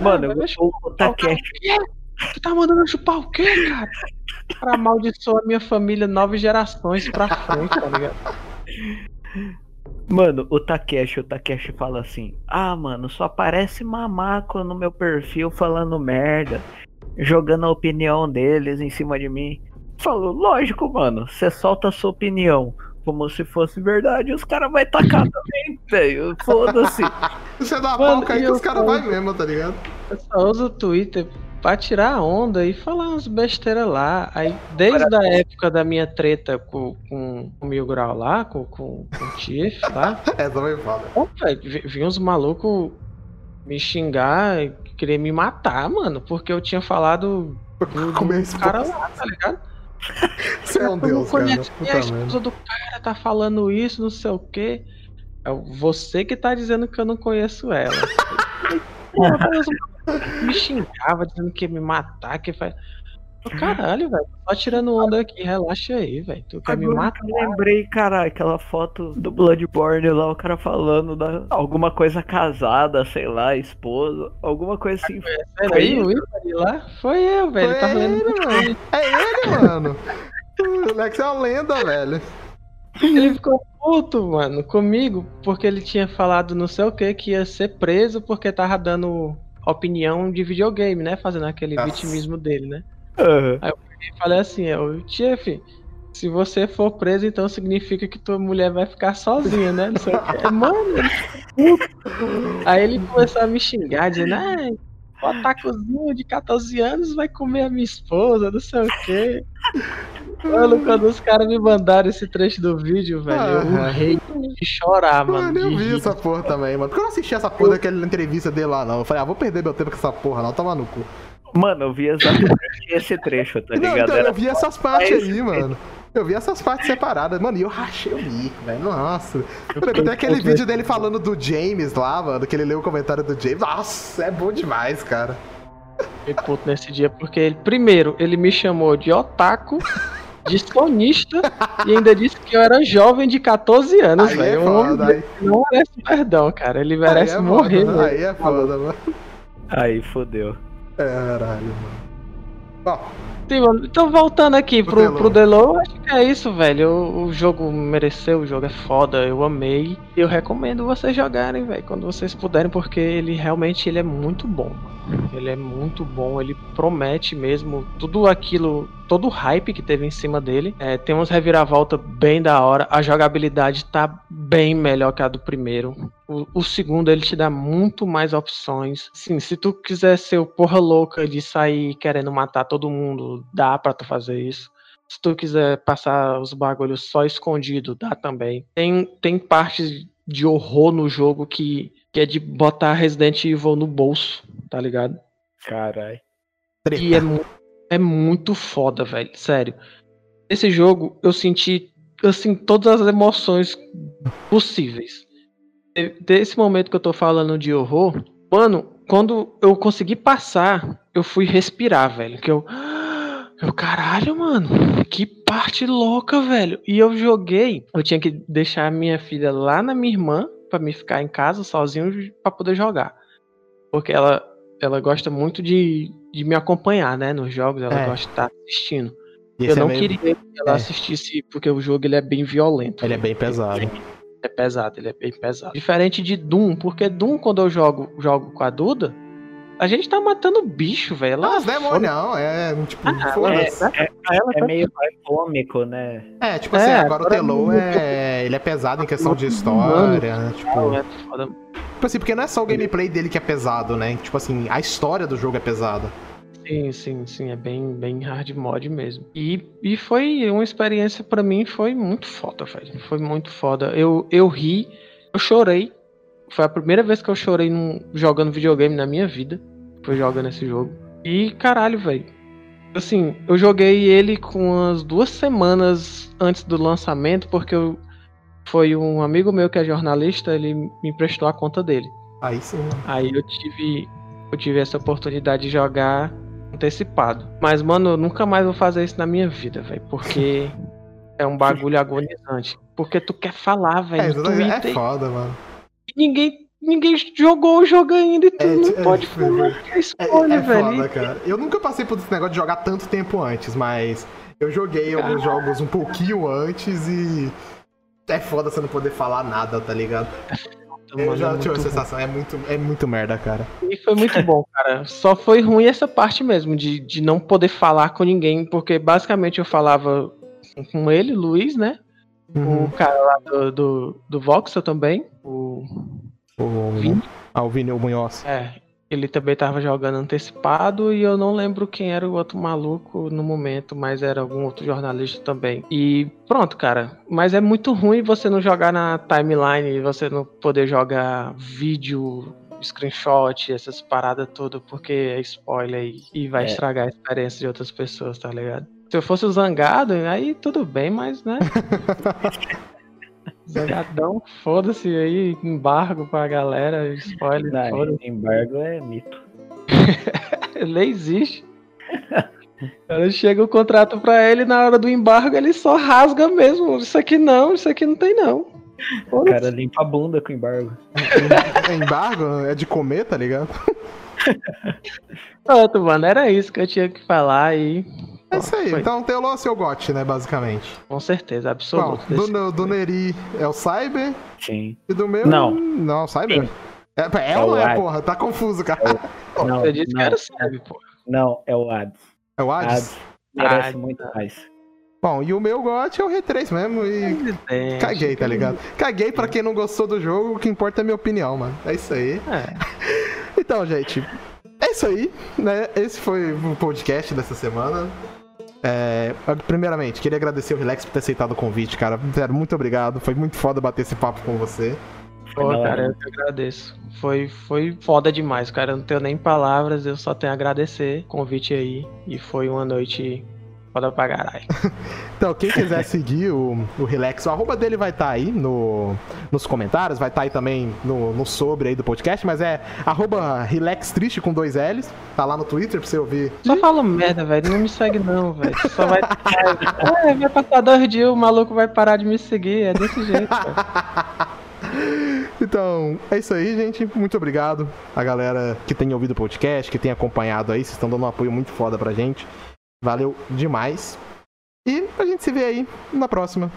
Speaker 2: Mano, o, o Takeshi.
Speaker 5: Tu tá mandando eu chupar o quê, cara? O cara amaldiçoa a minha família nove gerações pra frente, tá ligado?
Speaker 2: Mano, o Takeshi, o Takeshi fala assim: Ah, mano, só aparece mamaco no meu perfil falando merda, jogando a opinião deles em cima de mim. Falou, lógico, mano, você solta a sua opinião como se fosse verdade, os caras vão tacar também, velho. Foda-se.
Speaker 1: Você dá uma
Speaker 5: Mano,
Speaker 1: aí que os
Speaker 5: eu
Speaker 1: caras vai mesmo, tá ligado?
Speaker 5: Eu só uso o Twitter pra tirar onda e falar umas besteiras lá. Aí, desde a época da minha treta com, com o Mil Grau lá, com, com, com o Tiff lá,
Speaker 1: Essa foi foda.
Speaker 5: Pô, velho, vi, vi uns malucos me xingar querer me matar, mano, porque eu tinha falado do,
Speaker 1: Como é
Speaker 5: cara lá, tá ligado?
Speaker 1: Você é um deus, cara. Puta
Speaker 5: a esposa do cara tá falando isso, não sei o quê. É você que tá dizendo que eu não conheço ela. Me xingava dizendo que ia me matar, que faz. Caralho, velho. Só tirando onda aqui, relaxa aí, velho. Tu quer me
Speaker 2: Agora
Speaker 5: matar?
Speaker 2: que eu lembrei, cara, aquela foto do Bloodborne lá, o cara falando da alguma coisa casada, sei lá, esposa, alguma coisa assim.
Speaker 5: Era aí o Ivari lá? Foi eu, velho.
Speaker 1: Foi
Speaker 5: Tá lendo
Speaker 1: ele, mano. É ele, mano. O Lex é uma lenda, velho.
Speaker 5: Ele ficou puto, mano, comigo, porque ele tinha falado não sei o que, que ia ser preso porque tava dando opinião de videogame, né? Fazendo aquele
Speaker 1: Nossa.
Speaker 5: vitimismo dele, né?
Speaker 2: Aham.
Speaker 5: E falei assim, eu, chefe, se você for preso, então significa que tua mulher vai ficar sozinha, né? Não sei o quê. Mano, ele ficou puto. Aí ele começou a me xingar, dizendo, ah, o otakuzinho de 14 anos vai comer a minha esposa, não sei o quê. Mano, quando os caras me mandaram esse trecho do vídeo, velho, eu
Speaker 1: Aham.
Speaker 5: urrei de chorar, mano.
Speaker 1: Mano, eu vi
Speaker 5: rir.
Speaker 1: essa porra também, mano. Porque eu não assisti essa porra daquela entrevista dele lá, não. Eu falei, ah, vou perder meu tempo com essa porra, não. Toma no cu.
Speaker 2: Mano, eu vi exatamente esse trecho, tá
Speaker 1: Não,
Speaker 2: ligado?
Speaker 1: então,
Speaker 2: Era
Speaker 1: eu vi essas partes aí, mano. Eu vi essas partes separadas, mano, e eu rachei o bico, velho. Nossa. Eu Tem aquele vídeo dele falando do James lá, mano, que ele leu o comentário do James. Nossa, é bom demais, cara.
Speaker 5: Fiquei puto nesse dia, porque ele, primeiro, ele me chamou de otaku, de sonista, e ainda disse que eu era jovem de 14 anos,
Speaker 1: Aí é
Speaker 5: velho. Um homem
Speaker 1: foda, aí,
Speaker 5: não merece perdão, cara. Ele
Speaker 1: aí
Speaker 5: merece
Speaker 1: é
Speaker 5: morrer,
Speaker 1: foda,
Speaker 5: velho.
Speaker 1: aí é foda, mano.
Speaker 2: Aí fodeu.
Speaker 1: Caralho, mano. Bom,
Speaker 5: Sim, mano. Então, voltando aqui
Speaker 1: Pro
Speaker 5: pro,
Speaker 1: Delo.
Speaker 5: pro Delo, acho que é isso, velho. O, o jogo mereceu, o jogo é foda, eu amei. Eu recomendo vocês jogarem, velho, quando vocês puderem, porque ele realmente ele é muito bom. Ele é muito bom, ele promete mesmo tudo aquilo, todo o hype que teve em cima dele. É, tem uns reviravolta bem da hora, a jogabilidade tá bem melhor que a do primeiro. O, o segundo ele te dá muito mais opções. Sim, se tu quiser ser o porra louca de sair querendo matar todo mundo, dá pra tu fazer isso. Se tu quiser passar os bagulhos só escondido, dá também. Tem, tem partes de horror no jogo que, que é de botar Resident Evil no bolso, tá ligado?
Speaker 2: Caralho.
Speaker 5: E é, é muito foda, velho. Sério. Esse jogo eu senti, assim, todas as emoções possíveis. De- Desse momento que eu tô falando de horror, mano, quando eu consegui passar, eu fui respirar, velho. Que eu. Eu, caralho, mano, que parte louca, velho. E eu joguei. Eu tinha que deixar a minha filha lá na minha irmã, pra me ficar em casa sozinho, pra poder jogar. Porque ela, ela gosta muito de, de me acompanhar, né, nos jogos, ela
Speaker 1: É.
Speaker 5: gosta de estar assistindo.
Speaker 1: E
Speaker 5: eu
Speaker 1: é
Speaker 5: não
Speaker 1: meio-
Speaker 5: queria que ela
Speaker 1: é.
Speaker 5: assistisse, porque o jogo ele é bem violento.
Speaker 1: Ele é bem pesado.
Speaker 5: É pesado, ele é bem pesado. Diferente de Doom, porque Doom, quando eu jogo, jogo com a Duda, a gente tá matando bicho, velho.
Speaker 1: Não,
Speaker 5: Ela
Speaker 1: os demônios não, é tipo,
Speaker 5: Ah,
Speaker 1: foda-se.
Speaker 5: é, pra ela
Speaker 2: É
Speaker 5: tá
Speaker 2: meio mais cômico, né?
Speaker 1: É, tipo assim,
Speaker 5: É,
Speaker 1: agora o
Speaker 5: agora
Speaker 1: Telo é. Ele é pesado em questão de história, né? Tipo,
Speaker 5: é foda.
Speaker 1: tipo assim, porque não é só o gameplay dele que é pesado, né? Tipo assim, a história do jogo é pesada.
Speaker 5: Sim, sim, sim, é bem, bem hard mod mesmo. E, e foi uma experiência pra mim, foi muito foda, velho. Foi muito foda. Eu, eu ri, eu chorei. Foi a primeira vez que eu chorei num, jogando videogame na minha vida. Foi jogando esse jogo. E caralho, velho. Assim, eu joguei ele com umas duas semanas antes do lançamento, porque eu, foi um amigo meu que é jornalista, ele me emprestou a conta dele.
Speaker 1: Aí sim, mano.
Speaker 5: Aí eu tive, eu tive essa oportunidade de jogar antecipado. Mas, mano, eu nunca mais vou fazer isso na minha vida, velho. Porque é um bagulho agonizante. Porque tu quer falar,
Speaker 1: É,
Speaker 5: velho,
Speaker 1: é
Speaker 5: Twitter.
Speaker 1: foda, mano.
Speaker 5: e ninguém, ninguém jogou o jogo ainda e tu
Speaker 1: É,
Speaker 5: não
Speaker 1: é,
Speaker 5: pode
Speaker 1: é,
Speaker 5: falar que é
Speaker 1: É,
Speaker 5: spoiler,
Speaker 1: é
Speaker 5: velho.
Speaker 1: foda, cara. Eu nunca passei por esse negócio de jogar tanto tempo antes, mas eu joguei alguns jogos um pouquinho antes e. É foda você não poder falar nada, tá ligado? Eu já
Speaker 5: é
Speaker 1: tive a
Speaker 5: muito
Speaker 1: sensação, é muito, é muito merda, cara.
Speaker 5: E foi muito bom, cara. Só foi ruim essa parte mesmo, de, de não poder falar com ninguém, porque basicamente eu falava com ele, Luiz, né?
Speaker 1: Uhum.
Speaker 5: O cara lá do, do, do Voxel também. O,
Speaker 1: O
Speaker 5: Vini?
Speaker 1: Ah, o Vini, o Munhoz.
Speaker 5: é, ele também tava jogando antecipado e eu não lembro quem era o outro maluco no momento, mas era algum outro jornalista também. E pronto, cara. Mas é muito ruim você não jogar na timeline e você não poder jogar vídeo screenshot, essas paradas tudo, porque é spoiler e, e vai
Speaker 2: É.
Speaker 5: estragar a experiência de outras pessoas, tá ligado? Se eu fosse o Zangado, aí tudo bem, mas né? Zangadão, foda-se aí, embargo pra galera, spoiler,
Speaker 2: Não,
Speaker 5: foda-se.
Speaker 2: embargo é mito.
Speaker 5: Nem existe. Ela chega o contrato pra ele na hora do embargo, ele só rasga mesmo. Isso aqui não, isso aqui não tem não.
Speaker 2: O cara limpa a bunda com embargo.
Speaker 1: Embargo é de comer, tá ligado?
Speaker 5: Pronto, mano, era isso que eu tinha que falar e
Speaker 1: É isso aí.
Speaker 5: Foi.
Speaker 1: Então tem o Lô seu gote, né, basicamente.
Speaker 5: com certeza,
Speaker 1: Bom,
Speaker 5: absoluto.
Speaker 1: do, do, do Neri é o Cyber
Speaker 2: Sim.
Speaker 1: e do meu.
Speaker 2: Não.
Speaker 1: Não, Cyber.
Speaker 2: Sim.
Speaker 1: É, é,
Speaker 2: É
Speaker 1: ou
Speaker 2: o
Speaker 1: é,
Speaker 2: Ad.
Speaker 1: porra? Tá confuso, cara.
Speaker 2: Não,
Speaker 5: Você disse que
Speaker 2: não,
Speaker 5: era sério, pô.
Speaker 2: não, é o Ads.
Speaker 1: É o Hades?
Speaker 2: Ads merece muito mais.
Speaker 1: Bom, e o meu gote é o R3 mesmo e.
Speaker 5: É,
Speaker 1: Caguei, tá ligado? Caguei pra quem não gostou do jogo, o que importa é a minha opinião, mano. É isso aí.
Speaker 5: É,
Speaker 1: Então, gente, é isso aí, né? Esse foi o podcast dessa semana. É, primeiramente, queria agradecer o Relax por ter aceitado o convite, cara. Sério, muito obrigado. Foi muito foda bater esse papo com você.
Speaker 5: pô, cara, eu que agradeço. Foi, foi foda demais, cara. Eu não tenho nem palavras, eu só tenho a agradecer o convite aí. E foi uma noite foda pra caralho.
Speaker 1: Então, quem quiser seguir o, o Relax, o arroba dele vai estar aí no, nos comentários, vai estar aí também no, no sobre aí do podcast, mas é arroba Relax Triste com dois L's. Tá lá no Twitter pra você ouvir.
Speaker 5: Só fala merda, velho. Não me segue não, velho. Só vai. É, vai passar dois dias, o maluco vai parar de me seguir. É desse jeito, cara.
Speaker 1: Então, é isso aí, gente. Muito obrigado a galera que tem ouvido o podcast, que tem acompanhado aí. Vocês estão dando um apoio muito foda pra gente. Valeu demais. E a gente se vê aí na próxima.